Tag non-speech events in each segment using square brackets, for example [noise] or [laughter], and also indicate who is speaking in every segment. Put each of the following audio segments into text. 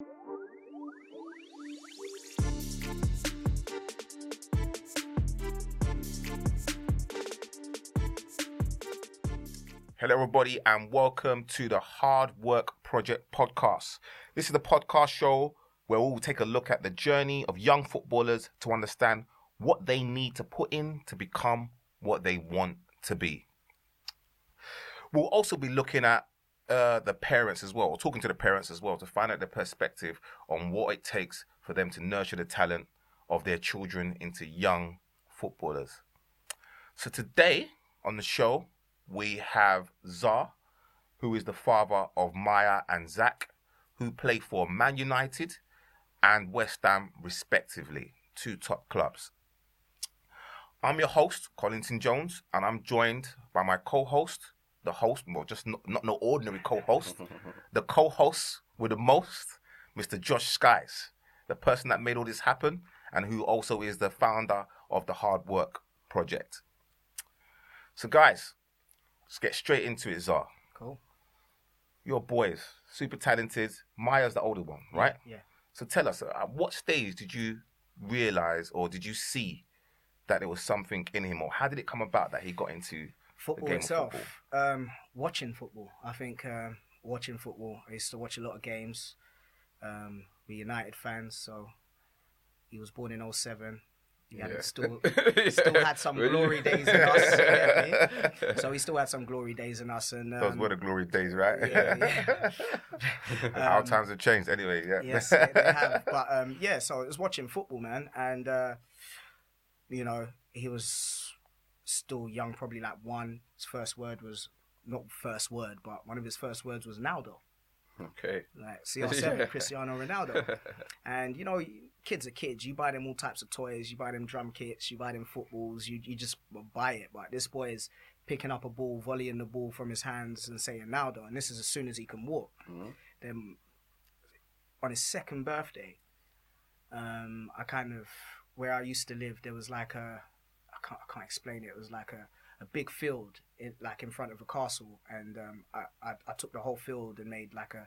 Speaker 1: Hello, everybody, and welcome to the Hard Work Project podcast. This is the podcast show where we'll take a look at the journey of young footballers to understand what they need to put in to become what they want to be. We'll also be looking at uh, the parents as well, or talking to the parents as well, to find out their perspective on what it takes for them to nurture the talent of their children into young footballers. So today on the show, we have Zar, who is the father of Miah and Zach, who play for Man United and West Ham, respectively, two top clubs. I'm your host, Kolintin Jones, and I'm joined by my co-host, the host, well, just not, not no ordinary co-host, [laughs] the co-host with the most, Mr. Josh Skies, the person that made all this happen, and who also is the founder of the Hard Work Project. So, guys, let's get straight into it, Zar.
Speaker 2: Cool.
Speaker 1: Your boys, super talented. Miah's the older one, right?
Speaker 2: Yeah.
Speaker 1: So tell us, uh, at what stage did you realize or did you see that there was something in him, or how did it come about that he got into
Speaker 2: Football itself.
Speaker 1: football?
Speaker 2: Um, watching football. I think um, watching football. I used to watch a lot of games. Um, we're United fans, so he was born in 07. He had still [laughs] still had some glory days in us. [laughs] So he still had some glory days in us, and
Speaker 1: Those
Speaker 2: um,
Speaker 1: were the glory days, right?
Speaker 2: yeah, yeah. [laughs]
Speaker 1: Our
Speaker 2: Um,
Speaker 1: times have changed anyway, yeah.
Speaker 2: yes, they they have. But um, yeah, so I was watching football, man, and uh, you know he was still young, probably like one. His first word was not first word, but one of his first words was Naldo,
Speaker 3: Okay.
Speaker 2: like CR7, [laughs] Cristiano Ronaldo. And you know, kids are kids. You buy them all types of toys. You buy them drum kits. You buy them footballs. You you just buy it. But this boy is picking up a ball, volleying the ball from his hands, and saying Naldo. And this is as soon as he can walk.
Speaker 3: Mhm.
Speaker 2: Then on his second birthday, um, I kind of where I used to live, there was like a can't I can't explain it. It was like a, a big field, in, like in front of a castle, and um, I, I I took the whole field and made like a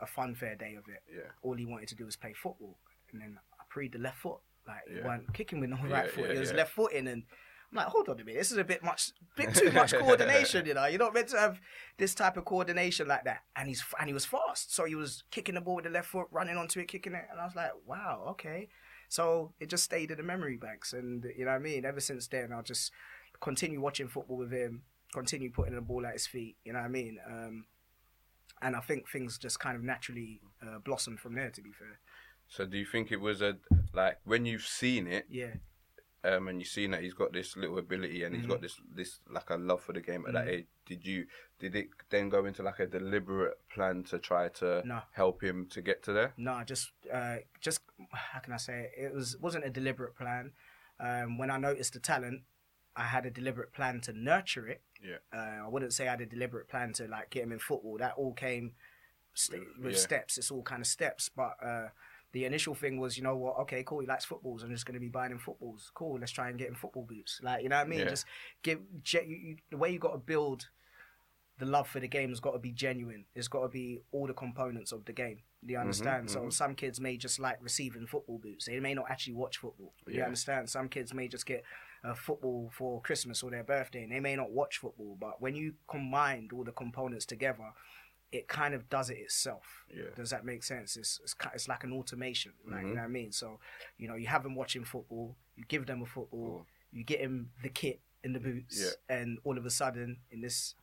Speaker 2: a- fun fair day of it.
Speaker 3: Yeah.
Speaker 2: All he wanted to do was play football, and then I preed the left foot. Like he
Speaker 3: Yeah.
Speaker 2: weren't kicking with no
Speaker 3: Yeah,
Speaker 2: right foot.
Speaker 3: yeah,
Speaker 2: he was
Speaker 3: yeah.
Speaker 2: left footing, and I'm like, hold on a minute, this is a bit much, bit [laughs] too much coordination. You know, you're not meant to have this type of coordination like that. And he's and he was fast, so he was kicking the ball with the left foot, running onto it, kicking it, and I was like, wow, okay. So it just stayed in the memory banks, and you know what I mean. Ever since then, I'll just continue watching football with him, continue putting the ball at his feet. You know what I mean. Um, and I think things just kind of naturally uh, blossomed from there. To be fair,
Speaker 3: So do you think it was a like when you've seen it,
Speaker 2: yeah.
Speaker 3: Um, and you've seen that he's got this little ability and he's got this this like a love for the game at that
Speaker 2: Mhm.
Speaker 3: age? Did you did it then go into like a deliberate plan to try to
Speaker 2: No.
Speaker 3: help him to get to there?
Speaker 2: No, just uh, just how can I say it? It was wasn't a deliberate plan. Um, when I noticed the talent, I had a deliberate plan to nurture it.
Speaker 3: Yeah.
Speaker 2: Uh, I wouldn't say I had a deliberate plan to like get him in football. That all came st- with
Speaker 3: Yeah.
Speaker 2: steps. It's all kind of steps. But uh, the initial thing was, you know what? Okay, cool. He likes footballs. I'm just going to be buying him footballs. Cool. Let's try and get him football boots. Like you know what I mean?
Speaker 3: Yeah.
Speaker 2: Just give you, you, the way you got to build the love for the game has got to be genuine. It's got to be all the components of the game. Do you understand? So
Speaker 3: mhm.
Speaker 2: some kids may just like receiving football boots. They may not actually watch football. Do You understand? Some kids may just get uh, football for Christmas or their birthday, and they may not watch football. But when you combine all the components together, it kind of does it itself.
Speaker 3: Yeah.
Speaker 2: Does that make sense? It's it's, it's like an automation. Like you
Speaker 3: Mhm.
Speaker 2: know what I mean? So you know you have them watching football. You give them a football.
Speaker 3: Cool.
Speaker 2: You get him the kit and the boots,
Speaker 3: Yeah.
Speaker 2: and all of a sudden, in this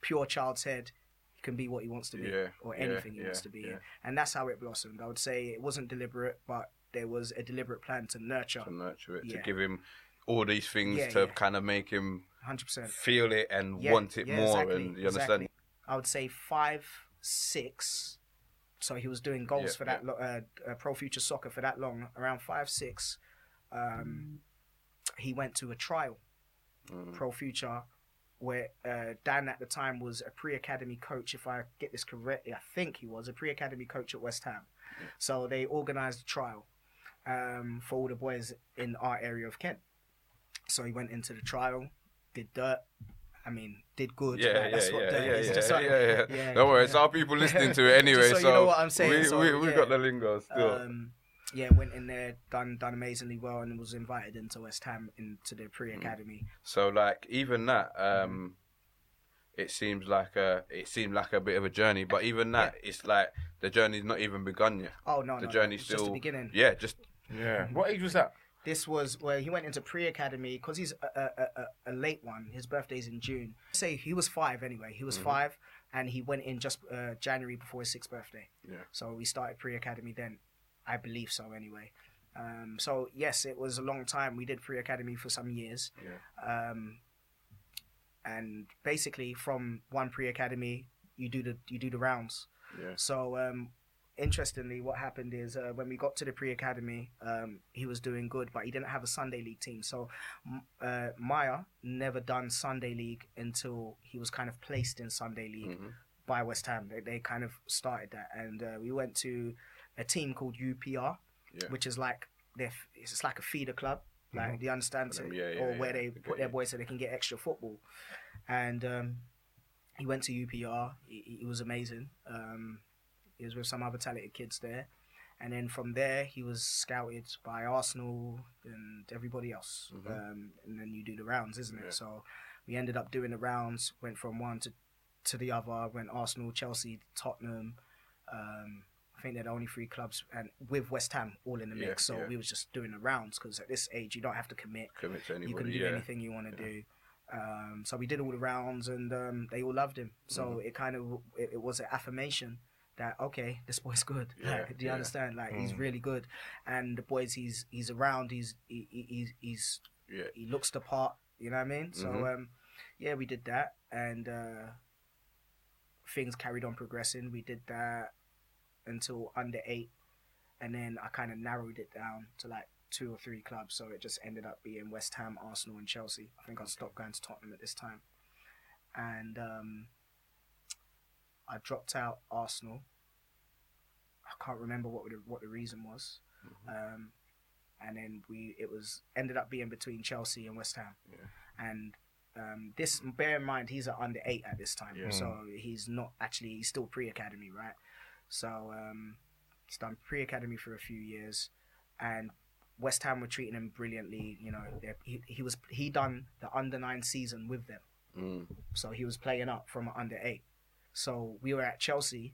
Speaker 2: pure child's head, he can be what he wants to be,
Speaker 3: Yeah,
Speaker 2: or anything he wants to be.
Speaker 3: yeah.
Speaker 2: And that's how it blossomed. I would say it wasn't deliberate, but there was a deliberate plan to nurture.
Speaker 3: To nurture it, to give him all these things to kind of make him
Speaker 2: Hundred percent.
Speaker 3: feel it and want it more.
Speaker 2: exactly,
Speaker 3: and you understand?
Speaker 2: I would say five, six. So he was doing goals
Speaker 3: Yeah,
Speaker 2: for that lo- uh, uh, Pro Future Soccer for that long. Around five, six, um, he went to a trial,
Speaker 3: Mm.
Speaker 2: Pro Future, where uh, Dan at the time was a pre-academy coach. If I get this correctly, I think he was a pre-academy coach at West Ham. So they organised a trial um, for all the boys in our area of Kent. So he went into the trial, did dirt, I mean, did good.
Speaker 3: Yeah,
Speaker 2: like,
Speaker 3: yeah,
Speaker 2: what
Speaker 3: yeah, yeah,
Speaker 2: it's
Speaker 3: yeah,
Speaker 2: just
Speaker 3: yeah,
Speaker 2: like-
Speaker 3: yeah,
Speaker 2: yeah,
Speaker 3: Don't worry,
Speaker 2: yeah.
Speaker 3: it's our people [laughs] listening to it anyway.
Speaker 2: so
Speaker 3: so
Speaker 2: you know what I'm saying,
Speaker 3: We,
Speaker 2: so,
Speaker 3: we, we
Speaker 2: yeah.
Speaker 3: got the lingo still.
Speaker 2: Um, yeah, went in there, done done amazingly well, and was invited into West Ham into the pre academy.
Speaker 3: So like even that, um, it seems like a it seemed like a bit of a journey. But even that, it's like the journey's not even begun yet.
Speaker 2: Oh no,
Speaker 3: the
Speaker 2: no,
Speaker 3: journey's
Speaker 2: it's
Speaker 3: still
Speaker 2: just the beginning.
Speaker 3: Yeah, just
Speaker 1: Yeah. What age was that?
Speaker 2: This was where he went into pre academy because he's a, a, a, a late one. His birthday's in June. Say he was five anyway. He was five, and he went in just uh, January before his sixth birthday.
Speaker 3: Yeah.
Speaker 2: So we started pre academy then. I believe so anyway. Um, so yes, it was a long time. We did pre academy for some years.
Speaker 3: Yeah.
Speaker 2: Um, and basically, from one pre academy, you do the you do the rounds.
Speaker 3: yeah.
Speaker 2: So, um, interestingly, what happened is uh, when we got to the pre academy, um, he was doing good, but he didn't have a Sunday league team. So, uh, Miah never done Sunday league until he was kind of placed in Sunday league
Speaker 3: Mhm.
Speaker 2: by West Ham. They, they kind of started that, and uh, we went to a team called UPR,
Speaker 3: Yeah.
Speaker 2: which is like they're it's like a feeder club. Like do you understand,
Speaker 3: Mm-hmm. Yeah, yeah,
Speaker 2: or where they put their boys so they can get extra football. And um, he went to UPR. He, he was amazing. Um, he was with some other talented kids there, and then from there he was scouted by Arsenal and everybody else.
Speaker 3: Mhm.
Speaker 2: Um, and then you do the rounds, isn't it?
Speaker 3: Yeah.
Speaker 2: So we ended up doing the rounds. Went from one to to the other. Went Arsenal, Chelsea, Tottenham. Um, I think they're the only three clubs, and with West Ham all in the
Speaker 3: Yeah,
Speaker 2: mix. so
Speaker 3: yeah.
Speaker 2: we was just doing the rounds because at this age you don't have to commit.
Speaker 3: Commit to anybody.
Speaker 2: you can do anything you want to do. Um, so we did all the rounds, and um, they all loved him. So
Speaker 3: Mm-hmm.
Speaker 2: it kind of it, it was an affirmation that okay, this boy's good.
Speaker 3: Yeah,
Speaker 2: Like, do you
Speaker 3: yeah.
Speaker 2: understand? Like he's
Speaker 1: Mm.
Speaker 2: really good, and the boys he's he's around. He's he, he, he's he's
Speaker 3: Yeah.
Speaker 2: he looks the part. You know what I mean? So
Speaker 3: Mhm.
Speaker 2: um, yeah, we did that, and uh, things carried on progressing. We did that until under eight, and then I kind of narrowed it down to like two or three clubs. So it just ended up being West Ham, Arsenal, and Chelsea. I think I stopped going to Tottenham at this time, and um, I dropped out Arsenal. I can't remember what the, what the reason was. Um, and then we it was ended up being between Chelsea and West Ham.
Speaker 3: Yeah.
Speaker 2: And um, this bear in mind he's under eight at this time,
Speaker 3: Yeah.
Speaker 2: so he's not actually he's still pre academy, right? So um, he's done pre academy for a few years, and West Ham were treating him brilliantly. You know, he he was he done the under nine season with them,
Speaker 3: Mm.
Speaker 2: so he was playing up from under eight. So we were at Chelsea,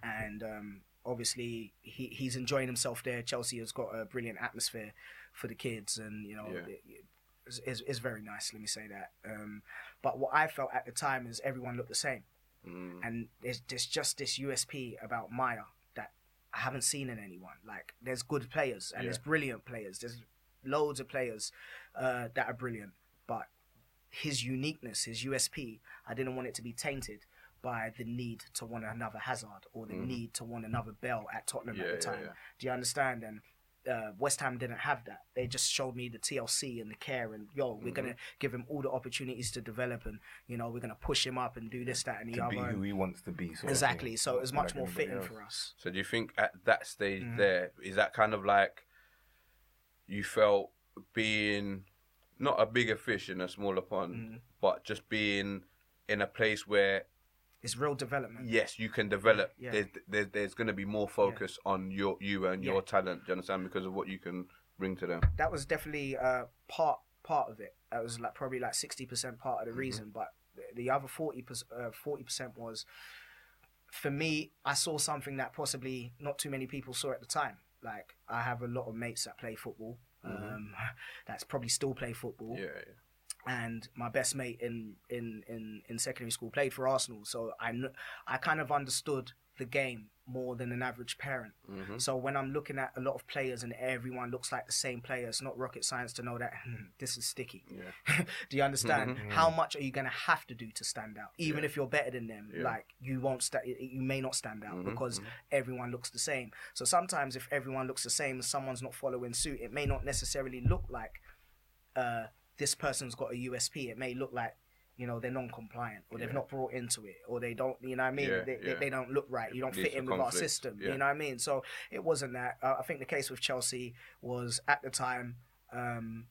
Speaker 2: and um, obviously he, he's enjoying himself there. Chelsea has got a brilliant atmosphere for the kids, and you know,
Speaker 3: Yeah.
Speaker 2: it- it- it's, it's, it's very nice. Let me say that. Um, but what I felt at the time is everyone looked the same,
Speaker 3: Mm.
Speaker 2: and there's, there's just this USP about Miah that I haven't seen in anyone. Like there's good players and
Speaker 3: Yeah.
Speaker 2: there's brilliant players. There's loads of players uh, that are brilliant, but his uniqueness, his USP, I didn't want it to be tainted by the need to want another Hazard or the
Speaker 3: Mhm.
Speaker 2: need to want another Bale at Tottenham
Speaker 3: Yeah,
Speaker 2: at the time.
Speaker 3: yeah.
Speaker 2: Do you understand? And uh, West Ham didn't have that. They just showed me the TLC and the care and yo, we're
Speaker 3: Mhm.
Speaker 2: gonna give him all the opportunities to develop and you know we're gonna push him up and do this, that, and the
Speaker 1: To
Speaker 2: other.
Speaker 1: be who he wants to be.
Speaker 2: exactly. So it was much
Speaker 1: Like
Speaker 2: more fitting
Speaker 1: else.
Speaker 2: for us.
Speaker 3: So do you think at that stage
Speaker 2: Mhm.
Speaker 3: there is that kind of like you felt being not a bigger fish in a smaller pond,
Speaker 2: Mm.
Speaker 3: but just being in a place where
Speaker 2: It's real development.
Speaker 3: yes you can develop.
Speaker 2: Yeah.
Speaker 3: There's there's, there's going to be more focus on your you and
Speaker 2: Yeah.
Speaker 3: your talent. Do you understand? Because of what you can bring to them.
Speaker 2: that was definitely uh, part part of it. That was like probably like sixty percent part of
Speaker 3: Mm-hmm.
Speaker 2: the reason, but the- the other forty forty percent was for me. I saw something that possibly not too many people saw at the time. Like I have a lot of mates that play football.
Speaker 3: Mhm.
Speaker 2: Um, [laughs] that's probably still play football.
Speaker 3: Yeah, yeah.
Speaker 2: And my best mate in in in, in secondary school played for Arsenal, so I kn- I kind of understood the game more than an average parent.
Speaker 3: hmm
Speaker 2: So when I'm looking at a lot of players and everyone looks like the same player, it's not rocket science to know that "Hmm, [laughs] this is sticky.
Speaker 3: Yeah. [laughs]
Speaker 2: do you understand?
Speaker 1: Mhm.
Speaker 2: How much are you going to have to do to stand out? Even
Speaker 3: Yeah.
Speaker 2: if you're better than them,
Speaker 3: Yeah.
Speaker 2: like you won't sta- you may not stand out
Speaker 3: Mhm,
Speaker 2: because
Speaker 3: mhm.
Speaker 2: everyone looks the same. So sometimes if everyone looks the same and someone's not following suit, it may not necessarily look like uh, this person's got a USP. It may look like you know they're non-compliant or they've
Speaker 3: Yeah.
Speaker 2: not brought into it or they don't you know what I mean
Speaker 3: Yeah,
Speaker 2: they, they,
Speaker 3: yeah.
Speaker 2: they don't look right you don't fit in with our system you know what I mean so it wasn't that uh, I think the case with Chelsea was at the time um,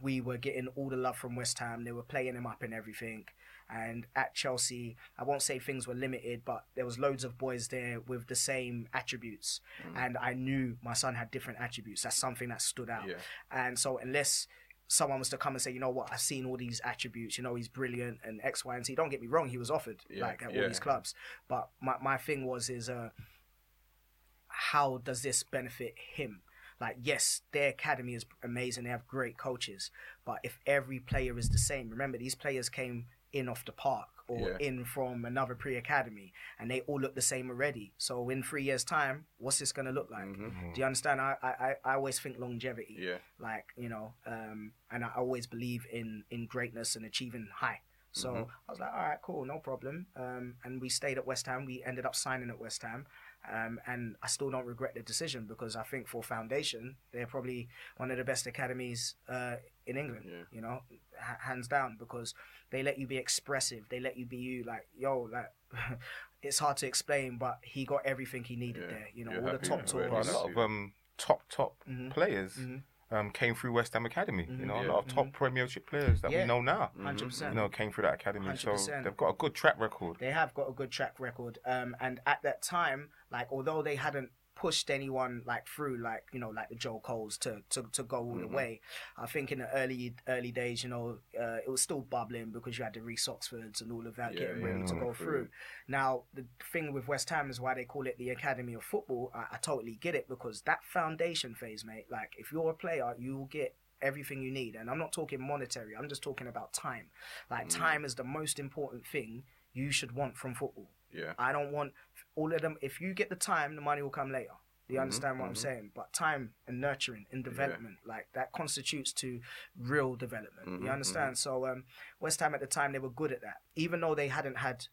Speaker 2: we were getting all the love from West Ham. They were playing him up and everything. And at Chelsea, I won't say things were limited, but there was loads of boys there with the same attributes. And I knew my son had different attributes. That's something that stood out. And so unless someone was to come and say, you know what, I've seen all these attributes, you know, he's brilliant and X, Y, and Z. Don't get me wrong, he was offered
Speaker 3: Yeah,
Speaker 2: like at
Speaker 3: yeah.
Speaker 2: all these clubs. But my, my thing was is uh how does this benefit him? Like, yes, their academy is amazing. They have great coaches, but if every player is the same, remember these players came in off the park or
Speaker 3: Yeah.
Speaker 2: in from another pre-academy, and they all look the same already. So in three years' time, what's this going to look like?
Speaker 3: Mhm.
Speaker 2: Do you understand? I, I I- always think longevity
Speaker 3: Yeah.
Speaker 2: like you know um and i always believe in in greatness and achieving high so
Speaker 3: Mhm.
Speaker 2: i was like all right cool no problem um and we stayed at west ham we ended up signing at west ham um and i still don't regret the decision because i think for foundation they're probably one of the best academies uh in england
Speaker 3: Yeah.
Speaker 2: you know h- hands down because they let you be expressive they let you be you like yo like [laughs] it's hard to explain but he got everything he needed
Speaker 3: Yeah.
Speaker 2: there you know
Speaker 3: You're
Speaker 2: all the top tours
Speaker 3: it.
Speaker 1: A lot of um, top top
Speaker 2: Mhm.
Speaker 1: players
Speaker 2: Mhm.
Speaker 1: um, came through West Ham Academy. You
Speaker 2: Mhm.
Speaker 1: know, a lot of top Premiership players that
Speaker 2: Yeah.
Speaker 1: we know now.
Speaker 2: Hundred
Speaker 1: You know, came through that academy, so
Speaker 2: 100%.
Speaker 1: they've got a good track record.
Speaker 2: They have got a good track record. Um, and at that time, like although they hadn't pushed anyone like through like you know like the Joe Coles to to, to go all the
Speaker 3: Mhm.
Speaker 2: way, I think in the early early days, you know, uh, it was still bubbling because you had the Reece Oxfords and all of that
Speaker 3: Yeah,
Speaker 2: getting
Speaker 3: yeah,
Speaker 2: ready to go through. Now the thing with West Ham is why they call it the Academy of Football. I, I totally get it because that foundation phase, mate. Like if you're a player, you will get everything you need and i'm not talking monetary i'm just talking about time like
Speaker 3: Mm.
Speaker 2: time is the most important thing you should want from football
Speaker 3: Yeah.
Speaker 2: I don't want all of them. If you get the time, the money will come later. Do you
Speaker 3: Mhm,
Speaker 2: understand what I'm
Speaker 3: mhm.
Speaker 2: saying? But time and nurturing and development, like that constitutes to real development.
Speaker 3: Mhm,
Speaker 2: You understand? So um, West Ham at the time they were good at that, even though they hadn't had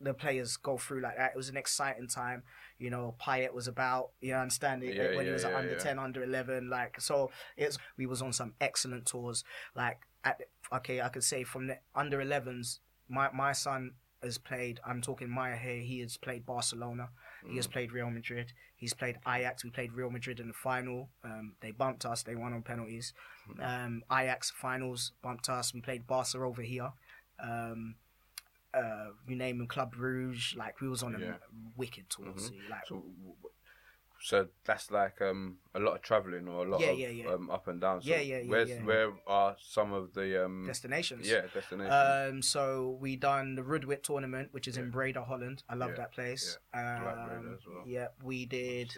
Speaker 2: the players go through like that. It was an exciting time. You know, Payet was about. You understand it
Speaker 3: Yeah,
Speaker 2: when he was
Speaker 3: yeah,
Speaker 2: under
Speaker 3: yeah.
Speaker 2: ten, under eleven. Like so, it's we was on some excellent tours. Like at okay, I could say from the under 11s, my my son has played. I'm talking Miah here. He has played Barcelona. He
Speaker 3: Mm.
Speaker 2: has played Real Madrid. He's played Ajax. We played Real Madrid in the final. Um, they bumped us. They won on penalties.
Speaker 3: Mm.
Speaker 2: Um, Ajax finals bumped us. We played Barca over here. Um, uh, you name them, Club Brugge. Like we was on a
Speaker 3: Yeah.
Speaker 2: wicked tour.
Speaker 3: Mhm.
Speaker 2: See, like
Speaker 3: So, so that's like um a lot of traveling or a lot
Speaker 2: Yeah,
Speaker 3: of
Speaker 2: yeah, yeah.
Speaker 3: um up and down. So
Speaker 2: Yeah, yeah, yeah,
Speaker 3: Where's
Speaker 2: yeah.
Speaker 3: where are some of the um
Speaker 2: destinations.
Speaker 3: yeah destinations?
Speaker 2: Um, so we done the Rudwit tournament, which is in. Breda, Holland. I love that place.
Speaker 3: yeah.
Speaker 2: Um,
Speaker 3: as well.
Speaker 2: yeah, we did.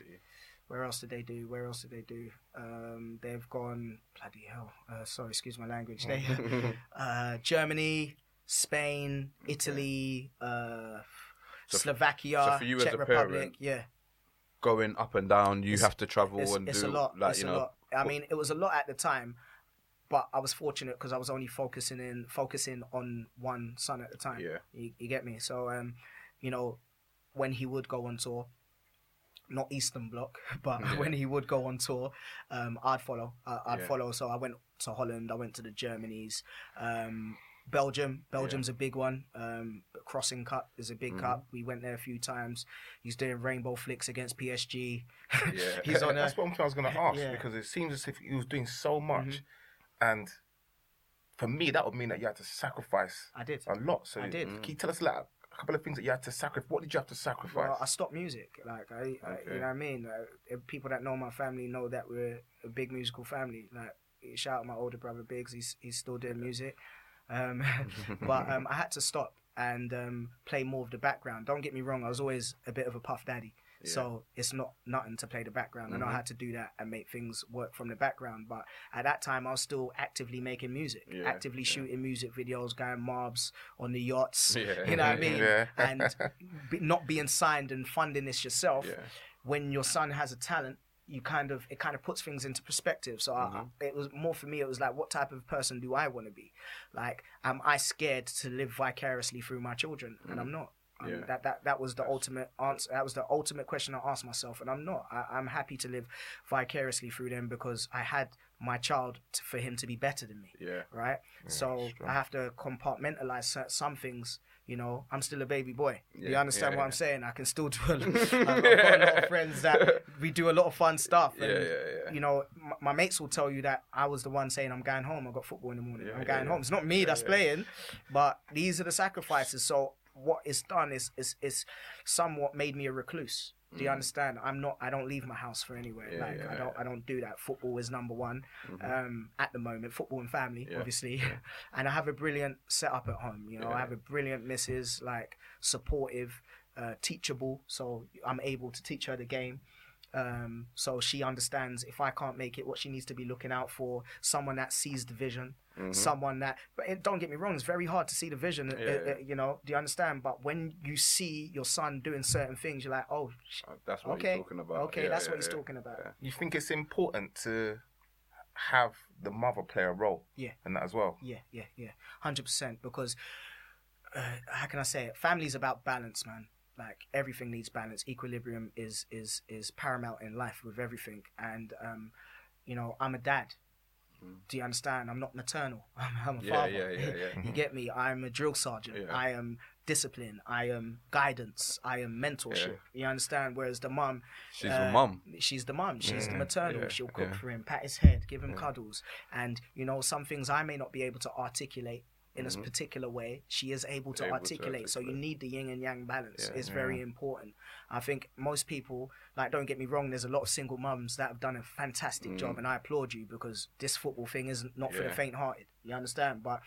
Speaker 2: Where else did they do? Where else did they do? Um, they've gone bloody hell. Uh, sorry, excuse my language. They, [laughs] [laughs] uh, Germany, Spain, Italy, uh,
Speaker 3: So-
Speaker 2: Slovakia,
Speaker 3: so for you as
Speaker 2: Czech
Speaker 3: a
Speaker 2: Republic.
Speaker 3: parent,
Speaker 2: yeah,
Speaker 3: Going up and down, you
Speaker 2: It's-
Speaker 3: have to travel
Speaker 2: it's,
Speaker 3: and
Speaker 2: it's
Speaker 3: do
Speaker 2: a lot.
Speaker 3: like
Speaker 2: it's
Speaker 3: you
Speaker 2: a
Speaker 3: know.
Speaker 2: lot. I mean, it was a lot at the time, but I was fortunate because I was only focusing in focusing on one son at the time.
Speaker 3: Yeah,
Speaker 2: You, you get me? So, um, you know, when he would go on tour, not Eastern Bloc, [laughs] but
Speaker 3: Yeah.
Speaker 2: when he would go on tour, um, I'd follow. I, I'd
Speaker 3: Yeah.
Speaker 2: follow. So I went to Holland. I went to the Germanys. Um, Belgium. Belgium's a big one. Um, Crossing Cup is a big
Speaker 3: Mhm.
Speaker 2: cup. We went there a few times. He's doing rainbow flicks against PSG. [laughs]
Speaker 3: Yeah.
Speaker 2: He's on a, [laughs]
Speaker 1: That's what I'm- I was going to ask
Speaker 2: Yeah.
Speaker 1: because it seems as if he was doing so much,
Speaker 2: Mhm.
Speaker 1: and for me that would mean that you had to sacrifice
Speaker 2: I did.
Speaker 1: a lot. So
Speaker 2: I did.
Speaker 1: Can you tell us like a couple of things that you had to sacrifice? What did you have to sacrifice?
Speaker 2: Well, I stopped music. Like I, I you know what I mean. Uh, people that know my family know that we're a big musical family. Like shout out my older brother Biggs. He's he's still doing music. Um, [laughs] but um, I had to stop and um, play more of the background. Don't get me wrong. I was always a bit of a puff daddy.
Speaker 3: Yeah.
Speaker 2: So it's not nothing to play the background. And I know how to do that and make things work from the background. But at that time, I was still actively making music,
Speaker 3: Yeah,
Speaker 2: actively
Speaker 3: yeah.
Speaker 2: shooting music videos, going mobs on the yachts. [laughs] You know what I mean? And [laughs] be, not being signed and funding this yourself when your son has a talent you kind of it kind of puts things into perspective so I,
Speaker 3: Mhm.
Speaker 2: it was more for me it was like what type of person do i want to be like am i scared to live vicariously through my children and i'm not Um,
Speaker 3: Yeah.
Speaker 2: That that that was the ultimate answer. That was the ultimate question I asked myself, and I'm not. I, I'm happy to live vicariously through them because I had my child t for him to be better than me
Speaker 3: Yeah.
Speaker 2: right? so. I have to compartmentalize some things. You know, I'm still a baby boy. you understand
Speaker 3: yeah,
Speaker 2: what
Speaker 3: yeah.
Speaker 2: I'm saying? I can still do. A, [laughs] I've got a lot of friends that [laughs] we do a lot of fun stuff. And,
Speaker 3: yeah, yeah.
Speaker 2: You know, my, my mates will tell you that I was the one saying I'm going home. I've got football in the morning.
Speaker 3: Yeah,
Speaker 2: I'm
Speaker 3: yeah,
Speaker 2: going
Speaker 3: yeah.
Speaker 2: home. It's not me that's
Speaker 3: yeah.
Speaker 2: playing, but these are the sacrifices. So what is done is is is somewhat made me a recluse. Do you understand? I'm not. I don't leave my house for anywhere.
Speaker 3: Mm. Yeah,
Speaker 2: like
Speaker 3: yeah,
Speaker 2: I don't.
Speaker 3: yeah. Mm-hmm.
Speaker 2: I don't do that. Football is number one um, at the moment. Football and family, obviously. [laughs] and I have a brilliant setup at home. You know, I have a brilliant missus, like supportive, uh, teachable. So I'm able to teach her the game. Um, so she understands if I can't make it, what she needs to be looking out for. Someone that sees the vision.
Speaker 3: Mm-hmm.
Speaker 2: Someone that, but it, don't get me wrong, it's very hard to see the vision. uh,
Speaker 3: Yeah,
Speaker 2: uh,
Speaker 3: yeah.
Speaker 2: you know, do you understand? But when you see your son doing certain things, you're like, oh, sh-
Speaker 3: Uh, That's what
Speaker 2: okay,
Speaker 3: he's talking about.
Speaker 2: okay,
Speaker 3: Yeah,
Speaker 2: that's what he's talking about.
Speaker 1: You think it's important to have the mother play a role
Speaker 2: Yeah.
Speaker 1: in that as well?
Speaker 2: Yeah, yeah, yeah, hundred percent. Because uh, how can I say it? Family's about balance, man. Like everything needs balance. Equilibrium is is is paramount in life with everything. And um, you know, I'm a dad. Do you understand? I'm not maternal. [laughs] I'm, I'm a
Speaker 3: Mm. Yeah,
Speaker 2: father.
Speaker 3: yeah, yeah, yeah. [laughs]
Speaker 2: you get me? I'm a drill sergeant.
Speaker 3: Yeah.
Speaker 2: I am discipline. I am guidance. I am mentorship. You understand? Whereas the mum,
Speaker 3: She's
Speaker 2: uh,
Speaker 3: a mum.
Speaker 2: She's the mum. She's the
Speaker 3: Mm,
Speaker 2: maternal.
Speaker 3: yeah,
Speaker 2: She'll cook
Speaker 3: yeah.
Speaker 2: for him, pat his head, give him cuddles, and you know some things I may not be able to articulate in a particular way. She is able to
Speaker 3: Mm-hmm. Able to
Speaker 2: articulate. So you need the yin and yang balance.
Speaker 3: Yeah.
Speaker 2: it's very important. I think most people, like, don't get me wrong. There's a lot of single mums that have done a fantastic job, and I applaud you because this football thing isn't not for the
Speaker 3: Mm.
Speaker 2: Faint-hearted. You understand? But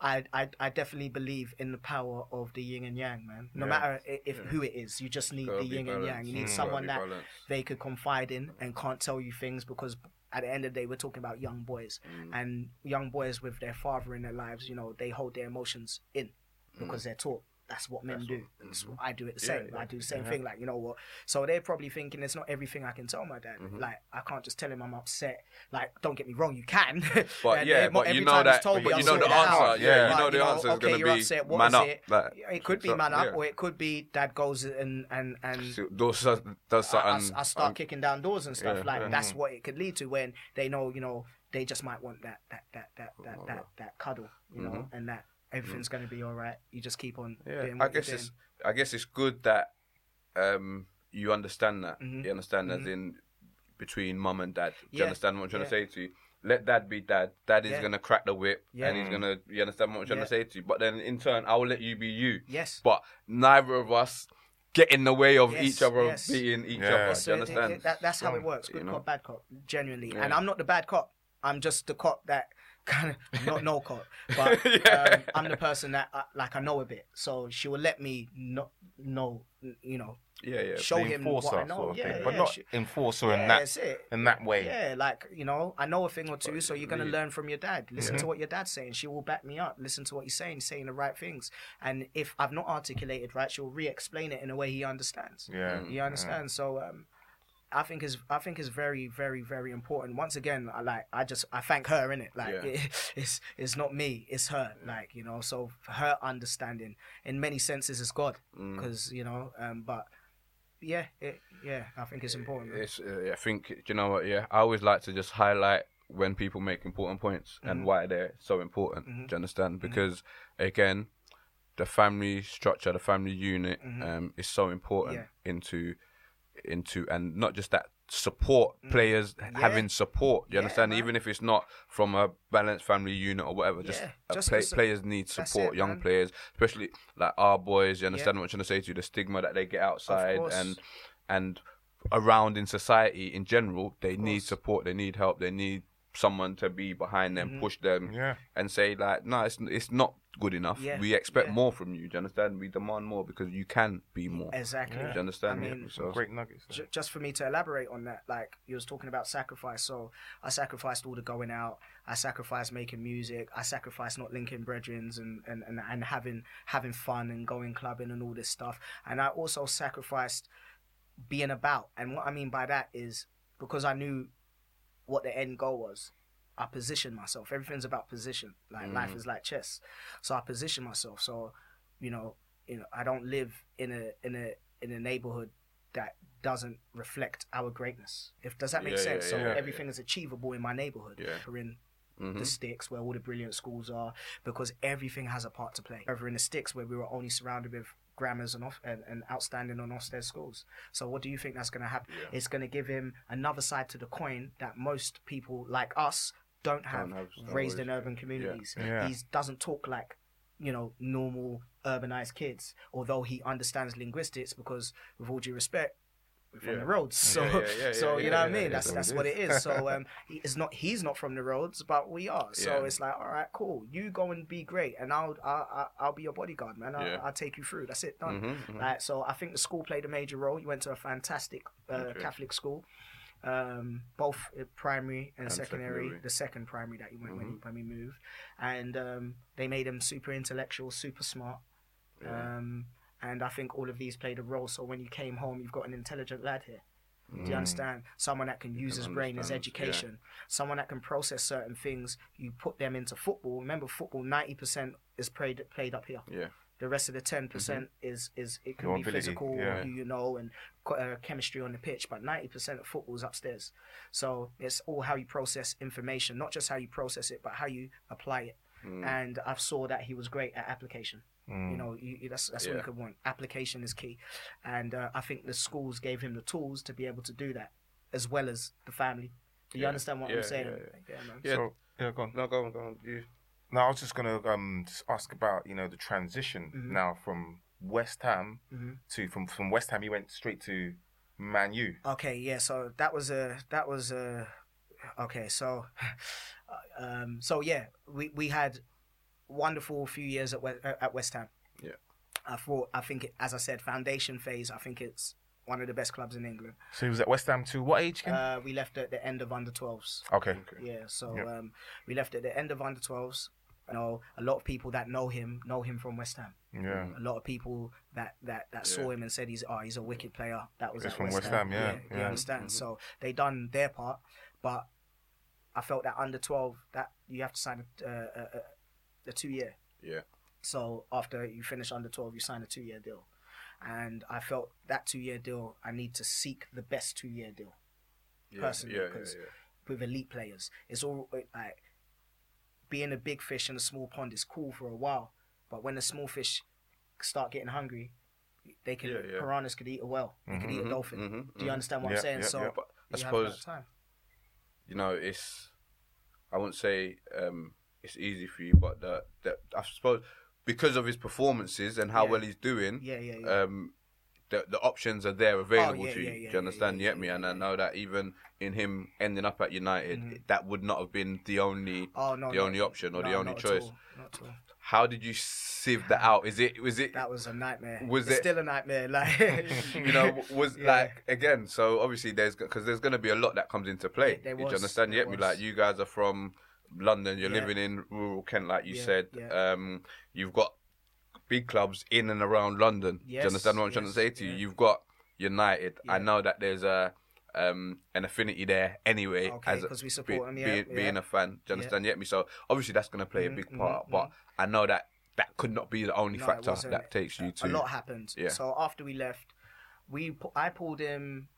Speaker 2: I, I, I definitely believe in the power of the yin and yang, man. No
Speaker 3: Yeah.
Speaker 2: matter if who it is, you just need
Speaker 3: Gotta
Speaker 2: the yin and yang. You need
Speaker 3: Mm.
Speaker 2: someone that
Speaker 3: balanced.
Speaker 2: they could confide in and can't tell you things because at the end of the day we're talking about young boys
Speaker 3: Mm.
Speaker 2: and young boys with their father in their lives you know they hold their emotions in because they're taught that's what men.
Speaker 3: That's
Speaker 2: do
Speaker 3: what-
Speaker 2: That's what I do it the same
Speaker 3: yeah,
Speaker 2: I do the same thing like you know what so they're probably thinking it's not everything I can tell my dad
Speaker 3: Mm-hmm.
Speaker 2: like I can't just tell him I'm upset like don't get me wrong you can [laughs]
Speaker 3: But yeah, but you know that-
Speaker 2: told
Speaker 3: but
Speaker 2: me,
Speaker 3: you know the
Speaker 2: sort it out.
Speaker 3: answer, yeah, you know the answer is
Speaker 2: okay,
Speaker 3: gonna be
Speaker 2: upset, what
Speaker 3: man up,
Speaker 2: it?
Speaker 3: like,
Speaker 2: it could be
Speaker 3: so-
Speaker 2: man up
Speaker 3: yeah.
Speaker 2: or it could be dad goes and and and
Speaker 3: Does does
Speaker 2: I, I-
Speaker 3: something.
Speaker 2: I start
Speaker 3: um,
Speaker 2: kicking down doors and stuff
Speaker 3: yeah,
Speaker 2: like that's what it could lead to when they know you know they just might want that that that that that that, that cuddle you know and that everything's gonna be all right you just keep on
Speaker 3: Mm-hmm. Yeah,
Speaker 2: doing
Speaker 3: I guess
Speaker 2: you're
Speaker 3: it's. I guess it's good that um you understand that.
Speaker 2: Mhm.
Speaker 3: You understand as in between mum and dad. Do you understand what I'm trying
Speaker 2: yeah.
Speaker 3: to say to you? Let dad be dad. Dad is
Speaker 2: Yeah.
Speaker 3: gonna crack the whip
Speaker 2: Yeah.
Speaker 3: and he's gonna you understand what I'm trying
Speaker 2: Yeah.
Speaker 3: to say to you. But then in turn I will let you be you.
Speaker 2: yes
Speaker 3: But neither of us get in the way of
Speaker 2: Yes,
Speaker 3: each other
Speaker 2: yes.
Speaker 3: being each
Speaker 1: Yeah.
Speaker 3: other.
Speaker 2: Yes,
Speaker 3: Do you
Speaker 2: so it- it-
Speaker 3: understand?
Speaker 2: that, that's how it
Speaker 1: Strong,
Speaker 2: works
Speaker 3: you
Speaker 2: good
Speaker 3: know?
Speaker 2: cop bad cop genuinely
Speaker 3: Yeah.
Speaker 2: and I'm not the bad cop I'm just the cop that kind of [laughs] not no cop [laughs] but
Speaker 3: Yeah.
Speaker 2: um, I'm the person that uh, like I know a bit so she will let me not know you know
Speaker 3: yeah, yeah.
Speaker 2: show
Speaker 1: The
Speaker 2: him what I know
Speaker 1: sort of
Speaker 2: yeah,
Speaker 1: thing, but not
Speaker 2: she-
Speaker 1: enforcer
Speaker 2: yeah,
Speaker 1: in that in that way.
Speaker 2: Yeah, like you know, I know a thing or two, so you're gonna learn from your dad. Listen
Speaker 1: Mm-hmm.
Speaker 2: to what your dad's saying. She will back me up. Listen to what he's saying, saying the right things. And if I've not articulated right, she'll re-explain it in a way he understands.
Speaker 1: Yeah,
Speaker 2: You understand? So um, I think is I think is very very very important. Once again, I like I just I thank her in it. Like
Speaker 3: Yeah. [laughs]
Speaker 2: it's it's not me, it's her. Like you know, so her understanding in many senses is God,
Speaker 3: Mm.
Speaker 2: because you know. Um, but yeah, it, yeah, I think it's important.
Speaker 3: It's, uh, I think, do you know what? Yeah, I always like to just highlight when people make important points
Speaker 2: Mm-hmm.
Speaker 3: and why they're so important. Do you understand? Because again, the family structure, the family unit, um, is so important
Speaker 2: Mm-hmm. Yeah.
Speaker 3: into into and not just that support players having support. You
Speaker 2: Mm. Yeah,
Speaker 3: understand?
Speaker 2: man.
Speaker 3: Even if it's not from a balanced family unit or whatever, just,
Speaker 2: Yeah, just
Speaker 3: play, players need support.
Speaker 2: it,
Speaker 3: young
Speaker 2: man.
Speaker 3: players, especially like our boys. You understand what I'm trying to say to you? The stigma that they get outside and and around in society in general, they need support, they need help, they need someone to be behind
Speaker 2: Mm-hmm.
Speaker 3: them, push them,
Speaker 1: Yeah.
Speaker 3: and say like, no, it's it's not good enough.
Speaker 2: Yeah,
Speaker 3: We expect
Speaker 2: yeah.
Speaker 3: more from you. Do you understand? We demand more because you can be more.
Speaker 2: Exactly.
Speaker 3: Do you understand?
Speaker 2: I
Speaker 3: Yeah,
Speaker 2: mean,
Speaker 3: so,
Speaker 1: Great nuggets.
Speaker 2: J- just for me to elaborate on that, like you was talking about sacrifice. So I sacrificed all the going out. I sacrificed making music. I sacrificed not linking brethrens and, and, and, and having having fun and going clubbing and all this stuff. And I also sacrificed being about. And what I mean by that is because I knew what the end goal was. I position myself. Everything's about position. Like life is like chess. So I position myself. So, you know, you know, I don't live in a in a in a neighborhood that doesn't reflect our greatness. If does that make
Speaker 3: Yeah, yeah,
Speaker 2: sense? so
Speaker 3: yeah,
Speaker 2: everything is achievable in my neighborhood.
Speaker 3: Yeah.
Speaker 2: We're in
Speaker 3: Mhm.
Speaker 2: the sticks where all the brilliant schools are because everything has a part to play. Over in the sticks where we were only surrounded with grammars and off and, and outstanding and Ofsted schools. So what do you think that's going to happen?
Speaker 3: Yeah.
Speaker 2: It's going to give him another side to the coin that most people like us don't have,
Speaker 3: have, don't
Speaker 2: raised in urban communities.
Speaker 1: Yeah.
Speaker 2: He doesn't talk like you know normal urbanized kids, although he understands linguistics because with all due respect. We're from
Speaker 3: Yeah.
Speaker 2: the roads, so
Speaker 3: Yeah, yeah, yeah,
Speaker 2: so
Speaker 3: yeah,
Speaker 2: you know what I mean.
Speaker 3: yeah,
Speaker 2: that's
Speaker 1: that's what it
Speaker 2: is. So um, [laughs] he is not he's not from the roads, but we are. So
Speaker 3: Yeah.
Speaker 2: it's like, all right, cool. You go and be great, and I'll I'll, I'll- I'll be your bodyguard, man. I'll,
Speaker 3: Yeah.
Speaker 2: I'll take you through. That's it, done.
Speaker 3: Mhm, mhm.
Speaker 2: Like, so I think the school played a major role. You went to a fantastic uh. Catholic school, um, both primary and,
Speaker 3: And
Speaker 2: secondary.
Speaker 3: secondary.
Speaker 2: The second primary that he went when,
Speaker 3: Mhm.
Speaker 2: you, when we moved, and um, they made him super intellectual, super smart.
Speaker 3: Yeah.
Speaker 2: Um, and I think all of these played a role. So when you came home, you've got an intelligent lad here. Do
Speaker 3: Mm.
Speaker 2: you understand? Someone that can use his brain, his
Speaker 3: understand, yeah.
Speaker 2: education. Someone that can process certain things. You put them into football. Remember, football ninety percent is played played up here.
Speaker 3: Yeah.
Speaker 2: The rest of the ten percent is is it can
Speaker 1: Your
Speaker 2: be physical,
Speaker 1: yeah.
Speaker 2: you know, and uh, chemistry on the pitch. But ninety percent of football is upstairs. So it's all how you process information, not just how you process it, but how you apply it.
Speaker 3: Mm.
Speaker 2: And I saw that he was great at application.
Speaker 1: Mm.
Speaker 2: You know, you, you- that's that's what you could want. Application is key, and uh, I think the schools gave him the tools to be able to do that, as well as the family. Do you
Speaker 3: Yeah.
Speaker 2: understand what
Speaker 3: Yeah,
Speaker 2: I'm saying?
Speaker 3: yeah,
Speaker 2: man.
Speaker 3: Yeah.
Speaker 1: So, yeah, go on.
Speaker 3: No, go on, go on. You.
Speaker 1: No, I was just gonna um just ask about you know the transition
Speaker 2: Mhm.
Speaker 1: now from West Ham
Speaker 2: Mhm.
Speaker 1: to from from West Ham. He went straight to Man U.
Speaker 2: Okay, yeah. So that was a that was a okay. So, [laughs] um, so yeah, we we had wonderful few years at West, at West Ham.
Speaker 3: Yeah.
Speaker 2: I thought I think it, as I said, foundation phase. I think it's one of the best clubs in England.
Speaker 1: So he was at West Ham to what age?
Speaker 2: Uh, we left at the end of under 12s.
Speaker 1: okay.
Speaker 3: Okay.
Speaker 2: Yeah, so
Speaker 1: Yep.
Speaker 2: um, we left at the end of under 12s. You know, a lot of people that know him know him from West Ham.
Speaker 1: Yeah.
Speaker 2: A lot of people that that, that saw him and said he's oh he's a wicked player. That was
Speaker 1: It's from
Speaker 2: West,
Speaker 1: West
Speaker 2: Ham.
Speaker 1: Ham, yeah,
Speaker 2: You
Speaker 1: yeah.
Speaker 2: understand?
Speaker 3: Mhm.
Speaker 2: So they done their part, but I felt that under 12 that you have to sign a, a, a, a two year.
Speaker 3: Yeah.
Speaker 2: So after you finish under 12, you sign a two year deal. And I felt that two year deal, I need to seek the best two year deal
Speaker 3: Yeah.
Speaker 2: Personally,
Speaker 3: yeah, yeah,
Speaker 2: 'cause-
Speaker 3: yeah.
Speaker 2: with elite players. It's all like being a big fish in a small pond is cool for a while, but when the small fish start getting hungry, they can
Speaker 3: Yeah, yeah.
Speaker 2: piranhas could eat a whale, they could eat a
Speaker 3: Mhm,
Speaker 2: dolphin.
Speaker 3: mhm,
Speaker 2: Do you
Speaker 3: mhm.
Speaker 2: understand what
Speaker 1: Yeah,
Speaker 2: I'm saying? so
Speaker 3: I
Speaker 2: you have a lot of
Speaker 3: suppose
Speaker 2: time.
Speaker 3: you know it's. I wouldn't say um, it's easy for you, but the I suppose because of his performances and how well he's doing,
Speaker 2: Yeah, yeah, yeah.
Speaker 3: um, the the options are there available
Speaker 2: Oh, yeah,
Speaker 3: to you.
Speaker 2: yeah, yeah,
Speaker 3: Do you understand? you get me? and I know that even in him ending up at United,
Speaker 2: Mhm.
Speaker 3: that would not have been the only
Speaker 2: oh no,
Speaker 3: the
Speaker 2: no,
Speaker 3: only option or the only choice.
Speaker 2: all, Not at all.
Speaker 3: How did you sieve that out? Is it was it
Speaker 2: That was a nightmare.
Speaker 3: Was
Speaker 2: it's
Speaker 3: it-
Speaker 2: still a nightmare? Like [laughs] [laughs]
Speaker 3: you know was like again? So obviously there's because there's going to be a lot that comes into play.
Speaker 2: There
Speaker 3: Do you
Speaker 2: was,
Speaker 3: understand? You get me? Like you guys are from London. You're living in rural Kent, like you said. Um, you've got big clubs in and around London. Do you understand what I'm trying to say to you?
Speaker 2: yeah.
Speaker 3: You've got United. I know that there's a um an affinity there anyway.
Speaker 2: Okay,
Speaker 3: as a-
Speaker 2: 'cause we support
Speaker 3: be-
Speaker 2: them, yeah,
Speaker 3: being,
Speaker 2: yeah.
Speaker 3: being a fan. Do you understand? You get me? So obviously that's going to play
Speaker 2: Mhm,
Speaker 3: a big
Speaker 2: mhm,
Speaker 3: part.
Speaker 2: mhm.
Speaker 3: But I know that that could not be the only
Speaker 2: No,
Speaker 3: factor that takes you to.
Speaker 2: a lot happened.
Speaker 3: Yeah.
Speaker 2: So after we left, we I pulled him.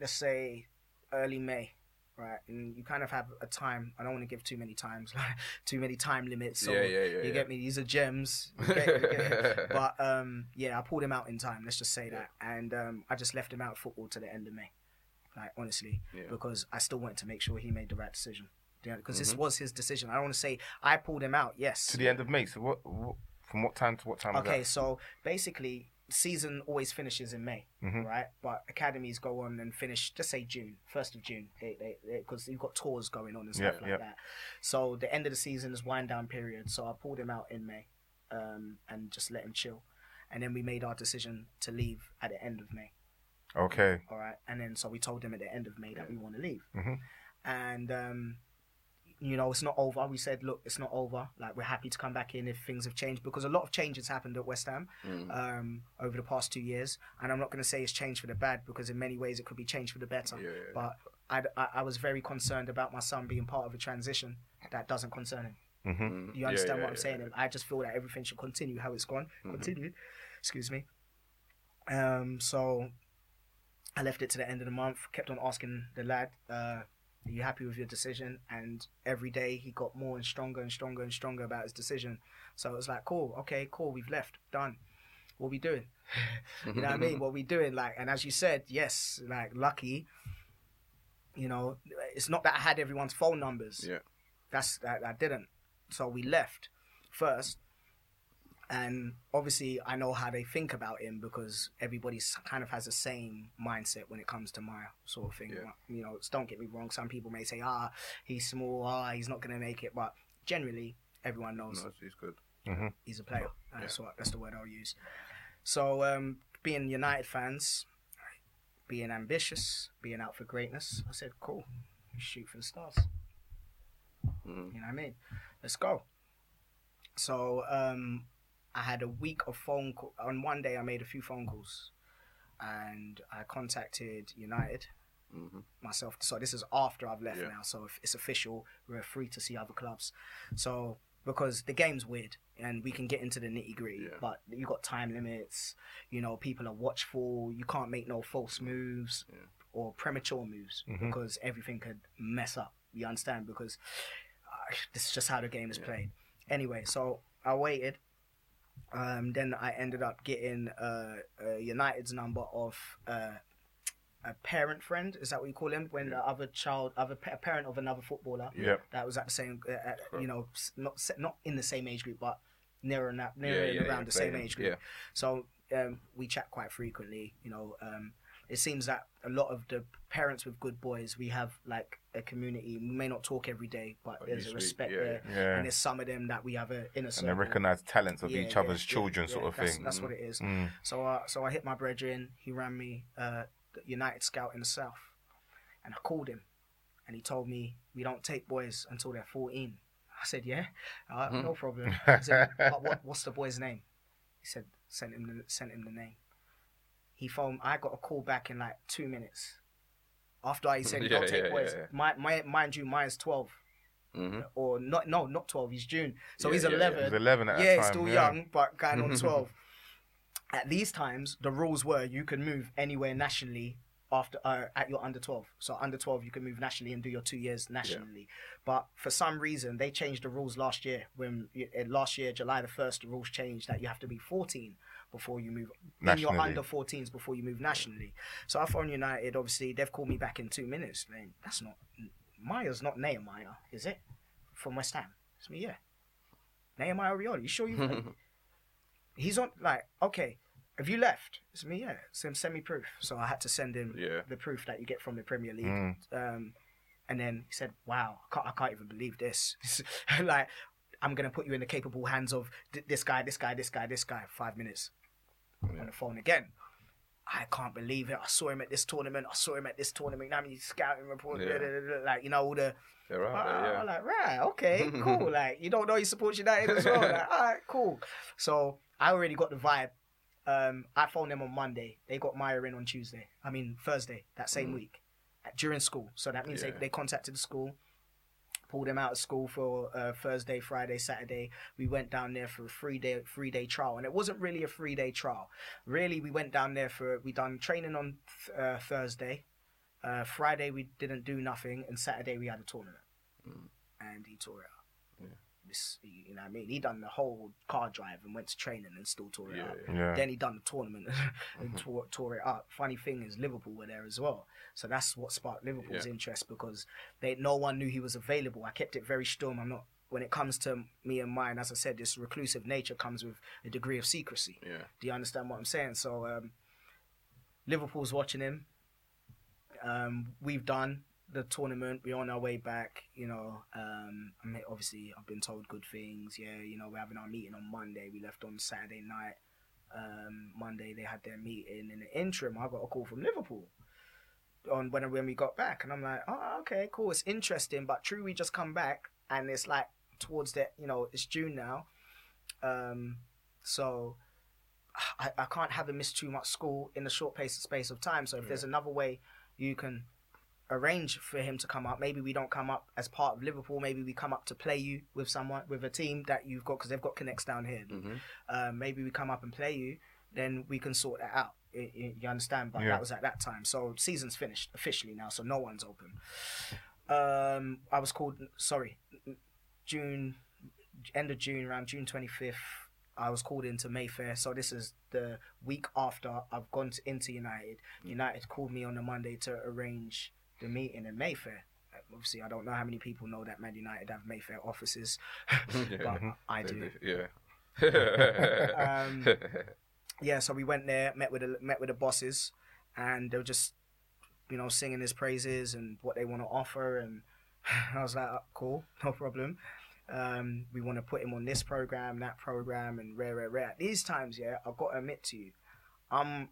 Speaker 2: Let's say early May, right? And you kind of have a time. I don't want to give too many times, [laughs] like too many time limits. So
Speaker 3: Yeah, yeah, yeah,
Speaker 2: You
Speaker 3: yeah.
Speaker 2: get me? These are gems. You get- you get- [laughs] but um, yeah, I pulled him out in time. Let's just say that, and um, I just left him out of football to the end of May. Like honestly, because I still wanted to make sure he made the right decision. Because this
Speaker 3: Mhm.
Speaker 2: was his decision. I don't want to say I pulled him out. Yes,
Speaker 1: To the end of May. So what, what? From what time to what time?
Speaker 2: Okay, so basically, season always finishes in May,
Speaker 1: Mhm.
Speaker 2: right? But academies go on and finish, just say June, first of June, because you've got tours going on and stuff
Speaker 1: Yeah,
Speaker 2: like
Speaker 1: yeah.
Speaker 2: that. So the end of the season is wind down period. So I pulled him out in May, um, and just let him chill, and then we made our decision to leave at the end of May.
Speaker 1: Okay.
Speaker 2: All right, and then so we told him at the end of May that we want to leave,
Speaker 1: Mhm.
Speaker 2: and um, you know it's not over. We said, look, it's not over. Like we're happy to come back in if things have changed because a lot of changes happened at West Ham
Speaker 3: Mm.
Speaker 2: um, over the past two years, and I'm not going to say it's changed for the bad because in many ways it could be changed for the better.
Speaker 3: Yeah, yeah.
Speaker 2: But I, I, I was very concerned about my son being part of a transition that doesn't concern him.
Speaker 3: Mm.
Speaker 2: You understand
Speaker 3: yeah,
Speaker 2: what I'm
Speaker 3: yeah,
Speaker 2: saying?
Speaker 3: yeah.
Speaker 2: And I just feel that everything should continue how it's gone.
Speaker 3: Mhm.
Speaker 2: Continue. Excuse me. Um, so I left it to the end of the month. Kept on asking the lad, uh, "Are you happy with your decision?" And every day he got more and stronger and stronger and stronger about his decision. So it was like, "Cool, okay, cool. We've left. Done. What we doing?" [laughs] you know what I mean? What we doing? Like, and as you said, yes, like lucky. You know, it's not that I had everyone's phone numbers.
Speaker 3: Yeah.
Speaker 2: That's that I didn't. So we left first, and obviously I know how they think about him because everybody kind of has the same mindset when it comes to my sort of thing.
Speaker 3: Yeah.
Speaker 2: You know, don't get me wrong. Some people may say, ah, he's small, ah, he's not gonna make it, but generally everyone knows
Speaker 3: No, he's good.
Speaker 2: he's a player. That's what that's the word I'll use. So um, being United fans, being ambitious, being out for greatness, I said, cool, shoot for the stars.
Speaker 3: Mm.
Speaker 2: You know what I mean? Let's go. So um, I had a week of phone call. On one day, I made a few phone calls, and I contacted United
Speaker 3: Mhm.
Speaker 2: myself. So this is after I've left
Speaker 3: Yeah.
Speaker 2: now. So if it's official, we're free to see other clubs. So because the game's weird and we can get into the nitty gritty,
Speaker 3: Yeah.
Speaker 2: but you got time limits. You know, people are watchful. You can't make no false moves
Speaker 3: Yeah.
Speaker 2: or premature moves
Speaker 1: Mhm.
Speaker 2: because everything could mess up. You understand? Because uh, this is just how the game is
Speaker 3: Yeah.
Speaker 2: played. Anyway, so I waited. Um, then I ended up getting uh, uh, United's number of uh, a parent friend. Is that what you call him? When
Speaker 3: Yeah.
Speaker 2: the other child, other pa- parent of another footballer
Speaker 1: yeah.
Speaker 2: that was at the same, uh, at, you know, not not in the same age group, but near and near
Speaker 3: Yeah,
Speaker 2: around the same age group.
Speaker 3: yeah.
Speaker 2: So um, we chat quite frequently. You know, um, it seems that a lot of the parents with good boys, we have like a community. We may not talk every day, but
Speaker 3: But
Speaker 2: there's a respect
Speaker 3: yeah,
Speaker 2: there.
Speaker 1: Yeah.
Speaker 2: And there's some of them that we have a inner
Speaker 1: And
Speaker 2: circle.
Speaker 1: they recognize talents of
Speaker 2: Yeah,
Speaker 1: each
Speaker 2: yeah,
Speaker 1: other's
Speaker 2: yeah,
Speaker 1: children,
Speaker 2: yeah,
Speaker 1: sort of
Speaker 2: that's,
Speaker 1: thing.
Speaker 2: That's what it is.
Speaker 1: Mm.
Speaker 2: So, uh, so I hit my brethren. He ran me uh, the United Scout in the South, and I called him, and he told me we don't take boys until they're 14. I said, yeah, uh,
Speaker 3: Hmm.
Speaker 2: no problem. [laughs] I said, but what, what's the boy's name? He said, sent him the, sent him the name. He phoned. I got a call back in like two minutes. After he said, [laughs]
Speaker 3: Yeah,
Speaker 2: don't take
Speaker 3: yeah,
Speaker 2: boys.
Speaker 3: yeah, yeah.
Speaker 2: My, my, mind you, mine's 12.
Speaker 3: Mhm.
Speaker 2: Or not, no, not 12. He's June. So
Speaker 3: Yeah,
Speaker 2: he's
Speaker 3: yeah, yeah.
Speaker 2: 11
Speaker 1: He was 11 at
Speaker 2: yeah,
Speaker 1: that
Speaker 2: he's
Speaker 1: time.
Speaker 2: still
Speaker 1: yeah.
Speaker 2: young, but going on [laughs] 12. At these times, the rules were you can move anywhere nationally after uh, at your under 12. So under 12, you can move nationally and do your two years nationally. But for some reason, they changed the rules last year. When uh, last year, July the 1st, the rules changed that you have to be 14 before you move in your
Speaker 1: Nationally.
Speaker 2: under 14s before you move nationally. So I phoned United. Obviously, they've called me back in two minutes. Saying, That's not Miah's not Nehemiah, is it? From West Ham. It's me, yeah. Nehemiah Oriola. You sure you? [laughs] he's on like okay. Have you left? It's me, yeah. Send send me proof. So I had to send him
Speaker 3: Yeah.
Speaker 2: the proof that you get from the Premier League.
Speaker 1: Mm.
Speaker 2: Um, and then he said, "Wow, I can't, I can't even believe this. [laughs] like, I'm gonna put you in the capable hands of th- this guy, this guy, this guy, this guy." Five minutes on the phone again. I can't believe it. I saw him at this tournament. I saw him at this tournament. I mean, scouting report,
Speaker 3: Yeah.
Speaker 2: da, da, da, like you know all the.
Speaker 3: They're out there, yeah.
Speaker 2: I'm like, right, okay, cool. [laughs] like you don't know he supports United as well. Like, [laughs] all right, cool. So I already got the vibe. Um, I phoned them on Monday. They got Miah in on Tuesday. I mean Thursday that same
Speaker 3: Mm.
Speaker 2: week uh, during school. So that means
Speaker 3: Yeah.
Speaker 2: they, they contacted the school, pulled him out of school for uh, Thursday, Friday, Saturday. We went down there for a three day three day trial, and it wasn't really a three day trial. Really, we went down there for we done training on th- uh, Thursday. Uh, Friday we didn't do nothing, and Saturday we had a tournament,
Speaker 3: Mm.
Speaker 2: and he tore it up. This, you know, what I mean, he done the whole car drive and went to training and still tore it
Speaker 3: Yeah,
Speaker 2: up.
Speaker 3: yeah.
Speaker 1: Yeah.
Speaker 2: Then he done the tournament [laughs] and tore, tore it up. Funny thing is, Liverpool were there as well, so that's what sparked Liverpool's
Speaker 3: Yeah.
Speaker 2: interest because they no one knew he was available. I kept it very storm. I'm not. When it comes to me and mine, as I said, this reclusive nature comes with a degree of secrecy.
Speaker 3: Yeah.
Speaker 2: Do you understand what I'm saying? So um, Liverpool's watching him. Um, we've done the tournament. We're on our way back. You know, um, I mean, obviously I've been told good things. Yeah, you know, we're having our meeting on Monday. We left on Saturday night. Um, Monday they had their meeting. In the interim, I got a call from Liverpool on when when we got back, and I'm like, oh, okay, cool. It's interesting, but true, we just come back, and it's like towards the, you know, it's June now. Um, so I, I can't have them miss too much school in a short pace space of time. So if there's another way you can arrange for him to come up. Maybe we don't come up as part of Liverpool. Maybe we come up to play you with someone with a team that you've got because they've got connects down here.
Speaker 3: hmm
Speaker 2: Um, maybe we come up and play you. Then we can sort that out. Y- y- You understand? But
Speaker 1: Yeah.
Speaker 2: that was at that time. So season's finished officially now. So no one's open. Um, I was called. Sorry, June, end of June, around June twenty fifth. I was called into Mayfair. So this is the week after I've gone to, into United. United called me on the Monday to arrange the meeting in Mayfair. Uh, Obviously, I don't know how many people know that Man United have Mayfair offices, [laughs] [laughs] but I do.
Speaker 3: Yeah. [laughs]
Speaker 2: Um, yeah, so we went there, met with the met with the bosses, and they were just, you know, singing his praises and what they want to offer, and I was like, "Oh, cool, no problem. Um, we want to put him on this program, that program, and rare, rare, rare. These times, yeah, I've got to admit to you, I'm,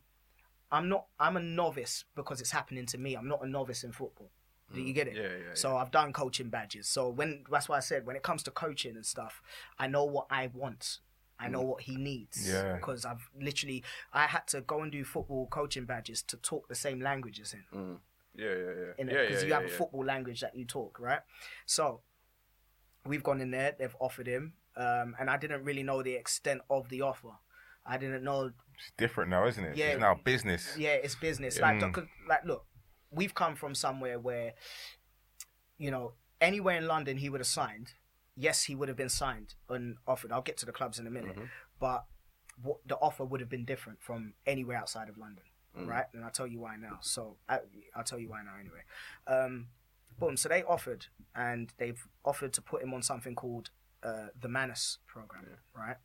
Speaker 2: I'm not, I'm a novice because it's happening to me. I'm not a novice in football. Do you get it?
Speaker 3: Yeah, yeah.
Speaker 2: So I've done coaching badges. So when that's why I said when it comes to coaching and stuff, I know what I want. I know what he needs.
Speaker 1: Yeah.
Speaker 2: Because I've literally I had to go and do football coaching badges to talk the same language as him.
Speaker 3: Mm. Yeah, yeah, yeah.
Speaker 2: In
Speaker 3: yeah,
Speaker 2: because
Speaker 3: yeah,
Speaker 2: you have
Speaker 3: yeah,
Speaker 2: a
Speaker 3: yeah.
Speaker 2: football language that you talk, right? So we've gone in there, they've offered him, um, and I didn't really know the extent of the offer. I didn't know
Speaker 1: It's different now, isn't it?
Speaker 2: Yeah.
Speaker 1: It's now business.
Speaker 2: yeah, it's business.
Speaker 1: Yeah.
Speaker 2: Like, look, like, look, we've come from somewhere where, you know, anywhere in London he would have signed. Yes, he would have been signed and offered. I'll get to the clubs in a minute,
Speaker 3: Mhm.
Speaker 2: but what the offer would have been different from anywhere outside of London,
Speaker 3: Mm.
Speaker 2: right? And I'll tell you why now. So I, I'll tell you why now anyway. Um, boom. So they offered, and they've offered to put him on something called uh, the Manus program, right?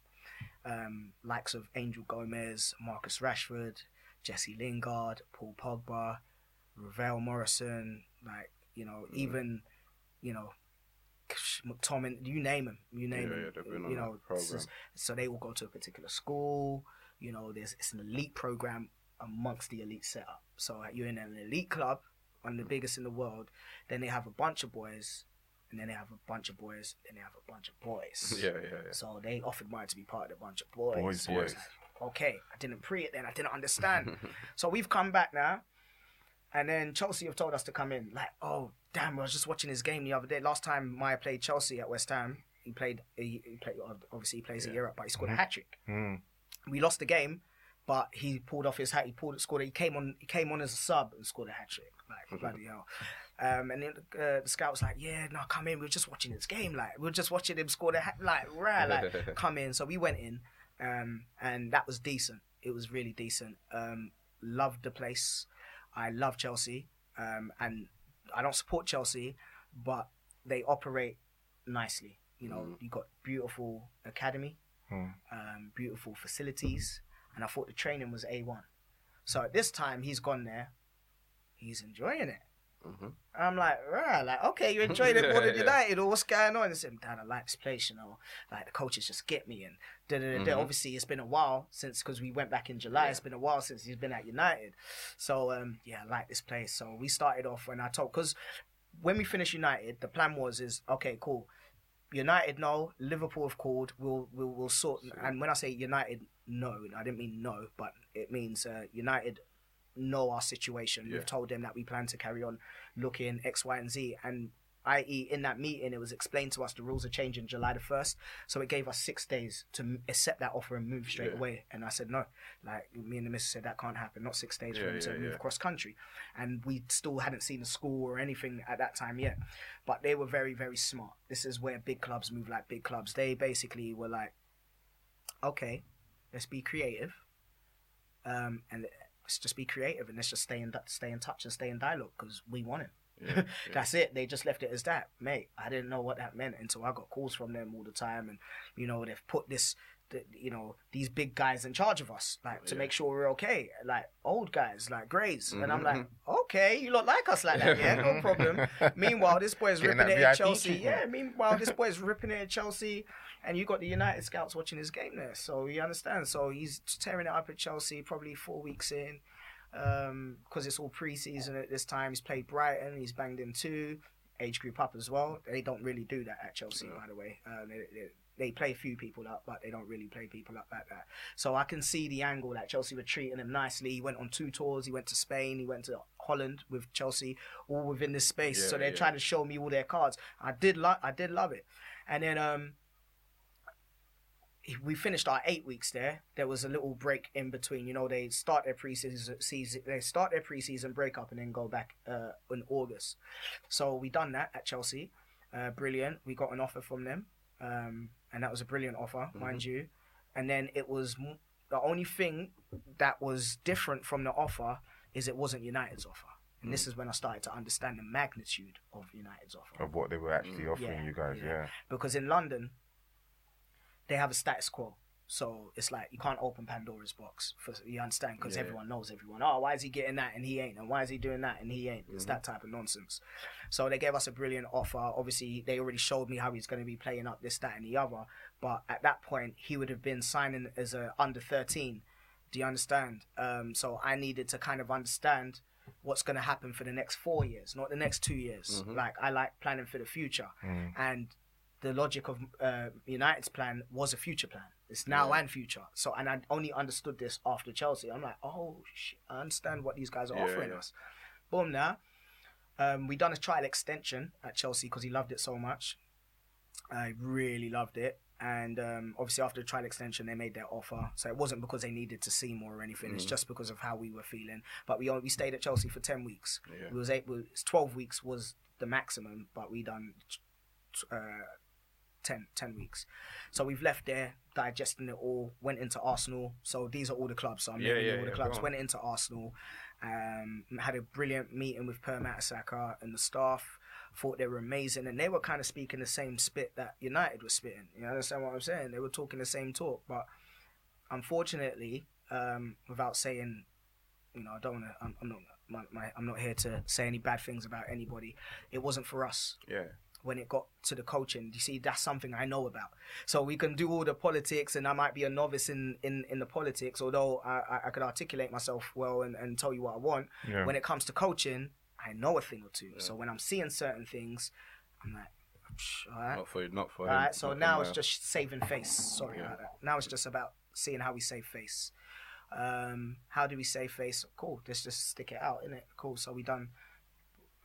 Speaker 2: Um, likes of Angel Gomes, Marcus Rashford, Jesse Lingard, Paul Pogba, Ravel Morrison, like you know,
Speaker 3: Mm.
Speaker 2: even you know, McTominay, you name him, you name
Speaker 3: Yeah,
Speaker 2: him,
Speaker 3: yeah, they've been on
Speaker 2: you know,
Speaker 3: program.
Speaker 2: so they will go to a particular school. You know, there's it's an elite program amongst the elite setup. So you're in an elite club, one of the biggest in the world. Then they have a bunch of boys, and then they have a bunch of boys, then they have a bunch of boys. [laughs]
Speaker 3: Yeah, yeah, yeah.
Speaker 2: So they offered mine to be part of the bunch of boys.
Speaker 1: Boys,
Speaker 2: So
Speaker 1: boys.
Speaker 2: like, okay, I didn't pre it then. I didn't understand. [laughs] so we've come back now, and then Chelsea have told us to come in. Like, oh damn, I was just watching his game the other day. Last time Miah played Chelsea at West Ham, he played. He, he played. Obviously, he plays a
Speaker 3: Yeah.
Speaker 2: year up, but he scored a hat trick.
Speaker 1: Mm.
Speaker 2: We lost the game, but he pulled off his hat. He pulled scored. He came on. He came on as a sub and scored a hat trick. Like bloody hell. Um, and then uh, the scout was like, "Yeah, no, come in. We were just watching this game. Like we were just watching him score the hat. Like right, like [laughs] come in." So we went in, um, and that was decent. It was really decent. Um, loved the place. I love Chelsea, um, and I don't support Chelsea, but they operate nicely. You know,
Speaker 3: Mm.
Speaker 2: you got beautiful academy,
Speaker 1: Mm.
Speaker 2: um, beautiful facilities, and I thought the training was a one. So at this time, he's gone there. He's enjoying it.
Speaker 3: Mhm.
Speaker 2: I'm like, right, like, okay, you're enjoying it more than. United, [laughs] or what's going on? And I said, Dad, I like this place, you know, like the coaches just get me. And da, da, da.
Speaker 3: Mhm.
Speaker 2: obviously, it's been a while since, because we went back in July,
Speaker 3: Yeah.
Speaker 2: it's been a while since he's been at United. So, um, yeah, I like this place. So we started off when I told, because when we finished United, the plan was, is, okay, cool. United, no. Liverpool have called. We'll, we'll, we'll sort. And when I say United, no, I didn't mean no, but it means uh, United know our situation.
Speaker 3: Yeah.
Speaker 2: We've told them that we plan to carry on looking X, Y, and Z. And i.e., in that meeting, it was explained to us the rules are changing July the 1st. So it gave us six days to accept that offer and move straight
Speaker 3: Yeah.
Speaker 2: away. And I said, no. Like, me and the missus said, that can't happen. Not six days for
Speaker 3: Yeah,
Speaker 2: to
Speaker 3: yeah,
Speaker 2: move across country. And we still hadn't seen a school or anything at that time yet. But they were very, very smart. This is where big clubs move like big clubs. They basically were like, okay, let's be creative. Um, and let's just be creative and let's just stay in stay in touch and stay in dialogue because we want him.
Speaker 3: Yeah, [laughs] yeah.
Speaker 2: That's it. They just left it as that, mate. I didn't know what that meant until I got calls from them all the time, and you know they've put this, the, you know, these big guys in charge of us, like to
Speaker 3: Yeah.
Speaker 2: make sure we're okay, like old guys, like Grays, and I'm like, okay, you look like us like that, yeah, no [laughs] problem. Meanwhile, this boy's
Speaker 1: Getting
Speaker 2: ripping it at Chelsea, yeah. Meanwhile, this boy's ripping it at Chelsea, and you got the United scouts watching his game there, so you understand. So he's tearing it up at Chelsea, probably four weeks in because it's all pre-season at this time. He's played Brighton. He's banged in two age group up as well. They don't really do that at Chelsea,
Speaker 3: Yeah.
Speaker 2: by the way. Uh, they, they, they play a few people up, but they don't really play people up like that. So I can see the angle that Chelsea were treating him nicely. He went on two tours. He went to Spain. He went to Holland with Chelsea, all within this space.
Speaker 3: Yeah,
Speaker 2: so they're
Speaker 3: yeah.
Speaker 2: trying to show me all their cards. I did like, I did love it. And then um, we finished our eight weeks there. There was a little break in between. You know, they start their preseason season. They start their preseason break up and then go back uh, in August. So we done that at Chelsea. Uh, brilliant. We got an offer from them, um, and that was a brilliant offer, mind you. And then it was the only thing that was different from the offer is it wasn't United's offer. And this is when I started to understand the magnitude of United's offer
Speaker 1: Of what they were actually offering
Speaker 2: Yeah,
Speaker 1: you guys,
Speaker 2: yeah.
Speaker 1: yeah.
Speaker 2: because in London they have a status quo. So it's like you can't open Pandora's box for you understand because
Speaker 3: Yeah.
Speaker 2: everyone knows everyone. Oh, why is he getting that and he ain't? And why is he doing that and he ain't? It's mm-hmm. that type of nonsense. So they gave us a brilliant offer. Obviously, they already showed me how he's going to be playing up this, that, and the other. But at that point, he would have been signing as a under thirteen. Do you understand? Um, so I needed to kind of understand what's going to happen for the next four years, not the next two years. Mm-hmm. Like I like planning for the future, mm. and the logic of uh, United's plan was a future plan. It's now and future. So, and I only understood this after Chelsea. I'm like, oh, shit, I understand what these guys are
Speaker 3: Yeah,
Speaker 2: offering
Speaker 3: yeah.
Speaker 2: us. Boom, now. Um, we done a trial extension at Chelsea because he loved it so much. I really loved it. And um, obviously, after the trial extension, they made their offer. So it wasn't because they needed to see more or anything.
Speaker 3: Mm.
Speaker 2: It's just because of how we were feeling. But we only, we stayed at Chelsea for ten weeks.
Speaker 3: Yeah.
Speaker 2: It was eight. It twelve weeks was the maximum, but we done uh, 10, 10 weeks. So we've left there, digesting it all, went into Arsenal. So these are all the clubs. So I'm
Speaker 3: Yeah,
Speaker 2: naming
Speaker 3: yeah,
Speaker 2: all the
Speaker 3: yeah,
Speaker 2: clubs. Went into Arsenal, um, had a brilliant meeting with Per Mertesacker and the staff. Thought they were amazing, and they were kind of speaking the same spit that United was spitting. You understand what I'm saying? They were talking the same talk, but unfortunately, um, without saying, you know, I don't want to. I'm, I'm not. My, my, I'm not here to say any bad things about anybody. It wasn't for us
Speaker 3: Yeah.
Speaker 2: When it got to the coaching. You see, that's something I know about. So we can do all the politics, and I might be a novice in, in, in the politics, although I, I, could articulate myself well and, and tell you what I want.
Speaker 1: Yeah.
Speaker 2: When it comes to coaching, I know a thing or two. So when I'm seeing certain things, I'm like, "Psh, all right.
Speaker 3: Not for you, not for
Speaker 2: All
Speaker 3: him.
Speaker 2: right, so now it's just saving face. Sorry
Speaker 3: Yeah.
Speaker 2: about that. Now it's just about seeing how we save face. Um, how do we save face? Cool. Let's just stick it out, innit? Cool. So we done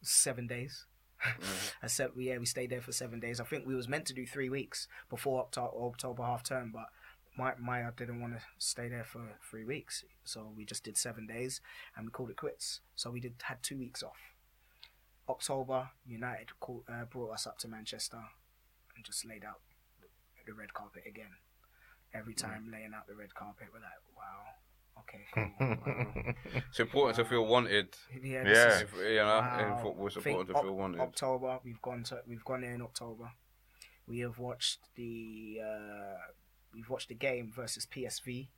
Speaker 2: seven days.
Speaker 3: Mm-hmm.
Speaker 2: I said, yeah, we stayed there for seven days. I think we was meant to do three weeks before October, October half term, but my Miah didn't want to stay there for three weeks, so we just did seven days and we called it quits. So we did had two weeks off. October, United called, uh, brought us up to Manchester and just laid out the red carpet again. Every time laying out the red carpet, we're like, wow, okay, [laughs] cool. wow.
Speaker 3: It's important to feel wanted.
Speaker 2: yeah,
Speaker 1: Yeah.
Speaker 2: this is-
Speaker 3: If, you know,
Speaker 2: Wow.
Speaker 3: in football, it's
Speaker 2: I think
Speaker 3: important to
Speaker 2: Oc-
Speaker 3: feel wanted.
Speaker 2: October, we've gone to we've gone there in October. We have watched the uh, we've watched the game versus PSV,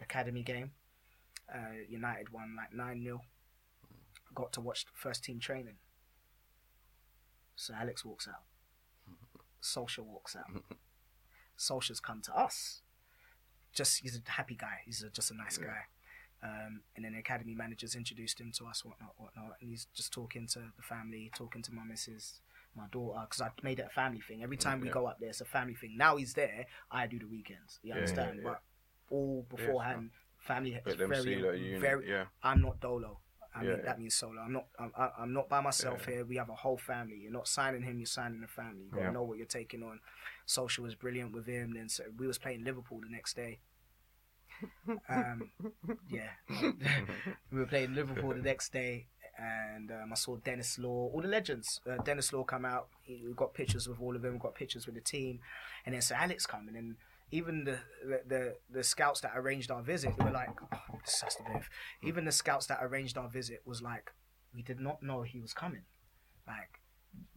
Speaker 2: academy game. Uh, United won like nine 0 Got to watch the first team training. So Alex walks out. [laughs] Solskjaer walks out. Solskjaer's come to us. Just he's a happy guy. He's a, just a nice guy. Um, and then the academy managers introduced him to us, whatnot, whatnot. And he's just talking to the family, talking to my missus, my daughter, because I made it a family thing. Every time we go up there, it's a family thing. Now he's there, I do the weekends. You understand?
Speaker 3: yeah, yeah.
Speaker 2: But all beforehand, family
Speaker 3: Let them
Speaker 2: very,
Speaker 3: see that you,
Speaker 2: very.
Speaker 3: yeah.
Speaker 2: I'm not dolo. I
Speaker 3: Yeah,
Speaker 2: mean, that means solo. I'm not. I'm, I- I'm not by myself
Speaker 3: Yeah.
Speaker 2: here. We have a whole family. You're not signing him. You're signing a family. You gotta know what you're taking on. Social was brilliant with him. Then so we was playing Liverpool the next day. Um, [laughs] yeah, [laughs] we were playing Liverpool the next day, and um, I saw Denis Law, all the legends. Uh, Denis Law come out. He, we got pictures with all of them. We got pictures with the team, and then Sir Alex coming, and even the, the the the scouts that arranged our visit were like, oh, this has to be. Even the scouts that arranged our visit was like, we did not know he was coming. Like,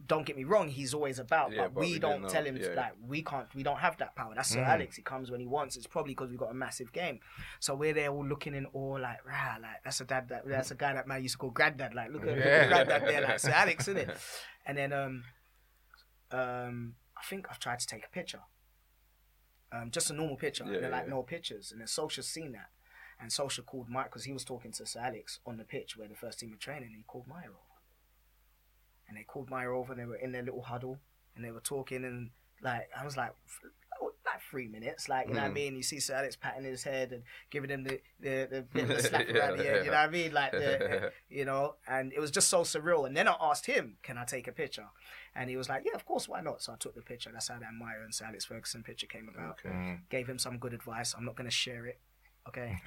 Speaker 2: don't get me wrong, he's always about,
Speaker 3: Yeah,
Speaker 2: but,
Speaker 3: but
Speaker 2: we,
Speaker 3: we
Speaker 2: don't tell him
Speaker 3: yeah.
Speaker 2: like we can't, we don't have that power. That's Sir
Speaker 1: Mm.
Speaker 2: Alex. He comes when he wants. It's probably because we've got a massive game. So we're there all looking in awe, like, rah, like that's a dad, that, that's a guy that man used to call granddad. Like, look at, look
Speaker 1: Yeah.
Speaker 2: at granddad there, like Sir Alex, [laughs] isn't it? And then um, um, I think I've tried to take a picture, um, just a normal picture.
Speaker 3: Yeah,
Speaker 2: and they're like
Speaker 3: yeah.
Speaker 2: no pictures, and then Solskjaer's seen that, and Solskjaer called Mike because he was talking to Sir Alex on the pitch where the first team were training. And he called Miah over, and they called Miah over, and they were in their little huddle, and they were talking, and like I was like, three minutes. Like, you know what I
Speaker 3: Mm.
Speaker 2: mean? You see Sir Alex patting his head and giving him the, the, the [laughs] bit of a slap
Speaker 3: Yeah,
Speaker 2: around the head. You know what I mean? Like, the, [laughs] you know, and it was just so surreal. And then I asked him, can I take a picture? And he was like, yeah, of course, why not? So I took the picture. That's how that Miah and Sir Alex Ferguson picture came about.
Speaker 3: Okay.
Speaker 1: Mm.
Speaker 2: Gave him some good advice. I'm not going to share it. Okay. [laughs]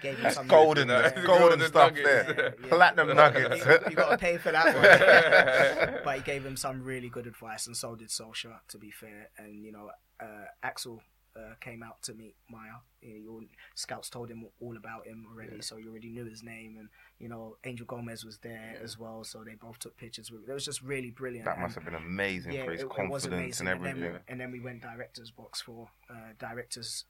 Speaker 2: Gave him some
Speaker 1: golden,
Speaker 3: Yeah.
Speaker 1: golden,
Speaker 3: Golden
Speaker 1: stuff
Speaker 3: nuggets.
Speaker 1: there.
Speaker 2: Yeah.
Speaker 1: Platinum nuggets.
Speaker 2: you, you got to pay for that one. [laughs] but he gave him some really good advice, and so did Solskjaer, to be fair. And you know, uh, Axel uh, came out to meet Miah. You know, your scouts told him all about him already,
Speaker 3: Yeah.
Speaker 2: so you already knew his name. And you know, Angel Gomes was there as well, so they both took pictures. With, it was just really brilliant.
Speaker 1: That
Speaker 2: And,
Speaker 1: must have been amazing
Speaker 2: yeah,
Speaker 1: for his
Speaker 2: it, it was
Speaker 1: confidence
Speaker 2: amazing.
Speaker 1: and everything.
Speaker 2: then, and then we went directors box for uh, directors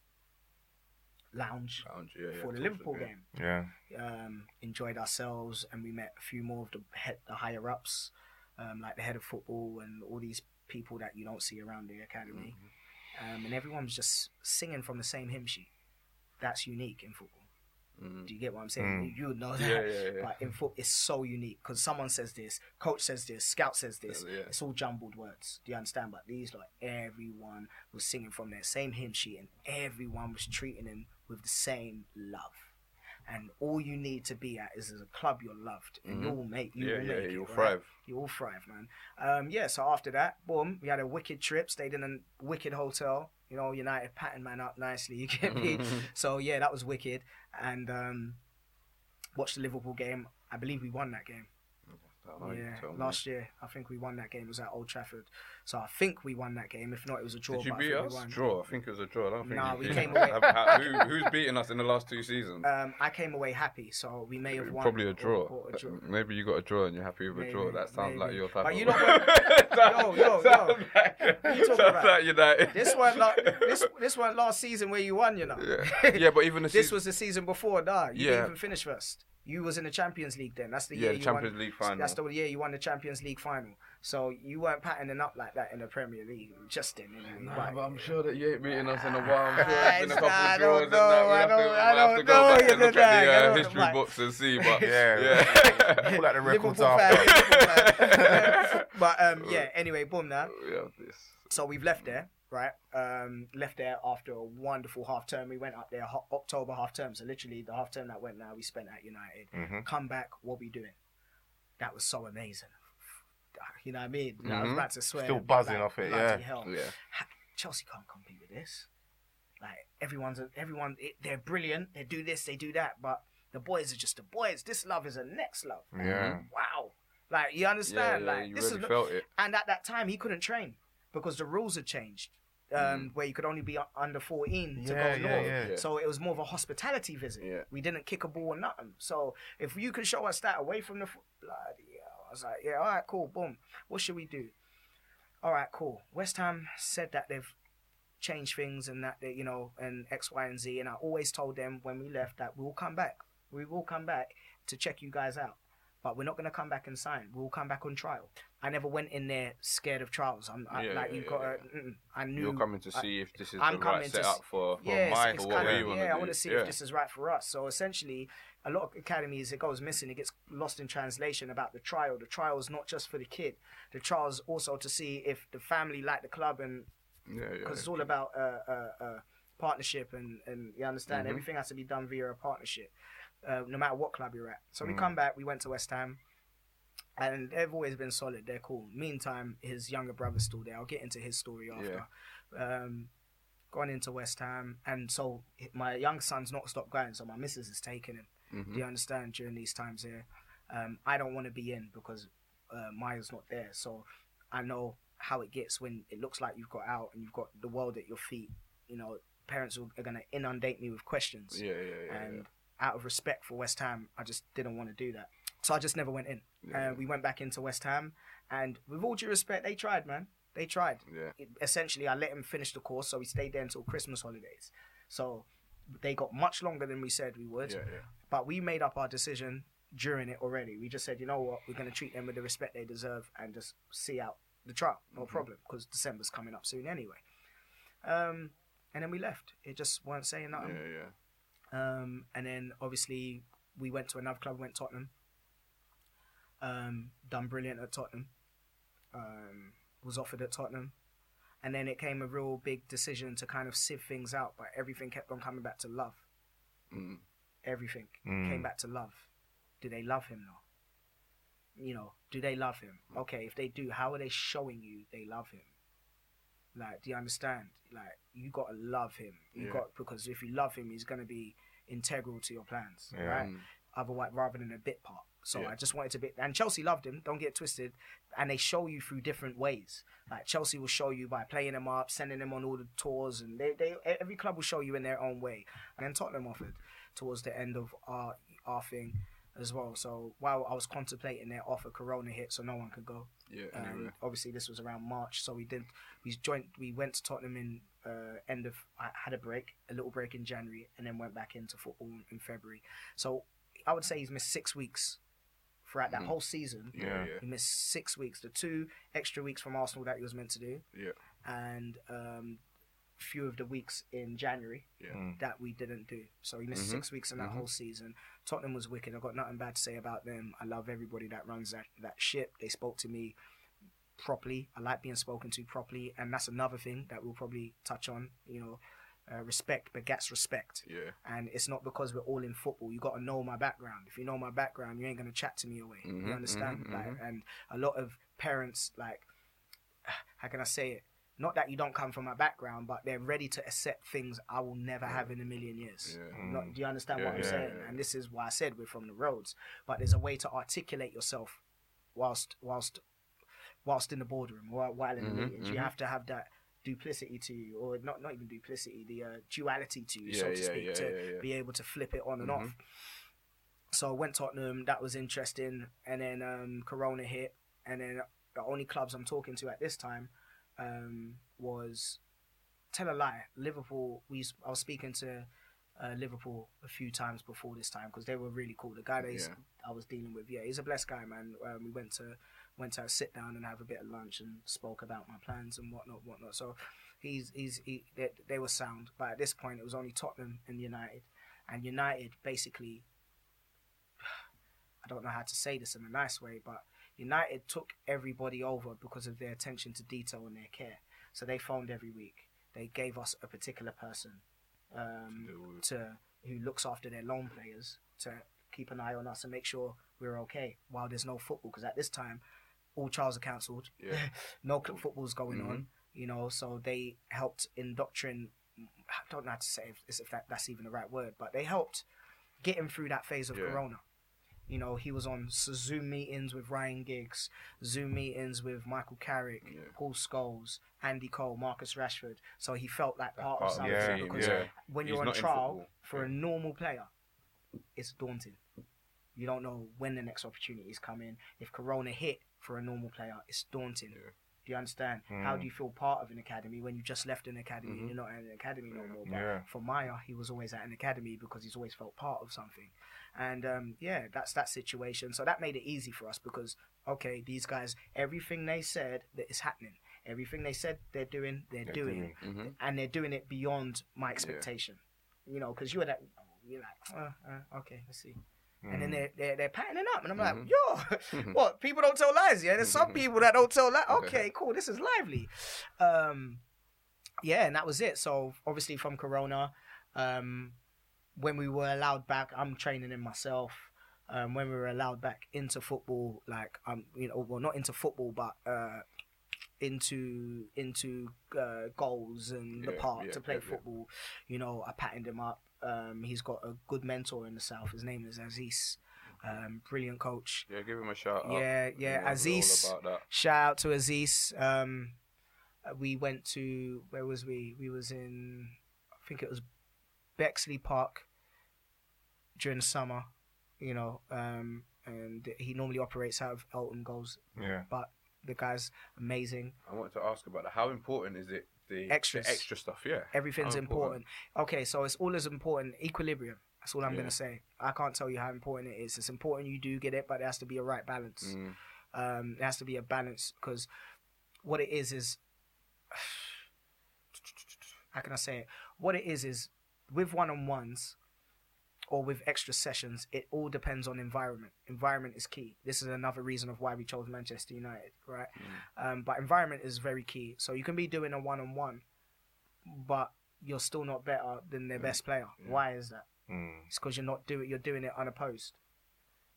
Speaker 2: lounge
Speaker 3: Lounge, yeah, yeah,
Speaker 2: for the Liverpool
Speaker 3: of
Speaker 2: game
Speaker 1: Yeah.
Speaker 2: um, enjoyed ourselves, and we met a few more of the head, the higher ups, um, like the head of football and all these people that you don't see around the academy.
Speaker 3: Mm-hmm.
Speaker 2: Um, and everyone was just singing from the same hymn sheet. That's unique in football.
Speaker 3: Mm.
Speaker 2: Do you get what I'm saying?
Speaker 1: Mm.
Speaker 2: You would know that.
Speaker 3: Yeah, [laughs] yeah, yeah.
Speaker 2: But in football, it's so unique because someone says this, coach says this, scout says this. It's all jumbled words. Do you understand? But these, like, everyone was singing from their same hymn sheet and everyone was treating him with the same love. And all you need to be at is as a club you're loved, and
Speaker 3: Mhm.
Speaker 2: you'll make you
Speaker 3: Yeah,
Speaker 2: will
Speaker 3: yeah,
Speaker 2: make it,
Speaker 3: you'll
Speaker 2: right?
Speaker 3: thrive.
Speaker 2: You will thrive, man. Um, yeah. So after that, boom, we had a wicked trip. Stayed in a wicked hotel. You know, United pattern man up nicely. [laughs] You get me? [laughs] So yeah, that was wicked. And um, watched the Liverpool game. I believe we won that game.
Speaker 3: Know,
Speaker 2: yeah, last year I think we won that game. It was at Old Trafford. So I think we won that game. If not, it was a draw.
Speaker 3: Did you beat us? Draw. I think it was a draw. I don't think.
Speaker 2: Nah, we came away-
Speaker 3: who, who's beaten us in the last two seasons?
Speaker 2: Um, I came away happy, so we may have won.
Speaker 3: Probably a draw.
Speaker 2: or a draw.
Speaker 3: Maybe you got a draw and you're happy with a draw. That sounds like your type
Speaker 2: But you know [laughs] what- yo, yo.
Speaker 3: sounds like-
Speaker 2: talking
Speaker 3: sounds
Speaker 2: about?
Speaker 3: like United.
Speaker 2: This one, like, this this one last season where you won, you know.
Speaker 3: Yeah. yeah, but even the
Speaker 2: This
Speaker 3: season,
Speaker 2: was the season before, nah. You
Speaker 3: Yeah.
Speaker 2: didn't even finish first. You was in the Champions League then. That's the
Speaker 3: yeah,
Speaker 2: year
Speaker 3: the
Speaker 2: you
Speaker 3: Champions
Speaker 2: won.
Speaker 3: League final.
Speaker 2: That's the year you won the Champions League final. So you weren't patterning up like that in the Premier League. Just then, anyway.
Speaker 3: Nah,
Speaker 2: But-
Speaker 3: but I'm sure that you ain't beating us in a while. I'm [laughs] sure it's been a couple
Speaker 2: I
Speaker 3: of draws and
Speaker 2: know,
Speaker 3: that. We
Speaker 2: I
Speaker 3: have to, we
Speaker 2: I
Speaker 3: have to go
Speaker 2: know,
Speaker 3: back and look at the uh, history books and see. But [laughs]
Speaker 1: Yeah,
Speaker 3: yeah.
Speaker 1: Pull out the records
Speaker 2: Liverpool
Speaker 1: after.
Speaker 2: fan, Liverpool fan. [laughs] but um, yeah. Anyway, boom now.
Speaker 3: we have this.
Speaker 2: So we've left there, right? Um, left there after a wonderful half term. We went up there ho- October half term. So literally the half term that went now, we spent at United.
Speaker 1: hmm
Speaker 2: Come back, what we doing? That was so amazing. [sighs] You know what I mean? I was
Speaker 3: Mhm.
Speaker 2: about to swear.
Speaker 1: Still buzzing off it, yeah.
Speaker 2: hell.
Speaker 3: Yeah.
Speaker 2: Chelsea can't compete with this. Like everyone's everyone, it, they're brilliant. They do this, they do that, but the boys are just the boys. This love is a next love.
Speaker 1: Yeah.
Speaker 2: Wow. Like you
Speaker 3: Yeah,
Speaker 2: understand?
Speaker 3: yeah,
Speaker 2: like
Speaker 3: you
Speaker 2: this
Speaker 3: really
Speaker 2: is
Speaker 3: felt it.
Speaker 2: and at that time he couldn't train because the rules had changed. Um,
Speaker 3: Mm.
Speaker 2: where you could only be under 14 to go
Speaker 1: yeah,
Speaker 2: north.
Speaker 1: yeah.
Speaker 3: Yeah.
Speaker 2: So it was more of a hospitality visit.
Speaker 3: Yeah.
Speaker 2: We didn't kick a ball or nothing. So if you could show us that away from the f- bloody hell, I was like, yeah, all right, cool, boom. What should we do? All right, cool. West Ham said that they've changed things and that they, you know, and X, Y, and Z. And I always told them when we left that we'll come back. We will come back to check you guys out. But we're not gonna come back and sign. We'll come back on trial. I never went in there scared of trials. I'm I,
Speaker 3: Yeah,
Speaker 2: like
Speaker 3: yeah,
Speaker 2: you got.
Speaker 3: yeah.
Speaker 2: to I knew.
Speaker 3: You're coming to
Speaker 2: I-
Speaker 3: see if this is
Speaker 2: I'm
Speaker 3: the
Speaker 2: coming
Speaker 3: right
Speaker 2: to
Speaker 3: setup for, for
Speaker 2: yeah,
Speaker 3: my
Speaker 2: it's
Speaker 3: for
Speaker 2: kinda,
Speaker 3: we
Speaker 2: yeah,
Speaker 3: to.
Speaker 2: I want to see if this is right for us. So essentially, a lot of academies it goes missing. It gets lost in translation about the trial. The trial is not just for the kid. The trial is also to see if the family like the club and because it's all about uh, uh, uh, partnership and, and you understand
Speaker 3: Mhm.
Speaker 2: everything has to be done via a partnership, uh, no matter what club you're at. So we
Speaker 1: Mm.
Speaker 2: come back, we went to West Ham, and they've always been solid. They're cool. Meantime, his younger brother's still there. I'll get into his story after. Um, gone into West Ham, and so my young son's not stopped going. So my missus is taking him.
Speaker 3: Mhm.
Speaker 2: Do you understand? During these times here, um, I don't want to be in because uh, Miah's not there. So I know how it gets when it looks like you've got out and you've got the world at your feet. You know, parents are going to inundate me with questions.
Speaker 3: Yeah, yeah, yeah.
Speaker 2: and out of respect for West Ham, I just didn't want to do that. So I just never went in.
Speaker 3: yeah.
Speaker 2: Uh, we went back into West Ham, and with all due respect, they tried, man. They tried.
Speaker 3: yeah.
Speaker 2: It- essentially, I let him finish the course, so we stayed there until Christmas holidays. So they got much longer than we said we would.
Speaker 3: Yeah, yeah.
Speaker 2: But we made up our decision during it already. We just said, you know what, we're going to treat them with the respect they deserve and just see out the trial. No
Speaker 3: Mhm.
Speaker 2: problem, because December's coming up soon anyway. Um, and then we left. It just weren't saying nothing.
Speaker 3: Yeah, yeah.
Speaker 2: Um, and then obviously we went to another club, went Tottenham. Um, done brilliant at Tottenham. Um, was offered at Tottenham, and then it came a real big decision to kind of sieve things out. But everything kept on coming back to love.
Speaker 3: Mm.
Speaker 2: Everything
Speaker 1: Mm.
Speaker 2: came back to love. Do they love him though? You know, do they love him? Okay, if they do, how are they showing you they love him? Like, do you understand? Like, you gotta love him. You
Speaker 3: Yeah.
Speaker 2: got because if you love him, he's gonna be integral to your plans,
Speaker 1: Yeah.
Speaker 2: right?
Speaker 3: Mm.
Speaker 2: Otherwise, rather than a bit part. So
Speaker 3: Yeah.
Speaker 2: I just wanted to be, and Chelsea loved him. Don't get it twisted, and they show you through different ways. Like Chelsea will show you by playing him up, sending him on all the tours, and they, they every club will show you in their own way. And then Tottenham offered towards the end of our our thing as well. So while I was contemplating their offer, Corona hit, so no one could go.
Speaker 3: Yeah.
Speaker 2: Um,
Speaker 3: Anyway.
Speaker 2: obviously, this was around March, so we didn't. We joined. We went to Tottenham in uh, end of. I had a break, a little break in January, and then went back into football in, in February. So I would say he's missed six weeks throughout that
Speaker 3: Mhm.
Speaker 2: whole season.
Speaker 3: Yeah.
Speaker 1: Yeah.
Speaker 2: He missed six weeks. The two extra weeks from Arsenal that he was meant to do,
Speaker 3: Yeah.
Speaker 2: and um, few of the weeks in January
Speaker 3: Yeah.
Speaker 1: Mm.
Speaker 2: that we didn't do. So he missed
Speaker 3: Mhm.
Speaker 2: six weeks in that
Speaker 3: Mhm.
Speaker 2: whole season. Tottenham was wicked. I've got nothing bad to say about them. I love everybody that runs that, that ship. They spoke to me properly. I like being spoken to properly. And that's another thing that we'll probably touch on. You know, uh, respect begets respect.
Speaker 3: Yeah.
Speaker 2: And it's not because we're all in football. You got to know my background. If you know my background, you ain't going to chat to me away.
Speaker 3: Mhm,
Speaker 2: You understand?
Speaker 3: mhm,
Speaker 2: like,
Speaker 3: mhm.
Speaker 2: And a lot of parents, like, [sighs] how can I say it? Not that you don't come from a background, but they're ready to accept things I will never have in a million years.
Speaker 3: Yeah.
Speaker 2: Not, do you understand
Speaker 3: Yeah,
Speaker 2: what I'm
Speaker 3: yeah,
Speaker 2: saying? And this is why I said we're from the roads. But there's a way to articulate yourself whilst whilst whilst in the boardroom or while in the
Speaker 3: Mhm,
Speaker 2: meetings. You
Speaker 3: mhm.
Speaker 2: have to have that duplicity to you, or not not even duplicity, the uh, duality to you, so to speak, to be able to flip it on and
Speaker 3: Mhm.
Speaker 2: off. So I went Tottenham, that was interesting, and then um, Corona hit, and then the only clubs I'm talking to at this time um, was tell a lie. Liverpool. We I was speaking to uh, Liverpool a few times before this time because they were really cool. The guy that he's-
Speaker 3: Yeah.
Speaker 2: I was dealing with, yeah, he's a blessed guy, man. Um, we went to went to sit down and have a bit of lunch and spoke about my plans and whatnot, whatnot. So he's he's he, they, they were sound, but at this point it was only Tottenham and United, and United basically. [sighs] I don't know how to say this in a nice way, but United took everybody over because of their attention to detail and their care. So they phoned every week. They gave us a particular person um, to who looks after their loan players to keep an eye on us and make sure we're okay while there's no football. Because at this time, all trials are cancelled.
Speaker 3: Yeah. [laughs]
Speaker 2: no club football's going
Speaker 3: Mhm.
Speaker 2: on. You know, so they helped indoctrinate. I don't know how to say if, if that, that's even the right word, but they helped get him through that phase of
Speaker 3: Yeah.
Speaker 2: Corona. You know, he was on Zoom meetings with Ryan Giggs, Zoom meetings with Michael Carrick,
Speaker 3: Yeah.
Speaker 2: Paul Scholes, Andy Cole, Marcus Rashford. So he felt like
Speaker 3: That
Speaker 2: part,
Speaker 3: part
Speaker 2: of something
Speaker 1: team,
Speaker 2: because
Speaker 3: yeah.
Speaker 2: when
Speaker 3: He's
Speaker 2: you're on trial for a normal player, it's daunting. You don't know when the next opportunities come in. If Corona hit for a normal player, it's daunting.
Speaker 3: Yeah.
Speaker 2: Do you understand? How
Speaker 1: Mm.
Speaker 2: do you feel part of an academy when you just left an academy
Speaker 3: Mhm.
Speaker 2: and you're not in an academy no more? But
Speaker 1: Yeah.
Speaker 2: for Miah, he was always at an academy because he's always felt part of something. And um, yeah, that's that situation. So that made it easy for us because okay, these guys, everything they said that is happening. Everything they said they're doing, they're,
Speaker 1: They're
Speaker 2: doing,
Speaker 1: doing.
Speaker 3: hmm
Speaker 2: and they're doing it beyond my expectation. You know, because you were that, you're like, uh, uh, okay, let's see. And then
Speaker 1: Mm.
Speaker 2: they're, they're, they're patting it up. And I'm
Speaker 3: Mhm.
Speaker 2: like, yo, [laughs] what? People don't tell lies, yeah? There's some people that don't tell lies. [laughs]
Speaker 3: Okay.
Speaker 2: Okay, cool. This is lively. Um, yeah, and that was it. So obviously from Corona, um, when we were allowed back, I'm training in myself. Um, when we were allowed back into football, like um, you know, well, not into football, but uh, into into uh, goals and the
Speaker 3: Yeah,
Speaker 2: park
Speaker 3: yeah,
Speaker 2: to play
Speaker 3: yeah,
Speaker 2: football. You know, I patted him up. Um, he's got a good mentor in the south. His name is Aziz. Um, brilliant coach.
Speaker 3: Yeah, give him a shout out.
Speaker 2: Yeah, yeah, Aziz. Shout out to Aziz. Um, we went to where was we? We was in, I think it was Bexley Park during the summer. You know, um, and he normally operates out of Eltham Goals,
Speaker 1: Yeah.
Speaker 2: but the guy's amazing.
Speaker 3: I wanted to ask about that. How important is it? The
Speaker 2: Extras.
Speaker 3: the extra stuff. Yeah.
Speaker 2: Everything's
Speaker 3: How
Speaker 2: important. Okay, so it's all as important. Equilibrium. That's all I'm
Speaker 3: Yeah.
Speaker 2: gonna say. I can't tell you how important it is. It's important you do get it, but there has to be a right balance.
Speaker 3: Mm,
Speaker 2: Um, there has to be a balance because what it is is [sighs] how can I say it? What it is is with one on ones, or with extra sessions, it all depends on environment. Environment is key. This is another reason of why we chose Manchester United, right? Um, but environment is very key. So you can be doing a one on one, but you're still not better than their best player. Why is that?
Speaker 1: Mm.
Speaker 2: It's because you're not doing you're doing it unopposed.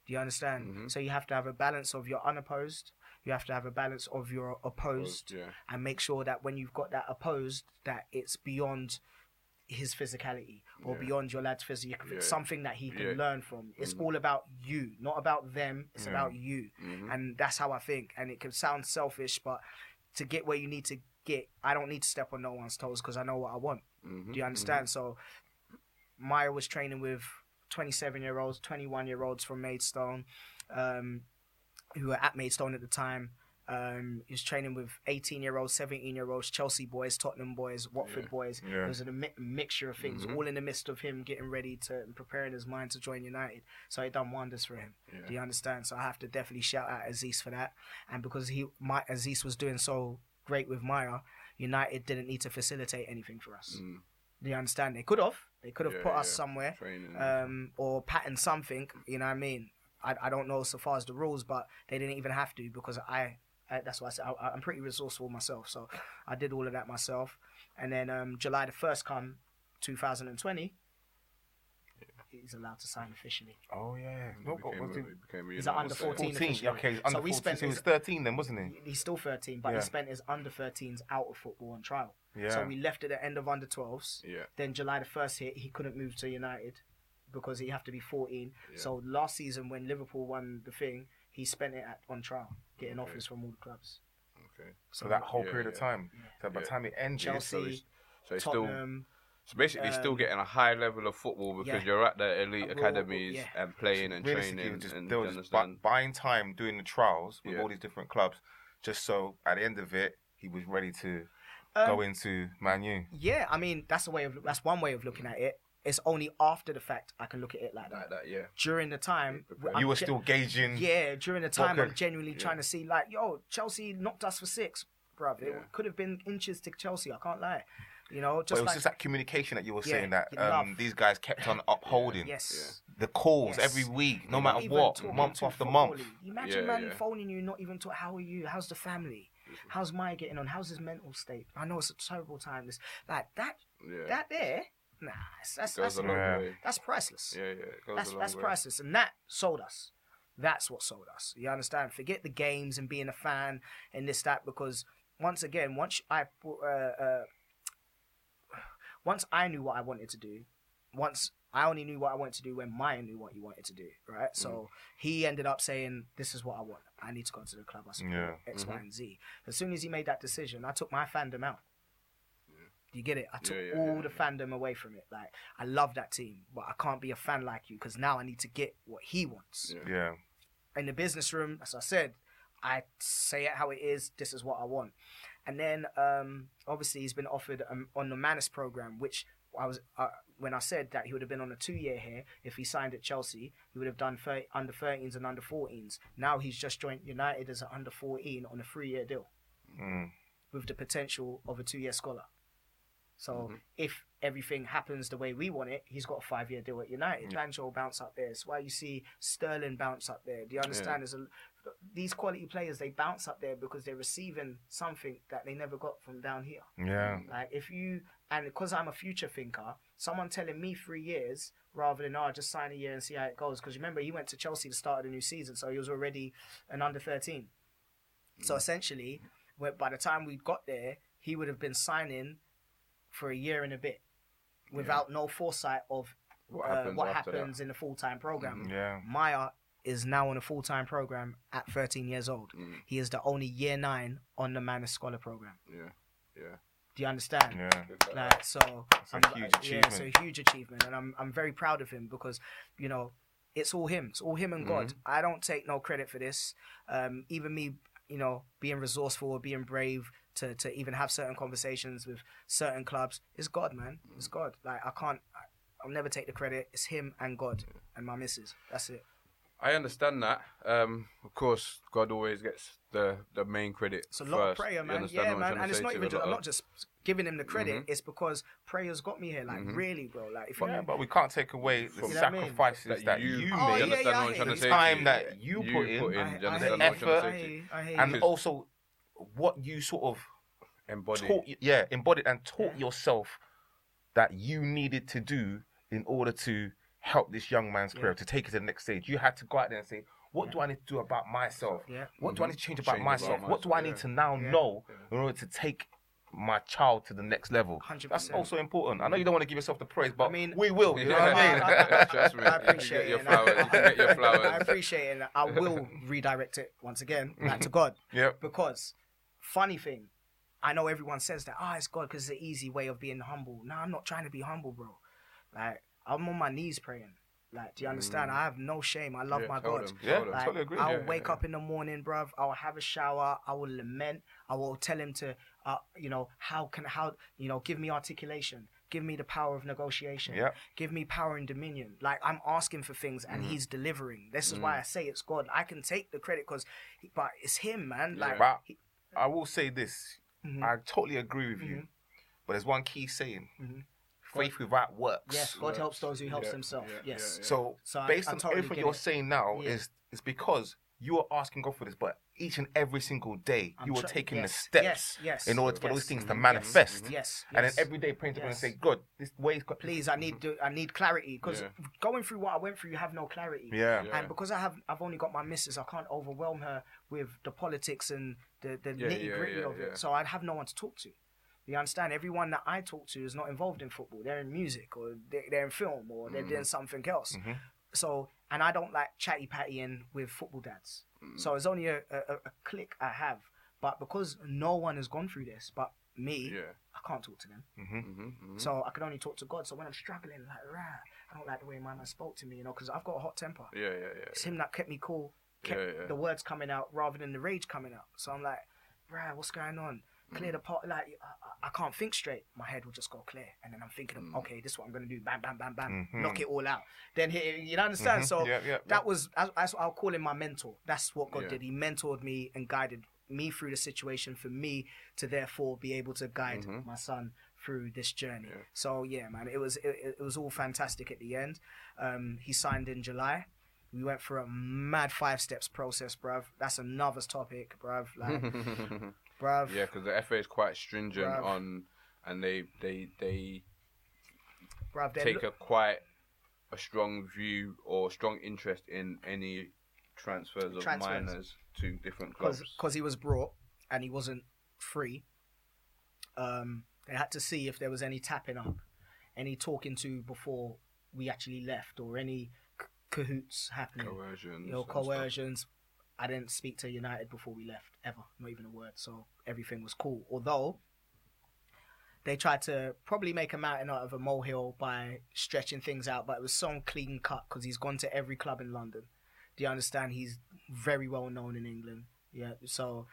Speaker 2: Do you understand?
Speaker 3: Mhm.
Speaker 2: So you have to have a balance of your unopposed. You have to have a balance of your opposed,
Speaker 3: Yeah.
Speaker 2: and make sure that when you've got that opposed, that it's beyond his physicality or
Speaker 3: Yeah.
Speaker 2: beyond your lad's physique.
Speaker 3: Yeah.
Speaker 2: Something that he can
Speaker 3: Yeah.
Speaker 2: learn from. It's
Speaker 3: Mhm.
Speaker 2: all about you, not about them. It's
Speaker 1: Yeah.
Speaker 2: about you,
Speaker 3: Mhm.
Speaker 2: and that's how I think. And it can sound selfish, but to get where you need to get, I don't need to step on no one's toes because I know what I want.
Speaker 3: Mhm.
Speaker 2: Do you understand? So Miah was training with 27 year olds, 21 year olds from Maidstone, um, who were at Maidstone at the time. Um, he was training with 18 year olds, 17 year olds, Chelsea boys, Tottenham boys, Watford
Speaker 3: Yeah.
Speaker 2: boys.
Speaker 1: Yeah.
Speaker 2: It was a mi- mixture of things,
Speaker 3: Mhm.
Speaker 2: all in the midst of him getting ready to and preparing his mind to join United. So it done wonders for him.
Speaker 3: Yeah.
Speaker 2: Do you understand? So I have to definitely shout out Aziz for that. And because he, my, Aziz was doing so great with Miah, United didn't need to facilitate anything for us.
Speaker 3: Mm.
Speaker 2: Do you understand? They could have. They could have
Speaker 3: Yeah,
Speaker 2: put us somewhere
Speaker 3: Training.
Speaker 2: um, or patterned something. You know what I mean? I, I don't know so far as the rules, but they didn't even have to because I. I that's why I said I, I'm pretty resourceful myself, so I did all of that myself. And then um, July the first come, 2020, he's allowed to sign officially.
Speaker 1: Oh yeah.
Speaker 3: He
Speaker 1: No, what
Speaker 3: became
Speaker 1: was
Speaker 3: a- became
Speaker 2: He's at under
Speaker 3: player.
Speaker 2: 14
Speaker 1: 14.
Speaker 2: officially.
Speaker 1: Okay,
Speaker 2: So
Speaker 1: under
Speaker 2: we
Speaker 1: 14.
Speaker 2: spent
Speaker 1: So he was 13 then, wasn't he?
Speaker 2: He's still 13, but
Speaker 1: Yeah.
Speaker 2: he spent his under 13s out of football on trial.
Speaker 1: Yeah.
Speaker 2: So we left at the end of under 12s.
Speaker 3: Yeah.
Speaker 2: Then July the first hit, he couldn't move to United because he have to be 14.
Speaker 3: Yeah.
Speaker 2: So last season when Liverpool won the thing, he spent it at, on trial, getting
Speaker 3: Okay.
Speaker 2: offers from all the clubs.
Speaker 3: Okay.
Speaker 1: so that whole
Speaker 3: Yeah,
Speaker 1: period of
Speaker 3: yeah.
Speaker 1: time. So by the
Speaker 3: Yeah.
Speaker 1: time it ended,
Speaker 2: Chelsea,
Speaker 3: So he's, so he's still so basically still
Speaker 2: um,
Speaker 3: getting a high level of football because
Speaker 2: yeah.
Speaker 3: you're at the elite
Speaker 2: well,
Speaker 3: academies
Speaker 2: yeah.
Speaker 3: and playing and training
Speaker 1: just,
Speaker 3: and
Speaker 1: they were just bu- buying time doing the trials with
Speaker 3: Yeah.
Speaker 1: all these different clubs, just so at the end of it, he was ready to
Speaker 2: Um,
Speaker 1: go into Man U.
Speaker 2: Yeah, I mean that's a way of that's one way of looking at it. It's only after the fact I can look at it like that.
Speaker 3: like that, yeah.
Speaker 2: During the time. I'm
Speaker 1: You were still gauging.
Speaker 2: Yeah, during the time, I'm genuinely
Speaker 3: Yeah.
Speaker 2: trying to see like, yo, Chelsea knocked us for six, bruv. It
Speaker 3: Yeah.
Speaker 2: could have been inches to Chelsea. I can't lie. You know,
Speaker 1: But
Speaker 2: just
Speaker 1: it was
Speaker 2: like
Speaker 1: just that communication that you were
Speaker 2: Yeah,
Speaker 1: saying that um, these guys kept on upholding.
Speaker 2: yes.
Speaker 1: The calls
Speaker 2: Yes.
Speaker 1: every week, no
Speaker 2: You're
Speaker 1: matter what, month after month.
Speaker 2: Imagine
Speaker 3: Yeah,
Speaker 2: man
Speaker 3: yeah.
Speaker 2: phoning you, not even to how are you, how's the family, how's Miah getting on, how's his mental state. I know it's a terrible time. This like that, that there, nah, that's that's that's,
Speaker 3: a long way.
Speaker 2: that's priceless.
Speaker 3: Yeah, yeah. It goes
Speaker 2: that's
Speaker 3: a long
Speaker 2: that's
Speaker 3: way.
Speaker 2: priceless, and that sold us. That's what sold us. You understand? Forget the games and being a fan and this that because once again, once I uh, uh, once I knew what I wanted to do, once I only knew what I wanted to do when Miah knew what he wanted to do, right? So
Speaker 3: Mm.
Speaker 2: he ended up saying, "This is what I want. I need to go to the club I support
Speaker 1: Yeah.
Speaker 2: X, Y,
Speaker 3: Mhm.
Speaker 2: and Z." As soon as he made that decision, I took my fandom out. Do you get it? I took
Speaker 3: Yeah, yeah,
Speaker 2: all
Speaker 3: yeah,
Speaker 2: the
Speaker 3: yeah.
Speaker 2: fandom away from it. Like I love that team, but I can't be a fan like you because now I need to get what he wants
Speaker 3: Yeah.
Speaker 1: Yeah.
Speaker 2: in the business room, as I said, I say it how it is. This is what I want. And then um, obviously he's been offered um, on the Manus program, which I was uh, when I said that he would have been on a two-year here if he signed at Chelsea. He would have done 30, under 13s and under 14s. Now he's just joined United as an under 14 on a three-year deal
Speaker 1: Mm.
Speaker 2: with the potential of a two-year scholar. So
Speaker 3: Mhm.
Speaker 2: if everything happens the way we want it, he's got a five-year deal at United.
Speaker 1: Yeah.
Speaker 2: Sancho will bounce up there. It's why you see Sterling bounce up there. Do you understand? There's a, these quality players they bounce up there because they're receiving something that they never got from down here.
Speaker 1: Yeah.
Speaker 2: Like if you and because I'm a future thinker, someone telling me three years rather than oh just sign a year and see how it goes. Because remember he went to Chelsea to start the new season, so he was already an under thirteen. So essentially, by the time we got there, he would have been signing for a year and a bit, without no foresight of
Speaker 3: What
Speaker 2: uh,
Speaker 3: happens
Speaker 2: what happens in the full time program.
Speaker 1: Yeah.
Speaker 2: Miah is now on a full time program at 13 years old.
Speaker 3: Mm,
Speaker 2: He is the only year nine on the Manus Scholar program.
Speaker 3: yeah. Yeah.
Speaker 2: Do you understand?
Speaker 1: Yeah.
Speaker 2: Like so,
Speaker 1: a
Speaker 2: I'm-
Speaker 1: huge
Speaker 2: Yeah, it's a huge achievement, and I'm I'm very proud of him because, you know, it's all him. It's all him and God.
Speaker 1: Mm-hmm.
Speaker 2: I don't take no credit for this. Um, even me, you know, being resourceful or being brave to to even have certain conversations with certain clubs is God, man.
Speaker 1: Mm.
Speaker 2: It's God. Like I can't. I, I'll never take the credit. It's him and God and my missus. That's it.
Speaker 3: I understand that. Um, of course, God always gets the, the main credit.
Speaker 2: It's a lot
Speaker 3: first.
Speaker 2: of prayer, man. Yeah, man. And it's not even.
Speaker 3: A
Speaker 2: Just, I'm not just giving him the credit, it's because prayers got me here. Like really, bro. Like if
Speaker 1: Yeah,
Speaker 2: I,
Speaker 1: but we can't take away the
Speaker 2: You know what I mean?
Speaker 1: sacrifices
Speaker 3: That
Speaker 1: that,
Speaker 3: you-
Speaker 1: you,
Speaker 2: Oh,
Speaker 1: made,
Speaker 2: yeah,
Speaker 3: understand
Speaker 2: yeah,
Speaker 3: what
Speaker 2: I
Speaker 3: I'm trying to
Speaker 2: you.
Speaker 3: say?
Speaker 1: Time that you
Speaker 3: you
Speaker 1: put in,
Speaker 3: put in.
Speaker 2: I- I
Speaker 3: understand
Speaker 2: hear
Speaker 3: I'm trying to
Speaker 1: effort,
Speaker 2: I
Speaker 3: to
Speaker 2: hear
Speaker 3: you?
Speaker 2: you, I
Speaker 1: and also what you sort of
Speaker 3: Embody.
Speaker 1: taught, yeah, embodied and taught
Speaker 2: Yeah.
Speaker 1: yourself that you needed to do in order to help this young man's career
Speaker 2: Yeah.
Speaker 1: to take it to the next stage. You had to go out there and say, what do I need to do about myself?
Speaker 2: Yeah.
Speaker 1: What do I need to change about
Speaker 3: Change about
Speaker 1: myself? What do I need
Speaker 3: yeah.
Speaker 1: to now
Speaker 2: Yeah.
Speaker 1: know in order to take my child to the next level?
Speaker 2: 100%.
Speaker 1: That's also important. I know you don't want to give yourself the praise, but
Speaker 2: I mean-
Speaker 1: we will. You know what I mean?
Speaker 3: Yeah, trust me.
Speaker 2: I
Speaker 3: You can
Speaker 2: appreciate
Speaker 3: your
Speaker 2: it.
Speaker 3: flowers. You can get your [laughs]
Speaker 2: I appreciate it. I will [laughs] redirect it once again back to God. [laughs]
Speaker 1: Yep.
Speaker 2: Because, funny thing, I know everyone says that, ah, it's God because it's an easy way of being humble. No, I'm not trying to be humble, bro. Like, I'm on my knees praying. Like, do you understand? I have no shame. I love
Speaker 3: Mm. Yeah,
Speaker 2: my God.
Speaker 3: them,
Speaker 1: Yeah.
Speaker 2: Like,
Speaker 1: totally agree.
Speaker 2: I'll
Speaker 3: Yeah,
Speaker 2: wake
Speaker 3: yeah.
Speaker 2: up in the morning, bruv. I'll have a shower. I will lament. I will tell him to, uh, you know, how can how you know, give me articulation, give me the power of negotiation,
Speaker 1: Yeah.
Speaker 2: give me power and dominion. Like I'm asking for things and
Speaker 3: Mm-hmm.
Speaker 2: he's delivering. This is
Speaker 3: Mm.
Speaker 2: why I say it's God. I can take the credit because, but it's him, man. Like, he-
Speaker 1: I will say this.
Speaker 2: Mhm.
Speaker 1: I totally agree with you.
Speaker 2: Mhm.
Speaker 1: But there's one key saying.
Speaker 2: Mhm.
Speaker 1: Faith without works.
Speaker 2: yes, God
Speaker 3: Works.
Speaker 2: helps those who helps
Speaker 3: Yeah,
Speaker 2: himself.
Speaker 3: yeah,
Speaker 2: yes.
Speaker 3: yeah,
Speaker 1: So,
Speaker 2: So
Speaker 1: based
Speaker 2: I
Speaker 1: on
Speaker 2: totally
Speaker 1: everything you're
Speaker 2: it.
Speaker 1: saying now,
Speaker 2: Yeah.
Speaker 1: is is because you are asking God for this, but each and every single day
Speaker 2: I'm
Speaker 1: you are
Speaker 2: try-
Speaker 1: taking
Speaker 2: yes,
Speaker 1: the steps
Speaker 2: yes, yes,
Speaker 1: in order for those things to
Speaker 2: mhm,
Speaker 1: manifest.
Speaker 2: Yes, yes.
Speaker 1: And then every day praying to God and
Speaker 2: Yes.
Speaker 1: say, God, this way's got
Speaker 2: please, I need to, I need clarity because
Speaker 3: Yeah.
Speaker 2: going through what I went through, you have no clarity.
Speaker 1: Yeah.
Speaker 3: Yeah.
Speaker 2: And because I have, I've only got my missus, I can't overwhelm her with the politics and the, the
Speaker 3: Yeah,
Speaker 2: nitty gritty
Speaker 3: yeah,
Speaker 2: of
Speaker 3: yeah.
Speaker 2: it. So I'd have no one to talk to. You understand? Everyone that I talk to is not involved in football. They're in music or they- they're in film or they're
Speaker 3: Mm-hmm.
Speaker 2: doing something else.
Speaker 1: Mhm.
Speaker 2: So, and I don't like chatty pattying with football dads.
Speaker 3: Mm.
Speaker 2: So it's only a, a, a click I have. But because no one has gone through this but me,
Speaker 3: Yeah.
Speaker 2: I can't talk to them.
Speaker 1: Mhm.
Speaker 3: hmm hmm
Speaker 2: So I can only talk to God. So when I'm struggling, like, rah, I don't like the way my man spoke to me, you know, because I've got a hot temper.
Speaker 3: Yeah, yeah, yeah.
Speaker 2: It's him that kept me cool, kept
Speaker 3: Yeah, yeah.
Speaker 2: the words coming out rather than the rage coming out. So I'm like, rah, what's going on? Clear the pot. Like I, I- can't think straight. My head will just go clear, and then I'm thinking,
Speaker 3: Mm.
Speaker 2: okay, this is what I'm gonna do. Bam, bam, bam, bam.
Speaker 1: Mhm.
Speaker 2: Knock it all out. Then he, you understand?
Speaker 1: Mhm.
Speaker 2: So
Speaker 1: Yeah,
Speaker 2: that was that's what I'll call him my mentor. That's what God did. He mentored me and guided me through the situation for me to therefore be able to guide
Speaker 3: Mhm.
Speaker 2: my son through this journey. So yeah, man, it was it, it was all fantastic at the end. Um, he signed in July. We went through a mad five steps process, bruv. That's another topic, bruv. [laughs] Like, bruv.
Speaker 3: yeah, because the FA is quite stringent
Speaker 2: Bruv.
Speaker 3: on, and they they they
Speaker 2: bruv.
Speaker 3: take
Speaker 2: lo-
Speaker 3: a quite a strong view or strong interest in any transfers of
Speaker 2: Transfers.
Speaker 3: minors to different clubs.
Speaker 2: because he was brought and he wasn't free. Um, they had to see if there was any tapping up, any talking to before we actually left, or any cahoots happening,
Speaker 3: Coercions.
Speaker 2: you know,
Speaker 3: stuff.
Speaker 2: coercions. I didn't speak to United before we left ever, not even a word. So everything was cool. Although they tried to probably make a mountain out of a molehill by stretching things out, but it was so clean cut because he's gone to every club in London. Do you understand? He's very well known in England. Yeah, so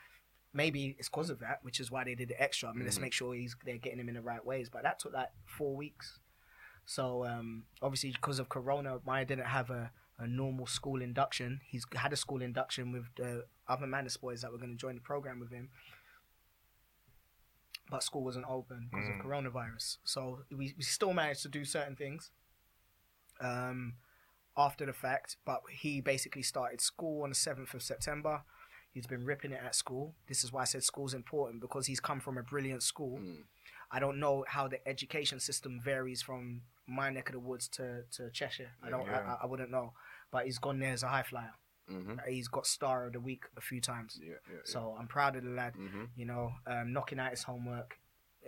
Speaker 2: maybe it's because of that, which is why they did the extra. I mean, let's
Speaker 3: Mhm.
Speaker 2: make sure he's they're getting him in the right ways. But that took like four weeks. So um, obviously, because of Corona, Miah didn't have a, a normal school induction. He's had a school induction with the other Manus boys that were going to join the program with him. But school wasn't open because
Speaker 1: Mm.
Speaker 2: of coronavirus. So we, we still managed to do certain things um, after the fact. But he basically started school on the 7th of September. He's been ripping it at school. This is why I said school's important because he's come from a brilliant school.
Speaker 3: Mm.
Speaker 2: I don't know how the education system varies from my neck of the woods to, to Cheshire. I don't.
Speaker 1: Yeah.
Speaker 2: I, I wouldn't know. But he's gone there as a high flyer.
Speaker 3: Mhm.
Speaker 2: He's got star of the week a few times.
Speaker 3: Yeah, yeah.
Speaker 2: So I'm proud of the lad.
Speaker 3: hmm
Speaker 2: You know, um, knocking out his homework,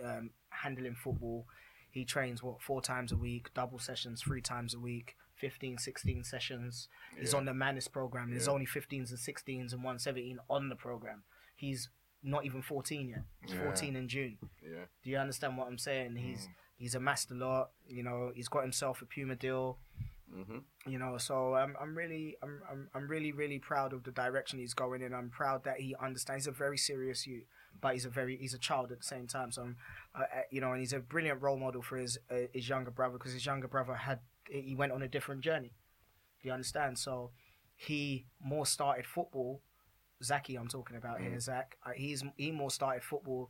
Speaker 2: um, handling football. He trains what four times a week, double sessions three times a week, 15, 16 sessions. He's on the Manus program. There's only 15s and 16s and 117 on the program. He's not even 14 yet. He's
Speaker 1: Yeah.
Speaker 2: 14 in June.
Speaker 3: Yeah.
Speaker 2: Do you understand what I'm saying?
Speaker 1: Mm.
Speaker 2: He's amassed a lot. You know, he's got himself a Puma deal.
Speaker 3: hmm
Speaker 2: You know, so I'm I'm really I'm I'm, I'm really really proud of the direction he's going in. I'm proud that he understands. He's a very serious youth, but he's a very he's a child at the same time. So I'm, uh, you know, and he's a brilliant role model for his uh, his younger brother because his younger brother had he went on a different journey. Do you understand? So he more started football. Zaki, I'm talking about here, Zach. Uh, he's he more started football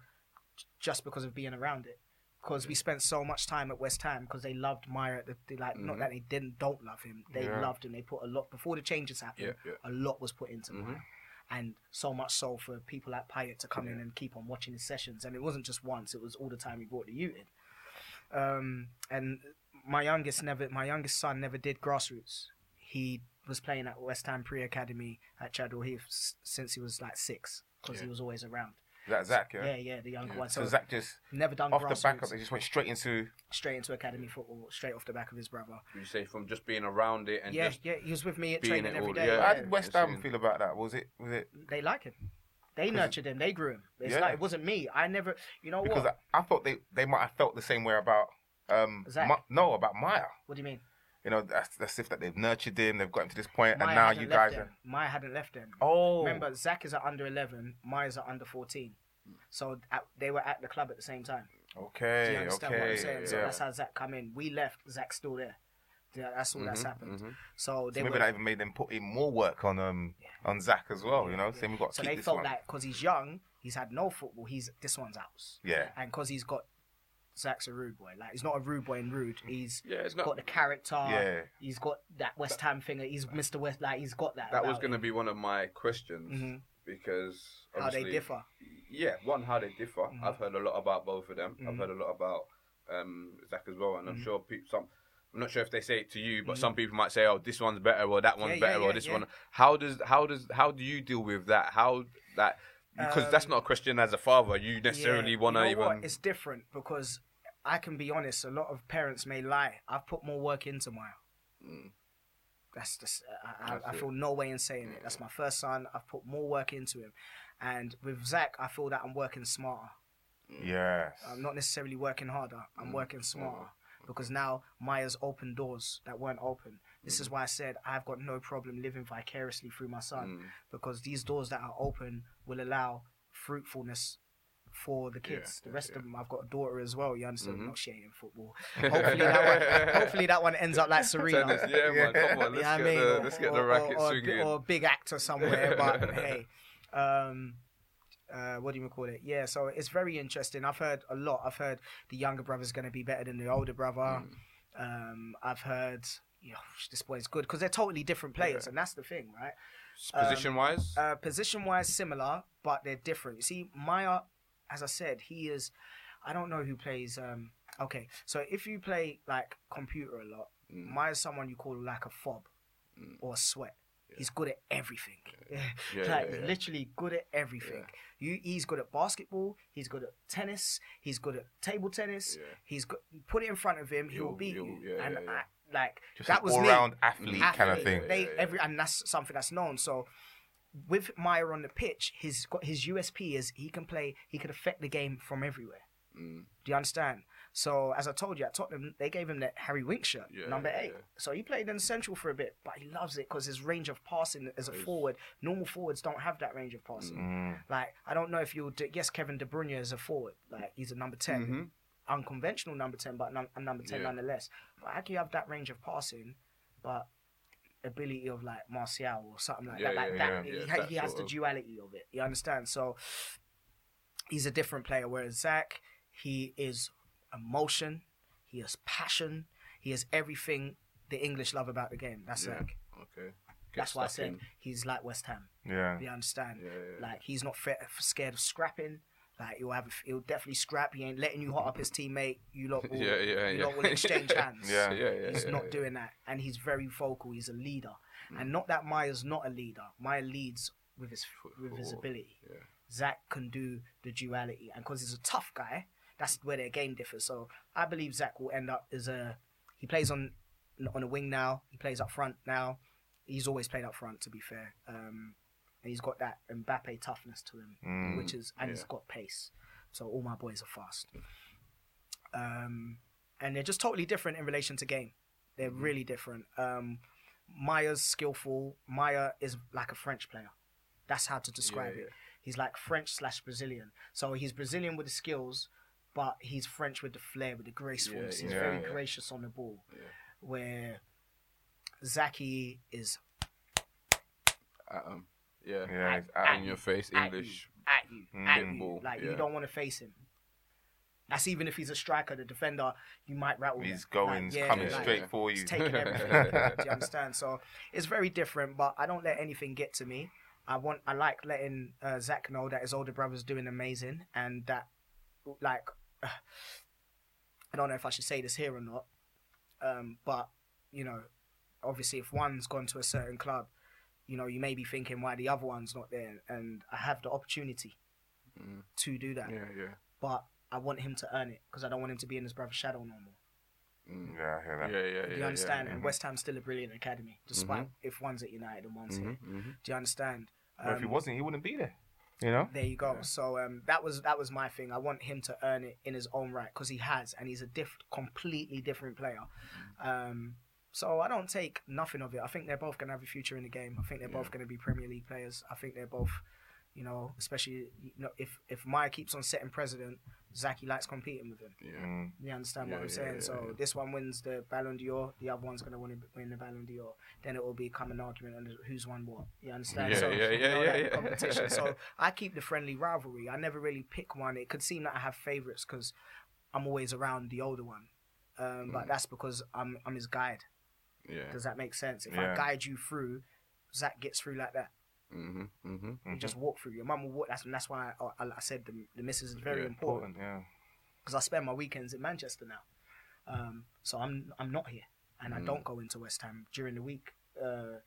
Speaker 2: just because of being around it. Because we spent so much time at West Ham because they loved Miah. They, they like not
Speaker 3: Mhm.
Speaker 2: that they didn't don't love him. They
Speaker 1: Yeah.
Speaker 2: loved him. They put a lot before the changes happened.
Speaker 3: Yeah, yeah.
Speaker 2: A lot was put into
Speaker 3: Mhm.
Speaker 2: Miah, and so much so for people like Pyatt to come in and keep on watching his sessions. And it wasn't just once; it was all the time he brought the youth in. Um, and my youngest never, my youngest son never did grassroots. He was playing at West Ham Pre Academy at Chadwell Heath since he was like six because he was always around.
Speaker 1: Is that Zach? Yeah.
Speaker 2: Yeah, yeah, the younger
Speaker 3: Yeah.
Speaker 2: one.
Speaker 1: So
Speaker 2: So,
Speaker 1: Zach just
Speaker 2: never done
Speaker 1: off the back of it, just went straight into.
Speaker 2: straight into academy football, straight off the back of his brother.
Speaker 3: You say from just being around it and
Speaker 2: yeah,
Speaker 3: just
Speaker 2: yeah, he was with me at training
Speaker 3: it
Speaker 2: every
Speaker 3: all-
Speaker 2: day.
Speaker 3: yeah.
Speaker 1: How did West Ham feel about that? Was it? Was it?
Speaker 2: They like him. They nurtured him. They grew him. It's
Speaker 1: Yeah.
Speaker 2: like it wasn't me. I never. You know
Speaker 1: Because
Speaker 2: what?
Speaker 1: I, I thought they they might have felt the same way about. Um,
Speaker 2: Zach?
Speaker 1: Ma- no, about Miah.
Speaker 2: What do you mean?
Speaker 1: You know, that's that's if that they've nurtured him, they've got him to this point,
Speaker 2: Miah
Speaker 1: and now you guys are.
Speaker 2: Miah hadn't left them.
Speaker 1: Oh,
Speaker 2: Remember, Zach is at under eleven. Miah's at under fourteen. So at, they were at the club at the same time. Do
Speaker 1: Okay,
Speaker 2: you understand
Speaker 1: okay,
Speaker 2: what I'm saying? So that's how Zach come in. We left. Zach's still there. Yeah, that's all that's
Speaker 3: Mhm,
Speaker 2: happened.
Speaker 3: mhm.
Speaker 2: So they
Speaker 1: So maybe
Speaker 2: were,
Speaker 1: that even made them put in more work on um on Zach as well. You know, saying we've got to
Speaker 2: so they felt
Speaker 1: one.
Speaker 2: like because he's young, he's had no football. He's this one's ours.
Speaker 1: yeah,
Speaker 2: and because he's got Zach's a rude boy. Like he's not a rude boy in rude. He's
Speaker 3: Yeah, it's not.
Speaker 2: got the character.
Speaker 1: yeah.
Speaker 2: He's got that West Ham thing. He's Mr. West. Like he's got that.
Speaker 3: that was going to be one of my questions
Speaker 2: Mhm.
Speaker 3: because
Speaker 2: how they differ.
Speaker 3: Yeah, one how they differ.
Speaker 2: Mhm.
Speaker 3: I've heard a lot about both of them. I've
Speaker 2: Mhm.
Speaker 3: heard a lot about um, Zach as well, and I'm
Speaker 2: Mhm.
Speaker 3: sure pe- some. I'm not sure if they say it to you, but some people might say, "Oh, this one's better," or "That one's
Speaker 2: Yeah, yeah,
Speaker 3: better," or "This
Speaker 2: yeah.
Speaker 3: one." How does how does how do you deal with that? How that because that's
Speaker 2: Um,
Speaker 3: not a question as a father. You necessarily
Speaker 2: Yeah,
Speaker 3: want to
Speaker 2: you know
Speaker 3: even.
Speaker 2: What? It's different because I can be honest. A lot of parents may lie. I've put more work into Miah.
Speaker 3: Mm.
Speaker 2: That's just. I, I, I feel no way in saying it. That's my first son. I've put more work into him, and with Zach, I feel that I'm working smarter.
Speaker 1: Yes.
Speaker 2: I'm not necessarily working harder. I'm
Speaker 3: Mm.
Speaker 2: working smarter because now Miah's opened doors that weren't open. This is why I said I've got no problem living vicariously through my son
Speaker 3: Mm.
Speaker 2: because these doors that are open will allow fruitfulness for the
Speaker 3: Yeah,
Speaker 2: kids. the rest
Speaker 3: yeah.
Speaker 2: of them, I've got a daughter as well. You understand?
Speaker 3: Mhm.
Speaker 2: Not shading football. [laughs] Hopefully that one. Hopefully that one ends up like [laughs] Serena.
Speaker 3: Tennis, yeah, man. Come on, [laughs] let's
Speaker 2: what I
Speaker 3: get
Speaker 2: mean?
Speaker 3: the
Speaker 2: Or-
Speaker 3: let's get the racket
Speaker 2: or, or, a
Speaker 3: swinging.
Speaker 2: or a big actor somewhere. But hey, um, uh, what do you call it? Yeah, so it's very interesting. I've heard a lot. I've heard the younger brother's going to be better than the older brother.
Speaker 3: Mm.
Speaker 2: Um, I've heard, you know, this boy's good because they're totally different players,
Speaker 3: Yeah.
Speaker 2: and that's the thing, right?
Speaker 3: Position wise,
Speaker 2: Uh, position wise, similar, but they're different. You see, Miah, as I said, he is. I don't know who plays. Um, okay, so if you play like computer a lot,
Speaker 3: Mm.
Speaker 2: Miah's someone you call like a fob
Speaker 3: Mm.
Speaker 2: or a sweat. He's good at everything.
Speaker 3: Yeah, [laughs]
Speaker 2: like
Speaker 3: yeah, yeah.
Speaker 2: literally good at everything. You, he's good at basketball. He's good at tennis. He's good at table tennis.
Speaker 3: Yeah.
Speaker 2: He's good. Put it in front of him, he'll,
Speaker 3: He'll-
Speaker 2: beat
Speaker 3: he'll-
Speaker 2: you.
Speaker 3: yeah,
Speaker 2: and
Speaker 3: yeah, yeah.
Speaker 2: I, like
Speaker 1: Just
Speaker 2: that
Speaker 1: an
Speaker 2: was
Speaker 1: all round athlete kind of thing.
Speaker 2: They
Speaker 3: Yeah, yeah,
Speaker 2: every and that's something that's known. So with Miah on the pitch, his got his USP is he can play. He can affect the game from everywhere.
Speaker 3: Mm.
Speaker 2: Do you understand? So as I told you at Tottenham, they gave him that Harry Wink shirt,
Speaker 3: Yeah,
Speaker 2: number eight.
Speaker 3: yeah.
Speaker 2: So he played in central for a bit, but he loves it because his range of passing as a forward, normal forwards don't have that range of passing.
Speaker 1: Mm.
Speaker 2: Like I don't know if you'll do, yes, Kevin De Bruyne is a forward, like he's a number 10
Speaker 3: Mhm.
Speaker 2: unconventional number ten, but num- a number ten
Speaker 3: Yeah.
Speaker 2: nonetheless. But how can you have that range of passing, but ability of like Martial or something like
Speaker 3: Yeah,
Speaker 2: that? Like
Speaker 3: yeah,
Speaker 2: that,
Speaker 3: yeah,
Speaker 2: he,
Speaker 3: that
Speaker 2: he has the
Speaker 3: of-
Speaker 2: duality of it. You understand? So he's a different player. Whereas Zach, he is emotion, he has passion, he has everything the English love about the game. That's. Zach.
Speaker 3: Okay.
Speaker 2: That's why I said
Speaker 3: in.
Speaker 2: he's like West Ham.
Speaker 1: Yeah.
Speaker 2: You understand? Like he's not fe- scared of scrapping. Like he'll have, a, he'll definitely scrap. He ain't letting you hot up his teammate. You lot [laughs] will,
Speaker 3: Yeah, yeah,
Speaker 2: you
Speaker 3: yeah.
Speaker 2: lot will exchange [laughs] hands.
Speaker 1: Yeah.
Speaker 3: yeah, yeah.
Speaker 2: he's
Speaker 3: yeah,
Speaker 2: not
Speaker 3: yeah.
Speaker 2: doing that, and he's very vocal. He's a leader,
Speaker 3: Mm.
Speaker 2: and not that Miah's not a leader. Miah leads with his with his ability.
Speaker 3: yeah.
Speaker 2: Zach can do the duality, and because he's a tough guy, that's where their game differs. So I believe Zach will end up as a he plays on on a wing now. He plays up front now. He's always played up front, to be fair. Um, and he's got that Mbappe toughness to him,
Speaker 1: Mm.
Speaker 2: which is and he's got pace. So all my boys are fast. Um, and they're just totally different in relation to game. They're
Speaker 3: Mm-hmm.
Speaker 2: really different. Um, Miah's skillful. Miah is like a French player. That's how to describe
Speaker 3: Yeah,
Speaker 2: it. He's like French slash Brazilian. So he's Brazilian with the skills, but he's French with the flair, with the gracefulness.
Speaker 3: Yeah,
Speaker 2: he's
Speaker 1: yeah,
Speaker 2: very
Speaker 3: yeah.
Speaker 2: gracious on the ball.
Speaker 3: Yeah.
Speaker 2: Where Zaki is
Speaker 3: At 'em. Yeah.
Speaker 1: Yeah.
Speaker 2: At- at
Speaker 3: In your face,
Speaker 2: at
Speaker 3: English.
Speaker 2: you, at you,
Speaker 1: Mm.
Speaker 2: at you.
Speaker 3: ball,
Speaker 2: Like
Speaker 3: yeah.
Speaker 2: you don't want to face him. That's even if he's a striker, the defender, you might rattle.
Speaker 1: He's
Speaker 2: him.
Speaker 1: going,
Speaker 2: Like,
Speaker 1: he's
Speaker 2: yeah,
Speaker 1: coming
Speaker 3: yeah,
Speaker 1: straight
Speaker 3: yeah.
Speaker 1: for you.
Speaker 2: He's taking [laughs] everything. do you understand? So it's very different, but I don't let anything get to me. I want, I like letting uh, Zach know that his older brother's doing amazing, and that, like, [sighs] I don't know if I should say this here or not, um, but you know, obviously, if one's gone to a certain club, you know, you may be thinking why the other one's not there, and I have the opportunity
Speaker 3: Mm.
Speaker 2: to do that,
Speaker 3: Yeah, yeah.
Speaker 2: but I want him to earn it because I don't want him to be in his brother's shadow no more.
Speaker 3: Mm.
Speaker 1: Yeah, I hear that.
Speaker 3: Yeah, yeah, yeah.
Speaker 2: Do you understand?
Speaker 3: Yeah,
Speaker 2: And West Ham's still a brilliant academy, despite if one's at United and one's here.
Speaker 3: Mhm, mhm.
Speaker 2: Do you understand?
Speaker 1: But if he
Speaker 2: Um,
Speaker 1: wasn't, he wouldn't be there. You know?
Speaker 2: There you go. So um, that was that was my thing. I want him to earn it in his own right because he has, and he's a diff- completely different player. Um, so I don't take nothing of it. I think they're both going to have a future in the game. I think they're both going to be Premier League players. I think they're both, you know, especially you know, if if Miah keeps on setting president, Zaki likes competing with him.
Speaker 3: Yeah.
Speaker 1: Mm.
Speaker 2: You understand what I'm
Speaker 3: yeah,
Speaker 2: saying?
Speaker 3: yeah,
Speaker 2: so
Speaker 3: yeah.
Speaker 2: this one wins the Ballon d'Or, the other one's gonna win, win the Ballon d'Or. Then it will become an argument on who's won what. You understand?
Speaker 3: Yeah,
Speaker 2: so,
Speaker 3: yeah,
Speaker 2: you
Speaker 3: yeah,
Speaker 2: know,
Speaker 3: yeah,
Speaker 2: that
Speaker 3: yeah.
Speaker 2: Competition. so [laughs] I keep the friendly rivalry. I never really pick one. It could seem that I have favorites because I'm always around the older one, um,
Speaker 3: Mm.
Speaker 2: but that's because I'm I'm his guide.
Speaker 3: Yeah.
Speaker 2: Does that make sense? If
Speaker 1: Yeah.
Speaker 2: I guide you through, Zach gets through like that.
Speaker 3: Mhm, mhm.
Speaker 2: You just walk through. Your mum will walk. That's that's why I, I, I said the the missus is very
Speaker 3: Yeah,
Speaker 2: important
Speaker 1: Important, yeah.
Speaker 2: because I spend my weekends in Manchester now. Um, so I'm I'm not here, and I
Speaker 3: Mm.
Speaker 2: don't go into West Ham during the week. Uh,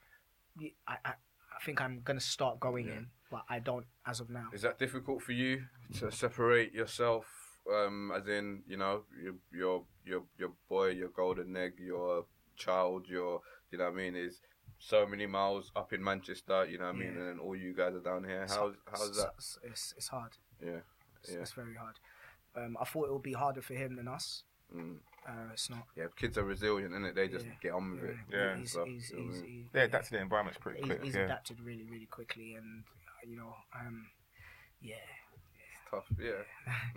Speaker 2: y- I, I I think I'm gonna start going
Speaker 3: Yeah.
Speaker 2: in, but I don't as of now.
Speaker 3: Is that difficult for you to separate yourself, um, as in you know your your your your boy, your golden egg, your child, your you know what I mean is so many miles up in Manchester, you know what I mean,
Speaker 2: Yeah.
Speaker 3: and then all you guys are down here.
Speaker 2: It's
Speaker 3: How's how's that?
Speaker 2: It's, it's, it's hard.
Speaker 3: Yeah,
Speaker 2: It's,
Speaker 3: Yeah.
Speaker 2: it's very hard. Um, I thought it would be harder for him than us.
Speaker 3: mm.
Speaker 2: Uh, it's not.
Speaker 3: yeah. Kids are resilient, and they just
Speaker 2: Yeah.
Speaker 3: get on with it.
Speaker 1: Yeah.
Speaker 2: He's,
Speaker 3: So,
Speaker 2: he's,
Speaker 3: you know
Speaker 2: he's,
Speaker 3: mean?
Speaker 2: he-
Speaker 1: Yeah, that's the environment's pretty
Speaker 2: he's,
Speaker 1: quick.
Speaker 2: he's
Speaker 1: yeah.
Speaker 2: adapted really, really quickly, and you know, um, yeah,
Speaker 3: Tough, yeah. [laughs]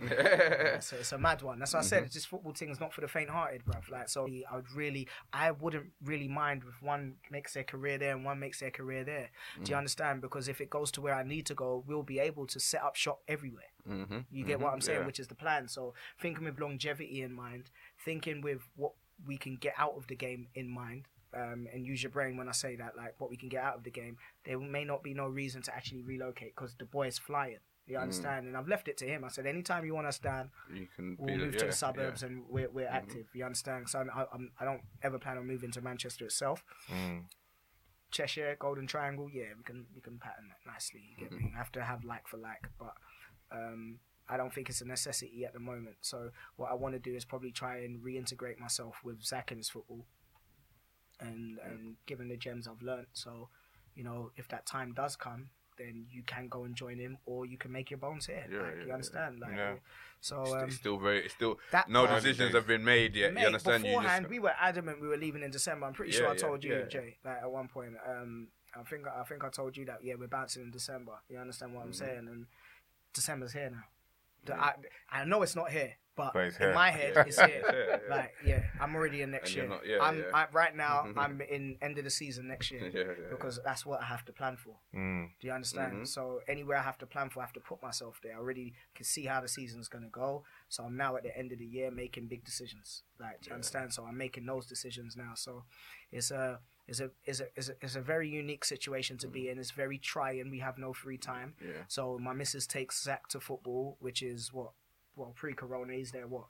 Speaker 2: it's, a, it's a mad one. That's what I
Speaker 3: Mm-hmm.
Speaker 2: said. This football thing is not for the faint-hearted, bruv. Like, so I would really, I wouldn't really mind if one makes their career there and one makes their career there. Do
Speaker 3: Mm.
Speaker 2: you understand? Because if it goes to where I need to go, we'll be able to set up shop everywhere.
Speaker 3: mm-hmm.
Speaker 2: You get what I'm saying,
Speaker 3: Yeah.
Speaker 2: which is the plan. So thinking with longevity in mind, thinking with what we can get out of the game in mind. Um, and use your brain when I say that, like what we can get out of the game. There may not be no reason to actually relocate because the boy is flying.
Speaker 3: Mm.
Speaker 2: You understand? And I've left it to him. I said, anytime you want us down,
Speaker 3: You can
Speaker 2: we'll move
Speaker 3: the,
Speaker 2: to
Speaker 3: yeah,
Speaker 2: the suburbs
Speaker 3: yeah.
Speaker 2: and we're, we're
Speaker 3: Mhm.
Speaker 2: active. You understand? So I, I'm, I don't ever plan on moving to Manchester itself.
Speaker 1: Mm.
Speaker 2: Cheshire, Golden Triangle, yeah, we can we can pattern that nicely. You get
Speaker 3: Mm-hmm.
Speaker 2: me? I have to have like for like, but um, I don't think it's a necessity at the moment. So what I want to do is probably try and reintegrate myself with Zach and his football, and and given the gems I've learnt. So you know, if that time does come, then you can go and join him, or you can make your bones here.
Speaker 3: Yeah,
Speaker 2: like,
Speaker 3: yeah,
Speaker 2: you understand? Like,
Speaker 1: Yeah.
Speaker 2: so
Speaker 3: It's,
Speaker 2: um,
Speaker 3: it's still very. It's still
Speaker 2: that
Speaker 3: no decisions have been made yet.
Speaker 2: Mate,
Speaker 3: you understand? You
Speaker 2: Beforehand,
Speaker 3: just
Speaker 2: we were adamant we were leaving in December. I'm pretty sure I told you. Jay, like at one point. Um, I think I think I told you that. Yeah, we're bouncing in December. You understand what I'm
Speaker 3: Mhm.
Speaker 2: saying? And December's here now. I, I know it's not here, but,
Speaker 1: But
Speaker 2: in
Speaker 1: here.
Speaker 2: my [laughs] head,
Speaker 3: Yeah.
Speaker 2: it's here.
Speaker 3: Yeah, yeah.
Speaker 2: Like, yeah, I'm already in next year.
Speaker 3: not- yeah,
Speaker 2: I'm
Speaker 3: yeah.
Speaker 2: I, right now. [laughs] I'm in end of the season next year [laughs]
Speaker 3: yeah, yeah,
Speaker 2: because that's what I have to plan for.
Speaker 1: Mm.
Speaker 2: Do you understand?
Speaker 3: Mhm.
Speaker 2: So anywhere I have to plan for, I have to put myself there. I already can see how the season's gonna go. So I'm now at the end of the year making big decisions. Like, do you
Speaker 3: Yeah.
Speaker 2: understand? So I'm making those decisions now. So it's a it's a it's a it's a, it's a very unique situation to
Speaker 3: Mm.
Speaker 2: be in. It's very trying. We have no free time.
Speaker 3: yeah.
Speaker 2: So my missus takes Zach to football, which is what well pre-corona. He's there what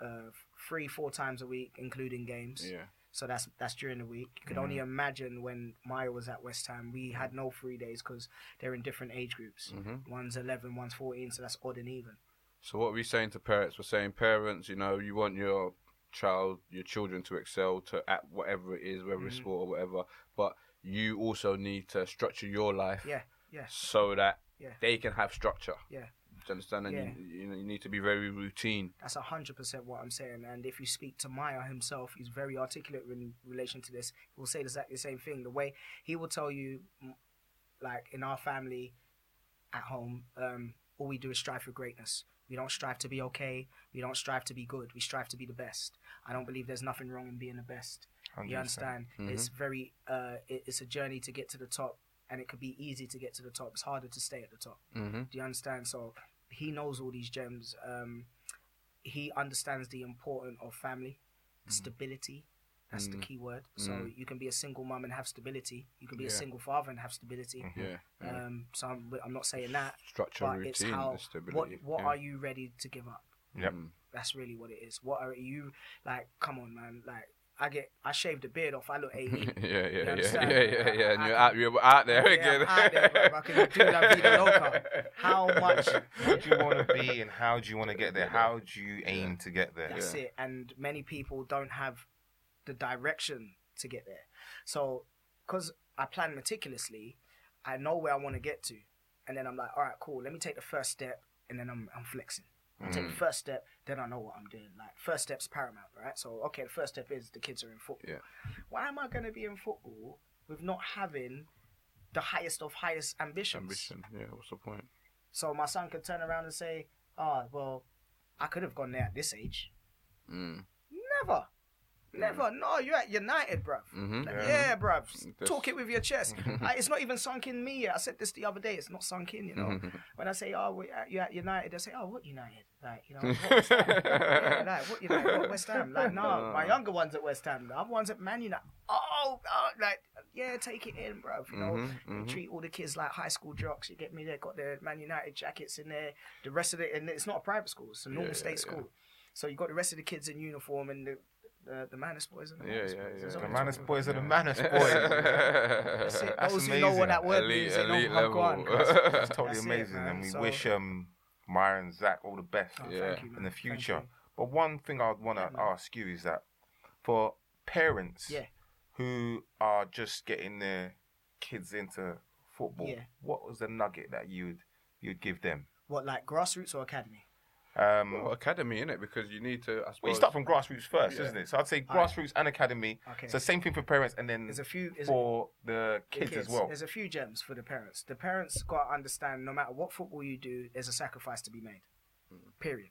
Speaker 2: uh, three four times a week, including games.
Speaker 3: Yeah.
Speaker 2: So that's that's during the week. You could only imagine when Miah was at West Ham, we had no free days because they're in different age groups.
Speaker 3: hmm
Speaker 2: One's 11, one's 14, so that's odd and even.
Speaker 3: So what are we saying to parents? We're saying parents, you know, you want your child, your children to excel to at whatever it is, whether it's
Speaker 2: Mhm.
Speaker 3: sport or whatever. But you also need to structure your life,
Speaker 2: Yeah, yeah.
Speaker 3: so that
Speaker 2: Yeah.
Speaker 3: they can have structure.
Speaker 2: Yeah.
Speaker 3: Do you understand? And
Speaker 2: Yeah.
Speaker 3: you, you, need to be very routine.
Speaker 2: That's 100% what I'm saying. And if you speak to Miah himself, he's very articulate in relation to this. He will say exactly the same thing. The way he will tell you, like in our family at home, um, all we do is strive for greatness. We don't strive to be okay. We don't strive to be good. We strive to be the best. I don't believe there's nothing wrong in being the best.
Speaker 1: 100%.
Speaker 2: You understand?
Speaker 3: Mhm.
Speaker 2: It's very, uh, it, it's a journey to get to the top, and it could be easy to get to the top. It's harder to stay at the top.
Speaker 3: Mm-hmm.
Speaker 2: Do you understand? So he knows all these gems. Um, he understands the importance of family,
Speaker 1: Mm.
Speaker 2: stability. That's the
Speaker 3: Mm.
Speaker 2: key word. So
Speaker 3: Mm.
Speaker 2: you can be a single mum and have stability. You can be a single father and have stability.
Speaker 1: Mm.
Speaker 3: Yeah. yeah.
Speaker 2: Um, so I'm, I'm not saying that,
Speaker 3: Structure,
Speaker 2: but
Speaker 3: routine,
Speaker 2: it's how
Speaker 3: stability.
Speaker 2: what what
Speaker 3: yeah.
Speaker 2: are you ready to give up?
Speaker 1: Yep.
Speaker 3: Mm.
Speaker 2: That's really what it is. What are you like? Come on, man. Like I get I shaved the beard off. I look 18. [laughs]
Speaker 3: yeah, yeah, yeah,
Speaker 2: understand?
Speaker 3: yeah, yeah, yeah. And
Speaker 2: I-
Speaker 3: you're out, you're out there
Speaker 2: Yeah,
Speaker 3: again.
Speaker 2: I'm out there, bruv. I can do La Vida Loca. How much? [laughs]
Speaker 1: What do you want to be and how do you want to get there? How do you aim to get there?
Speaker 2: That's it. And many people don't have the direction to get there. So, because I plan meticulously, I know where I want to get to, and then I'm like, all right, cool. Let me take the first step, and then I'm I'm flexing. I take the
Speaker 1: Mm.
Speaker 2: first step, then I know what I'm doing. Like first step's paramount, right? So okay, the first step is the kids are in football.
Speaker 3: Yeah.
Speaker 2: Why am I going to be in football with not having the highest of highest ambitions?
Speaker 3: Ambition. Yeah. What's the point?
Speaker 2: So my son could turn around and say, "Oh, well, I could have gone there at this age."
Speaker 3: Mm.
Speaker 2: Never, never. No, you're at United, bruv.
Speaker 3: Mm-hmm.
Speaker 2: Like,
Speaker 1: Yeah.
Speaker 2: bruv. Talk it with your chest. [laughs] Like, it's not even sunk in me yet. I said this the other day. It's not sunk in, you know. When I say, "Oh, we at, you're at United," they say, "Oh, what United?" Like, you know, [laughs] what West Ham? yeah, like, what United? What West Ham? Like, no, my younger ones at West Ham. The other ones at Man United. Oh, oh, like, yeah, take it in, bruv. You know, they
Speaker 3: mhm.
Speaker 2: treat all the kids like high school jocks. You get me? They got their Man United jackets in there. The rest of it, and it's not a private school. It's a normal state school. So you got the rest of the kids in uniform and the the, the Manus boys and the
Speaker 3: Yeah,
Speaker 2: Manus
Speaker 3: yeah,
Speaker 2: boys. [laughs]
Speaker 3: yeah.
Speaker 1: The
Speaker 2: always
Speaker 1: Manus
Speaker 2: one.
Speaker 1: boys are the
Speaker 3: Yeah.
Speaker 1: Manus boys.
Speaker 2: That's it. Those who know what
Speaker 1: amazing.
Speaker 2: that word
Speaker 3: Elite-
Speaker 2: means, they know how
Speaker 3: level.
Speaker 1: That's totally
Speaker 2: That's
Speaker 1: amazing,
Speaker 2: man.
Speaker 1: and we
Speaker 2: So-
Speaker 1: wish um Miah and Zach all the best
Speaker 2: Oh,
Speaker 3: Yeah.
Speaker 2: you,
Speaker 1: in the future. But one thing I'd want to ask you is that for parents
Speaker 2: Yeah.
Speaker 1: who are just getting their kids into football,
Speaker 2: Yeah.
Speaker 1: what was the nugget that you'd you'd give them?
Speaker 2: What, like grassroots or academy?
Speaker 1: Um,
Speaker 3: Well, academy in it because you need to. I suppose.
Speaker 1: well, you start from grassroots first,
Speaker 3: Yeah.
Speaker 1: isn't it? So I'd say grassroots and academy.
Speaker 2: Okay.
Speaker 1: So same thing for parents, and then
Speaker 2: There's a few.
Speaker 1: For the
Speaker 2: the
Speaker 1: kids, as well.
Speaker 2: There's a few gems for the parents. The parents got to understand no matter what football you do, there's a sacrifice to be made. Period.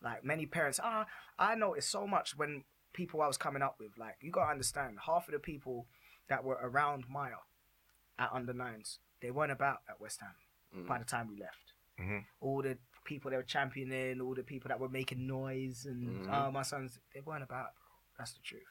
Speaker 2: Like many parents, ah, I noticed so much when people I was coming up with. Like you got to understand, half of the people that were around Miah at under nines, they weren't about at West Ham
Speaker 3: Mm.
Speaker 2: by the time we left.
Speaker 1: Mhm.
Speaker 2: All the people they were championing, all the people that were making noise, and
Speaker 3: Mhm.
Speaker 2: oh, my sons, they weren't about. That's the truth.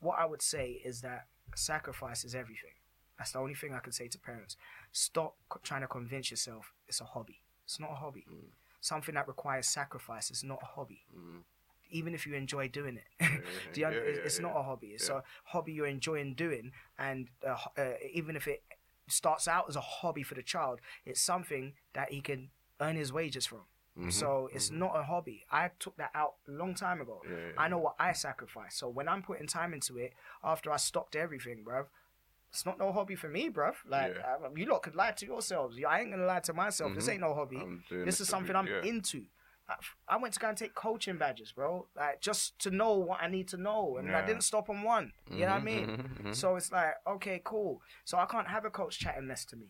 Speaker 2: What I would say is that sacrifice is everything. That's the only thing I can say to parents. Stop trying to convince yourself it's a hobby. It's not a hobby.
Speaker 3: Mm.
Speaker 2: Something that requires sacrifice is not a hobby.
Speaker 3: Mm.
Speaker 2: Even if you enjoy doing it,
Speaker 3: Yeah, [laughs]
Speaker 2: Do you
Speaker 3: yeah,
Speaker 2: it's
Speaker 3: yeah,
Speaker 2: not a hobby. It's a hobby you're enjoying doing, and uh, uh, even if it starts out as a hobby for the child, it's something that he can earn his wages from.
Speaker 3: Mhm,
Speaker 2: So it's
Speaker 3: mhm.
Speaker 2: not a hobby. I took that out a long time ago.
Speaker 3: Yeah, yeah,
Speaker 2: I know what I sacrifice. So when I'm putting time into it, after I stopped everything, bruv, it's not no hobby for me, bruv. Like
Speaker 3: Yeah.
Speaker 2: uh, you lot could lie to yourselves. I ain't gonna lie to myself. This
Speaker 3: Mhm.
Speaker 2: ain't no hobby. This is something I'm
Speaker 3: yeah.
Speaker 2: into. I, I went to go and take coaching badges, bro. Like just to know what I need to know, and I didn't stop on one. You know what I mean?
Speaker 3: mhm, mhm.
Speaker 2: So it's like, okay, cool. So I can't have a coach chatting less to me.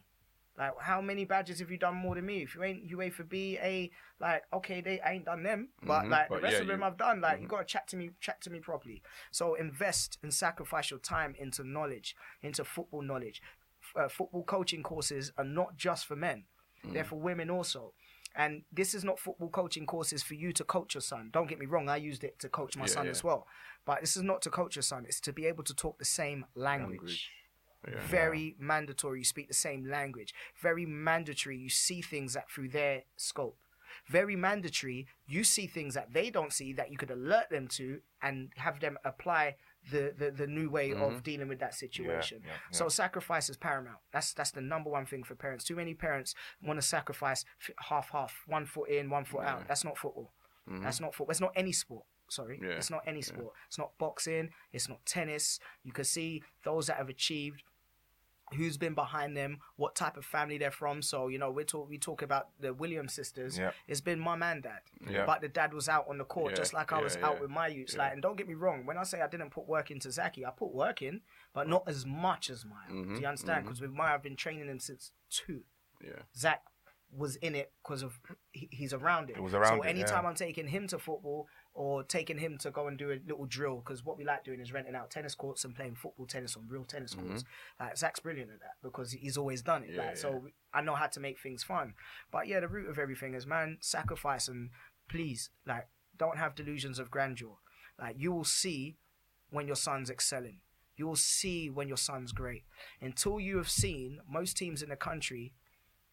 Speaker 2: Like, how many badges have you done more than me? If you ain't for B, A, like, okay, they I ain't done them, but
Speaker 3: Mhm,
Speaker 2: like
Speaker 3: but
Speaker 2: the rest
Speaker 3: yeah,
Speaker 2: of them
Speaker 3: you-
Speaker 2: I've done. Like, you
Speaker 3: mhm.
Speaker 2: gotta chat to me, chat to me properly. So invest and sacrifice your time into knowledge, into football knowledge. Uh, football coaching courses are not just for men; they're for women also. And this is not football coaching courses for you to coach your son. Don't get me wrong; I used it to coach my
Speaker 3: Yeah,
Speaker 2: son
Speaker 3: yeah.
Speaker 2: as well. But this is not to coach your son; it's to be able to talk the same language
Speaker 3: Language. Yeah.
Speaker 2: very mandatory you speak the same language. Very mandatory you see things that through their scope. Very mandatory you see things that they don't see that you could alert them to and have them apply the the, the new way of dealing with that situation.
Speaker 1: Mm-hmm. yeah, yeah.
Speaker 2: so sacrifice is paramount. That's that's the number one thing for parents. Too many parents want to sacrifice half half one foot in one foot out. That's not football. That's not football it's not any sport sorry.
Speaker 3: Yeah,
Speaker 2: it's not any sport. It's not boxing it's not tennis. You can see those that have achieved who's been behind them, what type of family they're from. So you know, we talk we talk about the Williams sisters.
Speaker 1: Yeah.
Speaker 2: It's been mum and dad,
Speaker 1: Yeah.
Speaker 2: but the dad was out on the court
Speaker 3: Yeah,
Speaker 2: just like I was
Speaker 3: yeah,
Speaker 2: out with my youths.
Speaker 3: yeah.
Speaker 2: Like, and don't get me wrong, when I say I didn't put work into Zaki, I put work in, but not as much as Miah. Do
Speaker 3: Mhm,
Speaker 2: you understand? Because with Miah, I've been training him since two.
Speaker 3: Yeah.
Speaker 2: Zach was in it because of he, he's around it.
Speaker 1: It was around
Speaker 2: so anytime
Speaker 1: yeah.
Speaker 2: I'm taking him to football or taking him to go and do a little drill, because what we like doing is renting out tennis courts and playing football tennis on real tennis courts. Like Zach's brilliant at that because he's always done it.
Speaker 3: Mm-hmm. Yeah,
Speaker 2: So I know how to make things fun. But yeah, the root of everything is man sacrifice and please like don't have delusions of grandeur. Like you will see when your son's excelling. You will see when your son's great. Until you have seen most teams in the country,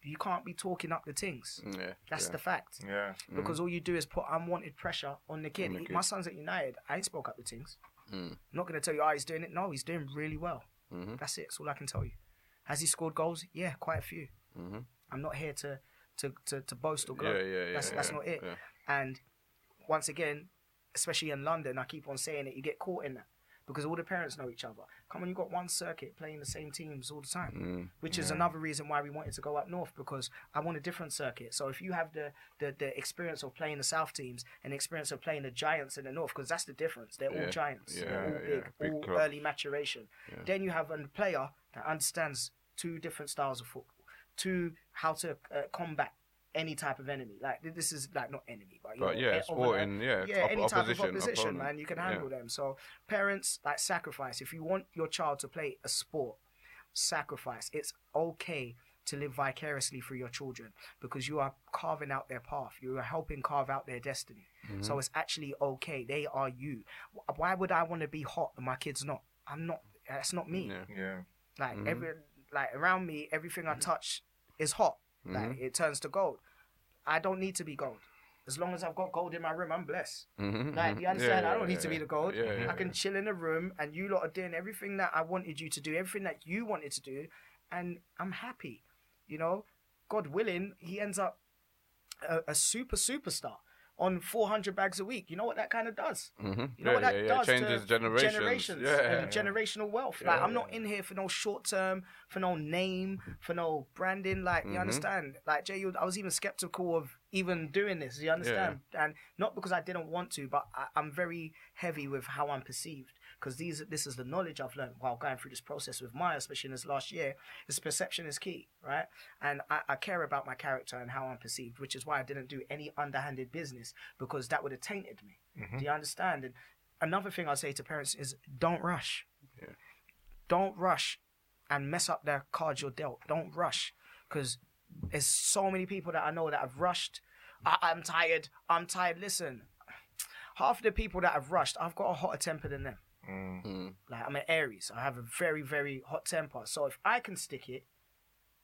Speaker 2: you can't be talking up the things.
Speaker 3: Yeah.
Speaker 2: That's
Speaker 3: yeah.
Speaker 2: the fact.
Speaker 1: Yeah.
Speaker 2: Because all you do is put unwanted pressure on the kid.
Speaker 3: On the kid.
Speaker 2: My son's at United. I ain't spoke up the things.
Speaker 3: Mm.
Speaker 2: I'm not going to tell you, oh, he's doing it. No, he's doing really well.
Speaker 3: Mhm.
Speaker 2: That's it. That's all I can tell you. Has he scored goals? Yeah, quite a few.
Speaker 3: Mhm.
Speaker 2: I'm not here to to, to, to boast or
Speaker 3: Yeah,
Speaker 2: gloat.
Speaker 3: yeah, yeah.
Speaker 2: that's
Speaker 3: yeah,
Speaker 2: that's not it.
Speaker 3: Yeah.
Speaker 2: And once again, especially in London, I keep on saying it, you get caught in that because all the parents know each other. Come on, you've got one circuit playing the same teams all the time,
Speaker 3: Mm.
Speaker 2: which is another reason why we wanted to go up north because I want a different circuit. So if you have the the, the experience of playing the south teams and the experience of playing the giants in the north, because that's the difference. They're all giants.
Speaker 3: Yeah,
Speaker 2: They're all
Speaker 3: yeah,
Speaker 2: big,
Speaker 3: big
Speaker 2: all
Speaker 3: clubs.
Speaker 2: early maturation.
Speaker 3: Yeah.
Speaker 2: Then you have a player that understands two different styles of football, two how to uh, combat any type of enemy. Like this is like not enemy, but you
Speaker 3: But
Speaker 2: know,
Speaker 3: yeah,
Speaker 2: eh, of
Speaker 3: sporting, yeah,
Speaker 2: yeah,
Speaker 3: op-
Speaker 2: any type of
Speaker 3: opposition,
Speaker 2: opposition,
Speaker 3: opponent.
Speaker 2: man, you can
Speaker 3: Yeah.
Speaker 2: handle them. So parents like sacrifice. If you want your child to play a sport, sacrifice. It's okay to live vicariously through your children because you are carving out their path. You are helping carve out their destiny.
Speaker 3: Mm-hmm.
Speaker 2: So it's actually okay. They are you. Why would I want to be hot and my kid's not? I'm not. That's not me.
Speaker 3: Yeah.
Speaker 1: Yeah.
Speaker 2: Like
Speaker 3: Mhm.
Speaker 2: every like around me, everything I touch is hot. Like
Speaker 3: Mm-hmm.
Speaker 2: it turns to gold. I don't need to be gold. As long as I've got gold in my room, I'm blessed.
Speaker 3: Mhm,
Speaker 2: Like, you understand?
Speaker 3: Yeah,
Speaker 2: I don't
Speaker 3: yeah,
Speaker 2: need to be the gold.
Speaker 3: Yeah,
Speaker 2: I can chill in a room and you lot are doing everything that I wanted you to do, everything that you wanted to do, and I'm happy. You know, God willing, he ends up a, a super superstar on 400 bags a week. You know what that kind of does?
Speaker 3: Mhm.
Speaker 2: You know
Speaker 3: yeah,
Speaker 2: what that
Speaker 3: yeah, yeah.
Speaker 2: does
Speaker 3: Changes
Speaker 2: to
Speaker 3: generations.
Speaker 2: generations
Speaker 3: Yeah,
Speaker 2: and generational wealth. Like I'm not in here for no short term, for no name, for no branding. Like you
Speaker 3: Mhm.
Speaker 2: understand? Like Jay, I was even skeptical of even doing this. You understand? And not because I didn't want to, but I, I'm very heavy with how I'm perceived. Because these, this is the knowledge I've learned while going through this process with Miah, especially in this last year. Is perception is key, right? And I, I care about my character and how I'm perceived, which is why I didn't do any underhanded business because that would have tainted me. Mm-hmm. Do you understand? And another thing I say to parents is don't rush.
Speaker 3: Yeah.
Speaker 2: Don't rush and mess up their cards you're dealt. Don't rush because there's so many people that I know that have rushed. I- I'm tired. I'm tired. Listen, half of the people that have rushed, I've got a hotter temper than them.
Speaker 1: Mm.
Speaker 3: Mm.
Speaker 2: Like I'm an Aries. I have a very, very hot temper. So if I can stick it,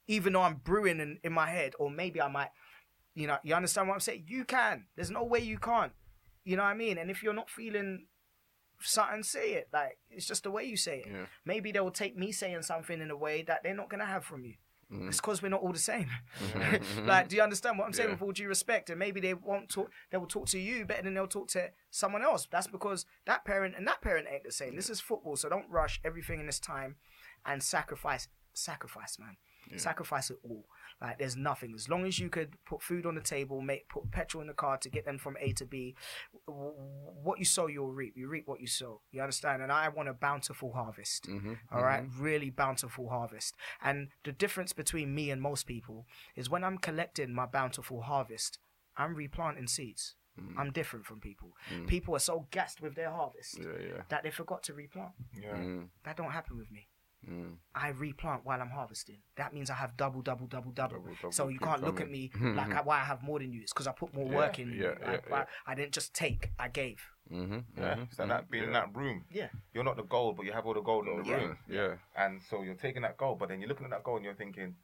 Speaker 2: even though I'm brewing in, in my head, or maybe I might, you know, you understand what I'm saying? You can. There's no way you can't. You know what I mean? And if you're not feeling something, say it. Like it's just the way you say it.
Speaker 3: Yeah.
Speaker 2: Maybe they will take me saying something in a way that they're not gonna have from you.
Speaker 3: Mhm.
Speaker 2: It's because we're not all the same.
Speaker 3: Mhm. [laughs]
Speaker 2: like, do you understand what I'm saying?
Speaker 3: Yeah.
Speaker 2: With all due respect, and maybe they won't talk. They will talk to you better than they'll talk to someone else. That's because that parent and that parent ain't the same. This is football, so don't rush everything in this time, and sacrifice. Sacrifice, man. Sacrifice it all. Like, there's nothing. As long as you could put food on the table, make put petrol in the car to get them from A to B. What you sow, you'll reap. You reap what you sow. You understand? And I want a bountiful harvest.
Speaker 3: Mhm.
Speaker 2: All right, really bountiful harvest. And the difference between me and most people is when I'm collecting my bountiful harvest, I'm replanting seeds. I'm different from people. People are so gassed with their harvest
Speaker 3: Yeah, yeah.
Speaker 2: that they forgot to replant.
Speaker 1: Yeah.
Speaker 3: Mm.
Speaker 2: That don't happen with me.
Speaker 3: Mm.
Speaker 2: I replant while I'm harvesting. That means I have double, double, double, double.
Speaker 3: Double, double,
Speaker 2: so you can't look at me [laughs] like I, why I have more than you. It's because I put more
Speaker 3: Yeah,
Speaker 2: work in.
Speaker 3: yeah,
Speaker 2: you.
Speaker 3: yeah,
Speaker 2: Like,
Speaker 3: yeah.
Speaker 2: I, I didn't just take. I gave.
Speaker 3: Mm-hmm,
Speaker 1: Yeah.
Speaker 3: Mhm.
Speaker 1: So that being in that room,
Speaker 2: Yeah.
Speaker 1: you're not the gold, but you have all the gold in the
Speaker 3: Yeah.
Speaker 1: room.
Speaker 3: Yeah.
Speaker 1: And so you're taking that gold, but then you're looking at that gold and you're thinking,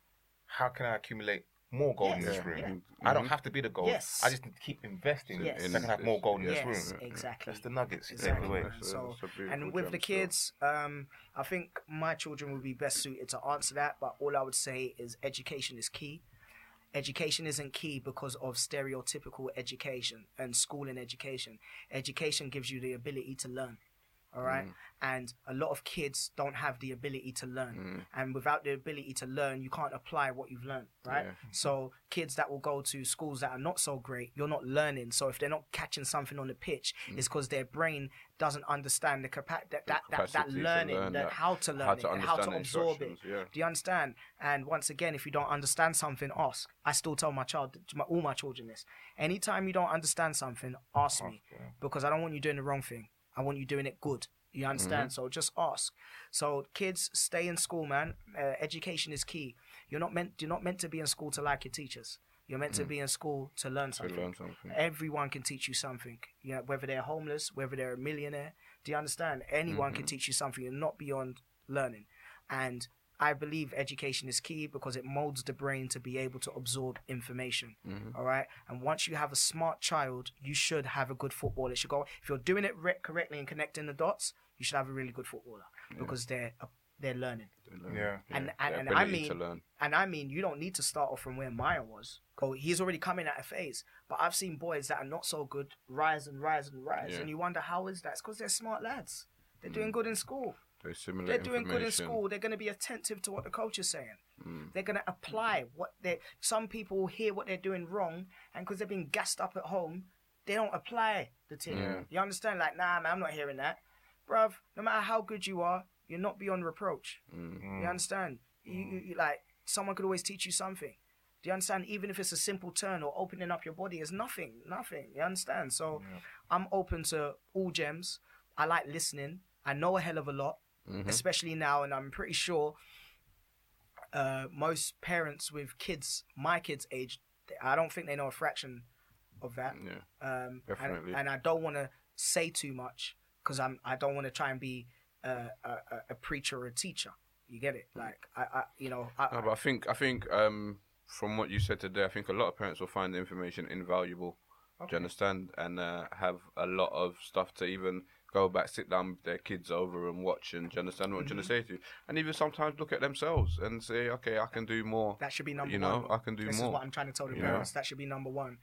Speaker 1: how can I accumulate more gold in this room?
Speaker 2: yeah.
Speaker 1: I don't
Speaker 3: Mhm.
Speaker 1: have to be the gold.
Speaker 2: Yes.
Speaker 1: I just need to keep investing
Speaker 2: Yes.
Speaker 1: so I can have more gold in
Speaker 2: Yes,
Speaker 1: this room.
Speaker 2: exactly.
Speaker 1: That's the nuggets you take
Speaker 2: Exactly.
Speaker 1: away.
Speaker 2: man. So,
Speaker 3: that's a beautiful
Speaker 2: and with the kids, um, I think my children would be best suited to answer that. But all I would say is education is key. Education isn't key because of stereotypical education and school and education. Education gives you the ability to learn. All right,
Speaker 3: Mm.
Speaker 2: and a lot of kids don't have the ability to learn,
Speaker 3: Mm.
Speaker 2: and without the ability to learn, you can't apply what you've learned, right?
Speaker 3: Yeah.
Speaker 2: So kids that will go to schools that are not so great, you're not learning. So if they're not catching something on the pitch, it's because their brain doesn't understand the capa- that, that, that, that
Speaker 3: Mm. capacity to
Speaker 2: learning,
Speaker 3: learn
Speaker 2: that
Speaker 3: that,
Speaker 2: how to learn
Speaker 3: how
Speaker 2: it,
Speaker 3: to
Speaker 2: and how to absorb it.
Speaker 3: yeah.
Speaker 2: Do you understand? And once again, if you don't understand something, ask. I still tell my child, my, all my children this. Anytime you don't understand something, ask me because I don't want you doing the wrong thing. I want you doing it good. You understand? Mm-hmm. So just ask. So kids, stay in school, man. Uh, education is key. You're not meant. You're not meant to be in school to like your teachers. You're meant to mm. be in school to learn
Speaker 3: To
Speaker 2: something.
Speaker 3: learn something.
Speaker 2: Everyone can teach you something. You know, whether they're homeless, whether they're a millionaire. Do you understand? Anyone can mm-hmm. teach you something. You're not beyond learning. And I believe education is key because it molds the brain to be able to absorb information. all right. And once you have a smart child, you should have a good footballer. It should go. If you're doing it re- correctly and connecting the dots, you should have a really good footballer because they're uh, they're learning.
Speaker 3: To learn.
Speaker 1: Yeah.
Speaker 2: And-
Speaker 3: The
Speaker 2: and- and I
Speaker 3: ability to
Speaker 2: mean-
Speaker 3: learn.
Speaker 2: And I mean, you don't need to start off from where Miah was. Oh, he's already coming at a phase. But I've seen boys that are not so good rise and rise and rise,
Speaker 3: Yeah.
Speaker 2: and you wonder how is that? It's because they're smart lads. They're doing good in school.
Speaker 3: They simulate
Speaker 2: They're doing good in school. They're going to be attentive to what the coach is saying.
Speaker 3: Mm.
Speaker 2: They're going to apply what they. Some people hear what they're doing wrong, and because they've been gassed up at home, they don't apply the thing.
Speaker 3: Yeah.
Speaker 2: You understand? Like, nah, man, I'm not hearing that, bruv. No matter how good you are, you're not beyond reproach.
Speaker 3: Mm.
Speaker 2: You understand? You, you, you like someone could always teach you something. Do you understand? Even if it's a simple turn or opening up your body, is nothing, nothing. You understand? So I'm open to all gems. I like listening. I know a hell of a lot,
Speaker 3: Mhm.
Speaker 2: especially now, and I'm pretty sure uh, most parents with kids, my kids' age, I don't think they know a fraction of that.
Speaker 3: Yeah.
Speaker 2: Um,
Speaker 3: Definitely.
Speaker 2: And, and I don't want to say too much because I'm I don't want to try and be uh, a, a, preacher or a teacher. You get it? Like I, I you know, I,
Speaker 3: No, but I think I think um, from what you said today, I think a lot of parents will find the information invaluable. Do you understand? And uh, have a lot of stuff to even go back, sit down with their kids over and watch. And do you understand what I'm trying to
Speaker 2: Mm-hmm.
Speaker 3: say to you? And even sometimes look at themselves and say, okay, I can do more.
Speaker 2: that should be number
Speaker 3: You know. I can do
Speaker 2: this
Speaker 3: more.
Speaker 2: is what I'm trying to tell the parents. That should be number one.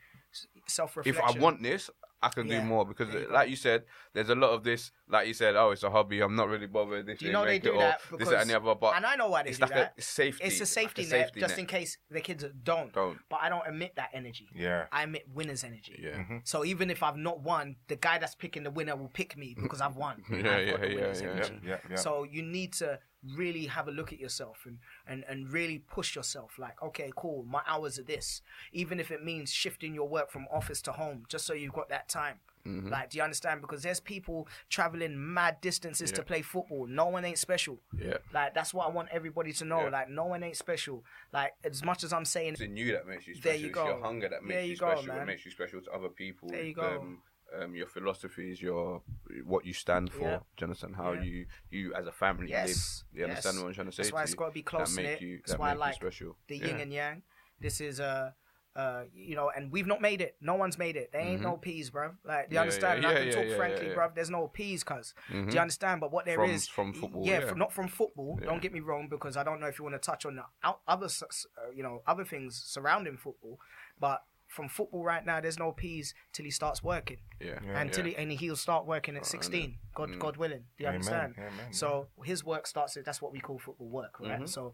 Speaker 2: Self reflection. if.
Speaker 3: I want this, I can
Speaker 2: Yeah.
Speaker 3: do more because,
Speaker 2: There you go.
Speaker 3: like you said, there's a lot of this. Like you said, oh, it's a hobby. I'm not really bothered. If
Speaker 2: Do you
Speaker 3: ain't
Speaker 2: know they do
Speaker 3: it, or
Speaker 2: that
Speaker 3: this
Speaker 2: because-
Speaker 3: that, and the other. But
Speaker 2: and I know why they
Speaker 3: it's
Speaker 2: do
Speaker 3: like
Speaker 2: that.
Speaker 3: a safety.
Speaker 2: It's a safety,
Speaker 3: like
Speaker 2: net, just in case the kids don't.
Speaker 3: Don't.
Speaker 2: But I don't emit that energy.
Speaker 1: Yeah.
Speaker 2: I emit winner's energy.
Speaker 3: Yeah. Mm-hmm.
Speaker 2: So even if I've not won, the guy that's picking the winner will pick me because I've won. [laughs]
Speaker 3: Yeah,
Speaker 2: I've
Speaker 3: yeah,
Speaker 2: got the
Speaker 3: yeah, yeah,
Speaker 1: Yeah. Yeah. Yeah.
Speaker 2: So you need to really have a look at yourself and, and, and really push yourself. Like, okay, cool, my hours are this. Even if it means shifting your work from office to home, just so you've got that time.
Speaker 3: Mm-hmm.
Speaker 2: Like, do you understand? Because there's people traveling mad distances to play football. No one ain't special.
Speaker 3: Yeah.
Speaker 2: Like, that's what I want everybody to know.
Speaker 3: Yeah.
Speaker 2: Like, no one ain't special. Like, as much as I'm saying,
Speaker 3: It's in you that makes you special There
Speaker 2: you
Speaker 3: It's your hunger that makes
Speaker 2: There
Speaker 3: you,
Speaker 2: you go,
Speaker 3: special.
Speaker 2: man.
Speaker 3: It makes you special to other people.
Speaker 2: There you go.
Speaker 3: Um, um, your philosophies, your what you stand for.
Speaker 2: Yeah.
Speaker 3: Do you understand how
Speaker 2: Yeah.
Speaker 3: you you as a family
Speaker 2: Yes.
Speaker 3: live? You understand what I'm trying to say
Speaker 2: That's why
Speaker 3: you?
Speaker 2: it's got to be close knit.
Speaker 3: you
Speaker 2: That's
Speaker 3: that
Speaker 2: why I like
Speaker 3: special.
Speaker 2: the
Speaker 3: Yeah.
Speaker 2: yin and yang. This is uh uh you know, and we've not made it. No one's made it. There ain't no peas, bruv. Like, do you
Speaker 3: Yeah,
Speaker 2: understand?
Speaker 3: yeah,
Speaker 2: and I
Speaker 3: yeah,
Speaker 2: can
Speaker 3: yeah,
Speaker 2: talk
Speaker 3: yeah,
Speaker 2: frankly,
Speaker 3: yeah, yeah.
Speaker 2: bruv. There's no peas, cuz. Do
Speaker 3: Mhm.
Speaker 2: you understand? But what there is
Speaker 3: From- from football,
Speaker 2: yeah,
Speaker 3: yeah.
Speaker 2: From, not from football.
Speaker 3: Yeah.
Speaker 2: Don't get me wrong, because I don't know if you want to touch on the other, uh, you know, other things surrounding football. But from football right now, there's no peas till he starts working,
Speaker 3: Yeah.
Speaker 1: Yeah.
Speaker 2: and till
Speaker 3: yeah.
Speaker 2: he, and he'll start working at 16. God,
Speaker 3: Mm.
Speaker 2: God willing. Do you
Speaker 1: Amen,
Speaker 2: understand?
Speaker 1: amen,
Speaker 2: So his work starts. At, that's what we call football work, right?
Speaker 3: Mhm.
Speaker 2: So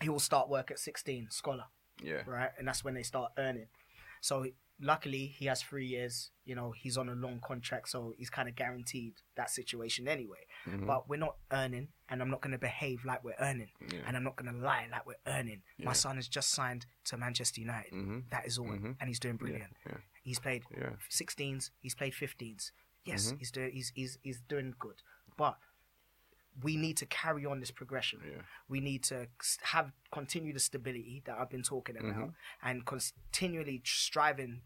Speaker 2: he will start work at 16, scholar
Speaker 3: yeah.
Speaker 2: right? And that's when they start earning. So luckily, he has three years. You know, he's on a long contract, so he's kind of guaranteed that situation anyway.
Speaker 3: Mhm.
Speaker 2: But we're not earning, and I'm not going to behave like we're earning,
Speaker 3: Yeah.
Speaker 2: and I'm not going to lie like we're earning.
Speaker 3: Yeah.
Speaker 2: My son has just signed to Manchester United.
Speaker 3: Mhm.
Speaker 2: That is all,
Speaker 3: Mhm.
Speaker 2: and he's doing brilliant.
Speaker 3: Yeah.
Speaker 2: He's played
Speaker 3: Yeah.
Speaker 2: 16s. He's played 15s. Yes,
Speaker 3: Mhm.
Speaker 2: he's doing. He's, he's he's doing good, but. We need to carry on this progression
Speaker 3: Yeah.
Speaker 2: we need to have continue the stability that I've been talking about
Speaker 3: Mm-hmm.
Speaker 2: and continually striving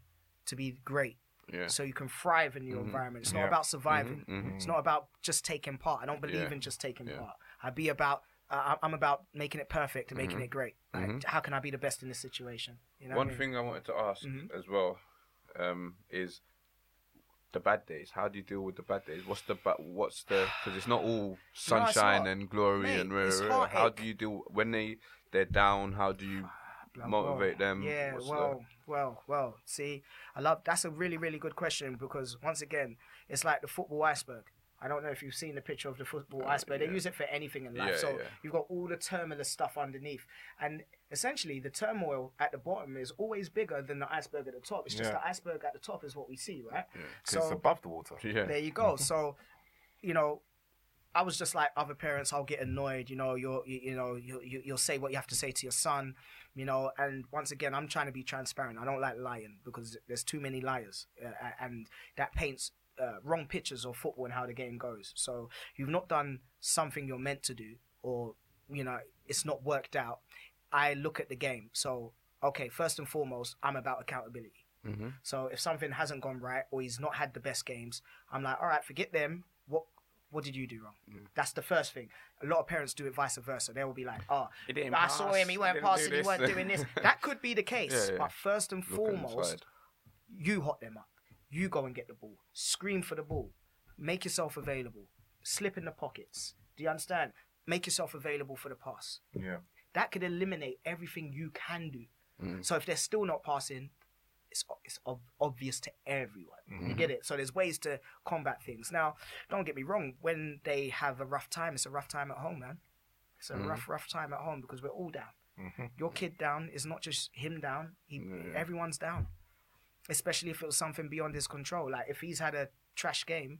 Speaker 2: to be great
Speaker 3: Yeah.
Speaker 2: so you can thrive in your
Speaker 3: Mhm.
Speaker 2: environment. It's
Speaker 1: Yeah.
Speaker 2: not about surviving.
Speaker 3: Mhm, mhm.
Speaker 2: It's not about just taking part. I don't believe
Speaker 3: Yeah.
Speaker 2: in just taking
Speaker 3: Yeah.
Speaker 2: part. I be about uh, I'm about making it perfect and making
Speaker 3: Mhm.
Speaker 2: it great. Like,
Speaker 3: Mhm.
Speaker 2: how can I be the best in this situation? You know
Speaker 3: One
Speaker 2: I mean?
Speaker 3: thing I wanted to ask as well um, is the bad days. How do you deal with the bad days? What's the ba- what's the because it's not all [sighs] sunshine
Speaker 2: not.
Speaker 3: and glory
Speaker 2: Mate,
Speaker 3: and rah, rah, rah. how do you deal when they they're down? How do you
Speaker 2: Like,
Speaker 3: motivate
Speaker 2: well,
Speaker 3: them?
Speaker 2: Yeah,
Speaker 3: What's
Speaker 2: well, well, well. See, I love that's a really, really good question because once again, it's like the football iceberg. I don't know if you've seen the picture of the football
Speaker 3: Uh,
Speaker 2: iceberg. They use it for anything in life.
Speaker 3: Yeah,
Speaker 2: so
Speaker 3: yeah.
Speaker 2: you've got all the turmoil stuff underneath, and essentially the turmoil at the bottom is always bigger than the iceberg at the top. It's just
Speaker 1: Yeah.
Speaker 2: the iceberg at the top is what we see, right?
Speaker 3: Yeah.
Speaker 1: 'Cause it's
Speaker 2: So
Speaker 1: above the water.
Speaker 3: yeah.
Speaker 2: there you go. [laughs] So, you know, I was just like other parents. I'll get annoyed. You know, you'll you, you know you, you you'll say what you have to say to your son. You know, and once again, I'm trying to be transparent. I don't like lying because there's too many liars, uh, and that paints uh, wrong pictures of football and how the game goes. So you've not done something you're meant to do, or you know, it's not worked out. I look at the game. So okay, first and foremost, I'm about accountability.
Speaker 3: Mm-hmm.
Speaker 2: So if something hasn't gone right or he's not had the best games, I'm like, all right, forget them. What did you do wrong?
Speaker 3: Mm.
Speaker 2: That's the first thing. A lot of parents do it vice versa. They will be like, oh, I saw him, he weren't passing, he weren't doing this. That could be the [laughs] case.
Speaker 3: Yeah, yeah.
Speaker 2: But first and
Speaker 3: Look
Speaker 2: foremost, you hot them up. You go and get the ball. Scream for the ball. Make yourself available. Slip in the pockets. Do you understand? Make yourself available for the pass.
Speaker 1: Yeah.
Speaker 2: That could eliminate everything you can do.
Speaker 3: Mm.
Speaker 2: So if they're still not passing, it's it's ob- obvious to everyone. You get it. So there's ways to combat things. Now, don't get me wrong. When they have a rough time, it's a rough time at home, man. It's a rough, rough time at home because we're all down.
Speaker 1: Mhm.
Speaker 2: Your kid down is not just him down. He,
Speaker 3: Yeah.
Speaker 2: Everyone's down. Especially if it was something beyond his control. Like if he's had a trash game,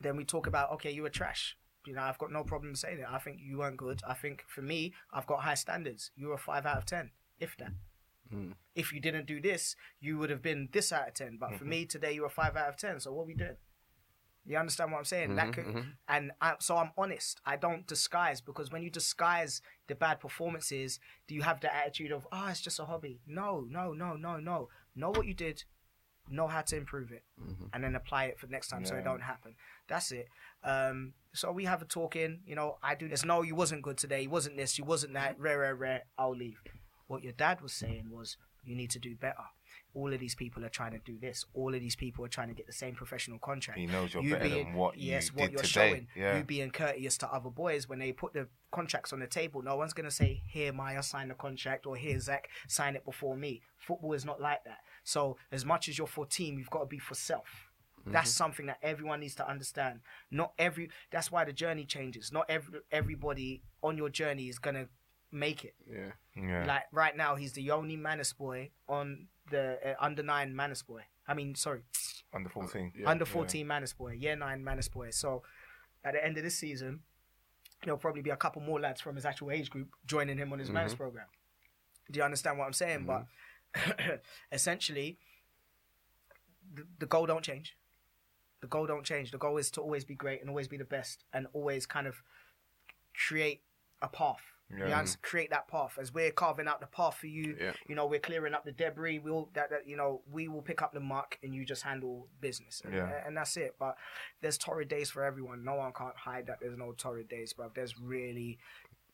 Speaker 2: then we talk about okay, you were trash. You know, I've got no problem saying it. I think you weren't good. I think for me, I've got high standards. You were a five out of ten, if that.
Speaker 3: Mm.
Speaker 2: If you didn't do this, you would have been this out of ten. But for me today, you were five out of ten. So what we doing? You understand what I'm saying? that
Speaker 3: Mhm,
Speaker 2: could,
Speaker 3: mhm.
Speaker 2: and I, so I'm honest. I don't disguise because when you disguise the bad performances, do you have the attitude of, oh, it's just a hobby? No, no, no, no, no. Know what you did, know how to improve it,
Speaker 3: Mhm.
Speaker 2: and then apply it for next time so it don't happen. That's it. Um, so we have a talk in. You know, I do this. No, you wasn't good today. You wasn't this. You wasn't that. Rare, rare, rare. I'll leave. What your dad was saying was, you need to do better. All of these people are trying to do this. All of these people are trying to get the same professional contract
Speaker 1: He knows you're
Speaker 2: you
Speaker 1: better
Speaker 2: being
Speaker 1: than what
Speaker 2: yes,
Speaker 1: you
Speaker 2: what
Speaker 1: did
Speaker 2: you're
Speaker 1: today.
Speaker 2: showing.
Speaker 1: Yeah.
Speaker 2: You being courteous to other boys when they put the contracts on the table. No one's gonna say, "Here, Miah, sign the contract," or "Here, Zach, sign it before me." Football is not like that. So, as much as you're for team, you've got to be for self. Mm-hmm. That's something that everyone needs to understand. Not every. That's why the journey changes. Not every everybody on your journey is gonna make it.
Speaker 3: Yeah.
Speaker 1: yeah.
Speaker 2: Like right now, he's the only Manus boy on the uh, under nine Manus boy. I mean, sorry,
Speaker 1: Under 14.
Speaker 3: Yeah.
Speaker 2: under 14 Manus boy, year nine Manus boy. So at the end of this season, there'll probably be a couple more lads from his actual age group joining him on his Manus program. Do you understand what I'm saying? But [clears throat] essentially, the, the goal don't change. The goal don't change. The goal is to always be great and always be the best and always kind of create a path. You
Speaker 1: Yeah.
Speaker 2: understand? create that path as we're carving out the path for you.
Speaker 3: Yeah.
Speaker 2: You know, we're clearing up the debris. We'll that, that you know we will pick up the muck and you just handle business. And,
Speaker 1: Yeah.
Speaker 2: and that's it. But there's torrid days for everyone. No one can't hide that there's no torrid days, bro. There's really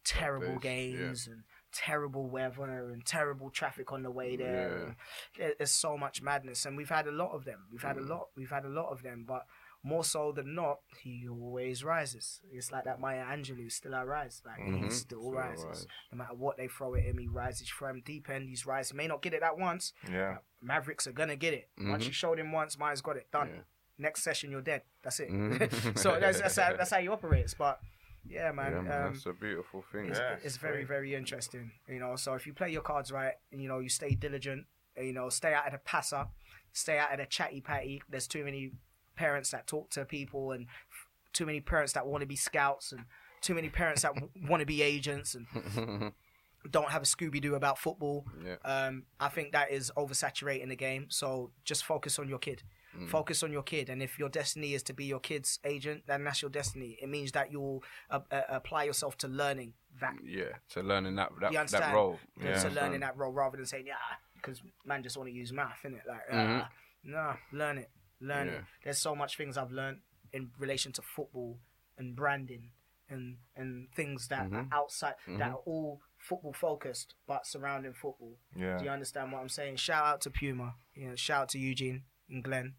Speaker 2: terrible
Speaker 3: days, yeah.
Speaker 2: games and terrible weather and terrible traffic on the way there.
Speaker 3: Yeah.
Speaker 2: There's so much madness, and we've had a lot of them. We've
Speaker 3: Mm.
Speaker 2: had a lot. We've had a lot of them, but more so than not, he always rises. It's like that Maya Angelou still I rise. Like
Speaker 3: Mhm.
Speaker 2: he still
Speaker 3: Still
Speaker 2: rises.
Speaker 3: rise.
Speaker 2: No matter what they throw at him, he rises from deep end. He's rising. May not get it that once.
Speaker 1: Yeah.
Speaker 2: Mavericks are gonna get it. Once
Speaker 3: Mhm.
Speaker 2: you showed him once, Miah's got it done.
Speaker 3: Yeah.
Speaker 2: Next session, you're dead. That's it.
Speaker 3: Mhm. [laughs]
Speaker 2: so that's that's how, that's how he operates. But yeah,
Speaker 3: Yeah,
Speaker 2: man.
Speaker 3: man,
Speaker 2: um,
Speaker 3: that's a beautiful thing.
Speaker 2: it's,
Speaker 1: Yeah,
Speaker 2: it's very very interesting you know so if you play your cards right you know you stay diligent you know stay out of the passer stay out of the chatty patty there's too many parents that talk to people and f- too many parents that want to be scouts and too many parents that [laughs] want to be agents and [laughs] don't have a scooby-doo about football
Speaker 3: yeah.
Speaker 2: um, I think that is oversaturating the game. So just focus on your kid.
Speaker 3: Mm.
Speaker 2: Focus on your kid, and if your destiny is to be your kid's agent, then that's your destiny. It means that you'll uh, uh, apply yourself to learning that,
Speaker 3: Yeah. To learning that that,
Speaker 2: You
Speaker 3: that role.
Speaker 1: Yeah.
Speaker 2: to learning that role rather than saying yeah, because man just want to use math, innit? Like,
Speaker 3: Mhm.
Speaker 2: uh, nah, learn it, learn
Speaker 3: Yeah.
Speaker 2: There's so much things I've learned in relation to football and branding and and things that
Speaker 3: Mhm.
Speaker 2: are outside that
Speaker 3: Mhm.
Speaker 2: are all football focused but surrounding football.
Speaker 1: Yeah.
Speaker 2: Do you understand what I'm saying? Shout out to Puma. You know, shout out to Eugene and Glenn,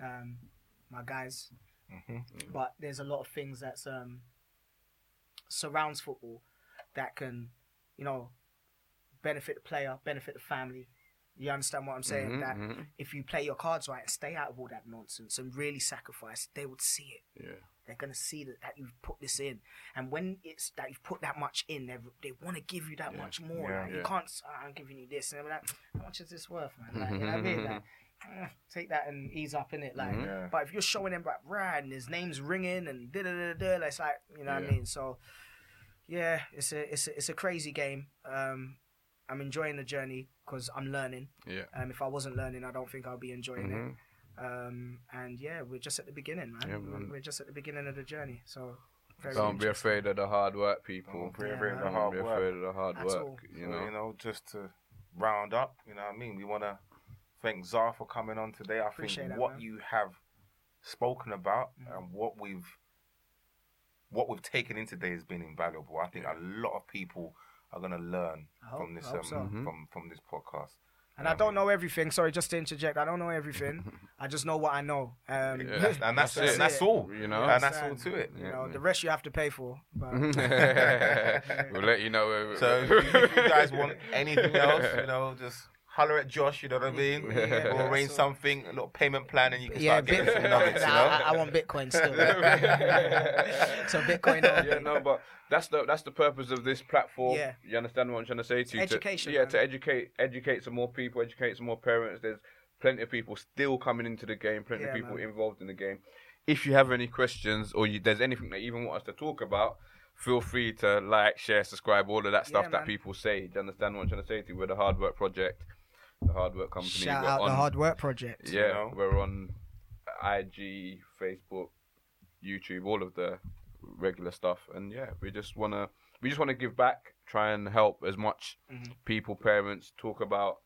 Speaker 2: um, my guys.
Speaker 1: Mhm.
Speaker 2: But there's a lot of things that's um, surrounds football that can, you know, benefit the player, benefit the family. You understand what I'm saying?
Speaker 3: Mhm,
Speaker 2: That
Speaker 3: mhm.
Speaker 2: if you play your cards right and stay out of all that nonsense and really sacrifice, they would see it.
Speaker 3: Yeah.
Speaker 2: They're gonna see that, that you've put this in, and when it's that you've put that much in, they they want to give you that
Speaker 3: Yeah.
Speaker 2: much more.
Speaker 1: Yeah.
Speaker 2: Like, You can't. "Oh, I'm giving you this, and I'm like, how much is this worth, man? Like, you know what I mean? Like, eh, [laughs] take that and ease up in it, like.
Speaker 3: Mhm.
Speaker 1: Yeah.
Speaker 2: But if you're showing them like Brad and his name's ringing and da da da da, it's like you know what I mean. So yeah, it's a it's a, it's a crazy game. Um, I'm enjoying the journey because I'm learning.
Speaker 3: Yeah.
Speaker 2: Um, if I wasn't learning, I don't think I'll be enjoying
Speaker 3: Mhm.
Speaker 2: it. Um, and yeah, we're just at the beginning, man.
Speaker 3: Yeah,
Speaker 2: We're-
Speaker 3: man.
Speaker 2: We're just at the beginning of the journey. So very
Speaker 3: Don't be afraid of the hard work, people.
Speaker 1: Don't be
Speaker 2: Yeah,
Speaker 1: afraid of
Speaker 2: man.
Speaker 1: the
Speaker 3: Don't
Speaker 1: hard
Speaker 3: be
Speaker 1: work.
Speaker 3: afraid of the hard
Speaker 2: At
Speaker 3: work.
Speaker 2: all.
Speaker 3: You
Speaker 1: So,
Speaker 3: know.
Speaker 1: you know, just to round up. You know what I mean? We want to thank Zar for coming on today. I
Speaker 2: Appreciate
Speaker 1: think
Speaker 2: that,
Speaker 1: what
Speaker 2: man.
Speaker 1: you have spoken about
Speaker 2: Mm.
Speaker 1: and what we've what we've taken in today has been invaluable. I think a lot of people are going to learn
Speaker 2: hope-
Speaker 1: from this um,
Speaker 2: so.
Speaker 3: Mhm.
Speaker 1: from from this podcast.
Speaker 2: And I don't know everything. Sorry, just to interject, I don't know everything. [laughs] I just know what I know. Um,
Speaker 3: Yeah.
Speaker 1: That's- and that's,
Speaker 3: That's [laughs]
Speaker 1: and that's
Speaker 2: it.
Speaker 1: all.
Speaker 3: You know?
Speaker 1: and that's all to it.
Speaker 2: You know,
Speaker 3: yeah.
Speaker 2: the rest you have to pay for. But [laughs]
Speaker 3: we'll let you know. Where,
Speaker 1: So if you, if you guys want anything else, you know, just holler at Josh. You know what I mean?
Speaker 2: Yeah,
Speaker 1: or arrange
Speaker 2: so-
Speaker 1: something, a little payment plan, and you can
Speaker 2: yeah,
Speaker 1: start getting
Speaker 2: bit,
Speaker 1: some nuggets. You know?
Speaker 2: I, I want Bitcoin still. so Bitcoin. only.
Speaker 3: yeah, no, but that's the that's the purpose of this platform.
Speaker 2: Yeah.
Speaker 3: You understand what I'm trying to say to you? To-
Speaker 2: Education,
Speaker 3: yeah,
Speaker 2: man.
Speaker 3: to educate educate some more people, educate some more parents. There's plenty of people still coming into the game, plenty of people
Speaker 2: man.
Speaker 3: involved in the game. If you have any questions or you, there's anything that you even want us to talk about, feel free to like, share, subscribe, all of that stuff
Speaker 2: Yeah,
Speaker 3: that
Speaker 2: man.
Speaker 3: people say. Do you understand what I'm trying to say to you? We're the Hard Work Project, the Hard Work Company.
Speaker 2: Shout
Speaker 3: We're
Speaker 2: out
Speaker 3: on,
Speaker 2: the Hard Work Project.
Speaker 3: Yeah,
Speaker 1: you know?
Speaker 3: we're on IG, Facebook, YouTube, all of the regular stuff, and yeah, we just wanna we just wanna give back, try and help as much
Speaker 2: Mhm.
Speaker 3: people, parents, talk about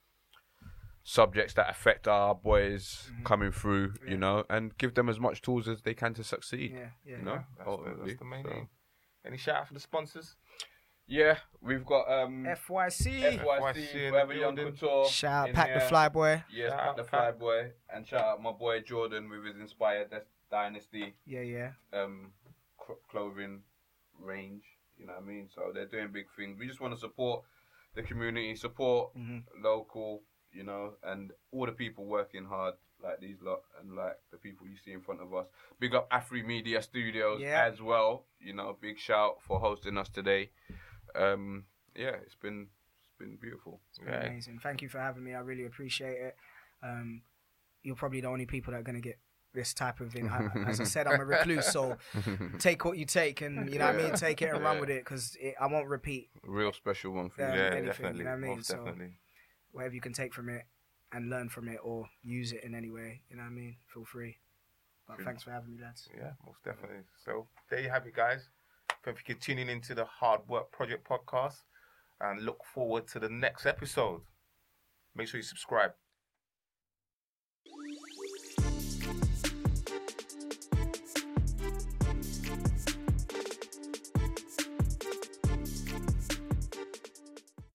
Speaker 3: subjects that affect our boys
Speaker 2: Mhm.
Speaker 3: coming through,
Speaker 2: Yeah.
Speaker 3: you know, and give them as much tools as they can to succeed.
Speaker 2: Yeah, yeah.
Speaker 3: You know,
Speaker 1: that's, the, that's the main
Speaker 3: so-
Speaker 1: aim. Any shout out for the sponsors?
Speaker 3: Yeah, we've got um
Speaker 2: FYC.
Speaker 3: FYC,
Speaker 1: FYC in
Speaker 3: Young. Couture.
Speaker 2: Shout out
Speaker 3: in
Speaker 2: Pack the
Speaker 3: here.
Speaker 2: Flyboy.
Speaker 3: Yes,
Speaker 1: Shout
Speaker 3: Pat
Speaker 1: out
Speaker 3: the
Speaker 1: Pat.
Speaker 3: Flyboy, and shout out my boy Jordan with his Inspired Dynasty.
Speaker 2: Yeah, yeah.
Speaker 3: um, cl- clothing range. You know what I mean? So they're doing big things. We just want to support the community, support
Speaker 2: Mhm.
Speaker 3: local, you know, and all the people working hard like these lot and like the people you see in front of us. Big up Afri Media Studios
Speaker 2: Yeah.
Speaker 3: as well. You know, big shout for hosting us today. Um, yeah, it's been it's been beautiful.
Speaker 1: It's Yeah.
Speaker 2: Amazing. Thank you for having me. I really appreciate it. Um, you're probably the only people that are going to get this type of thing. I, as I said, I'm a [laughs] recluse, so take what you take and, you know what I mean? Take it and run with it because I won't repeat.
Speaker 3: Real special one for
Speaker 2: Yeah.
Speaker 3: you.
Speaker 1: Um, yeah,
Speaker 2: anything,
Speaker 1: definitely.
Speaker 2: you know what I mean?
Speaker 1: Most
Speaker 2: So-
Speaker 1: definitely.
Speaker 2: Whatever you can take from it and learn from it or use it in any way, you know what I mean? Feel free. But thanks for having me, lads.
Speaker 1: Yeah, most definitely. So there you have it, guys. Thank you for tuning into the Hard Work Project podcast and look forward to the next episode. Make sure you subscribe.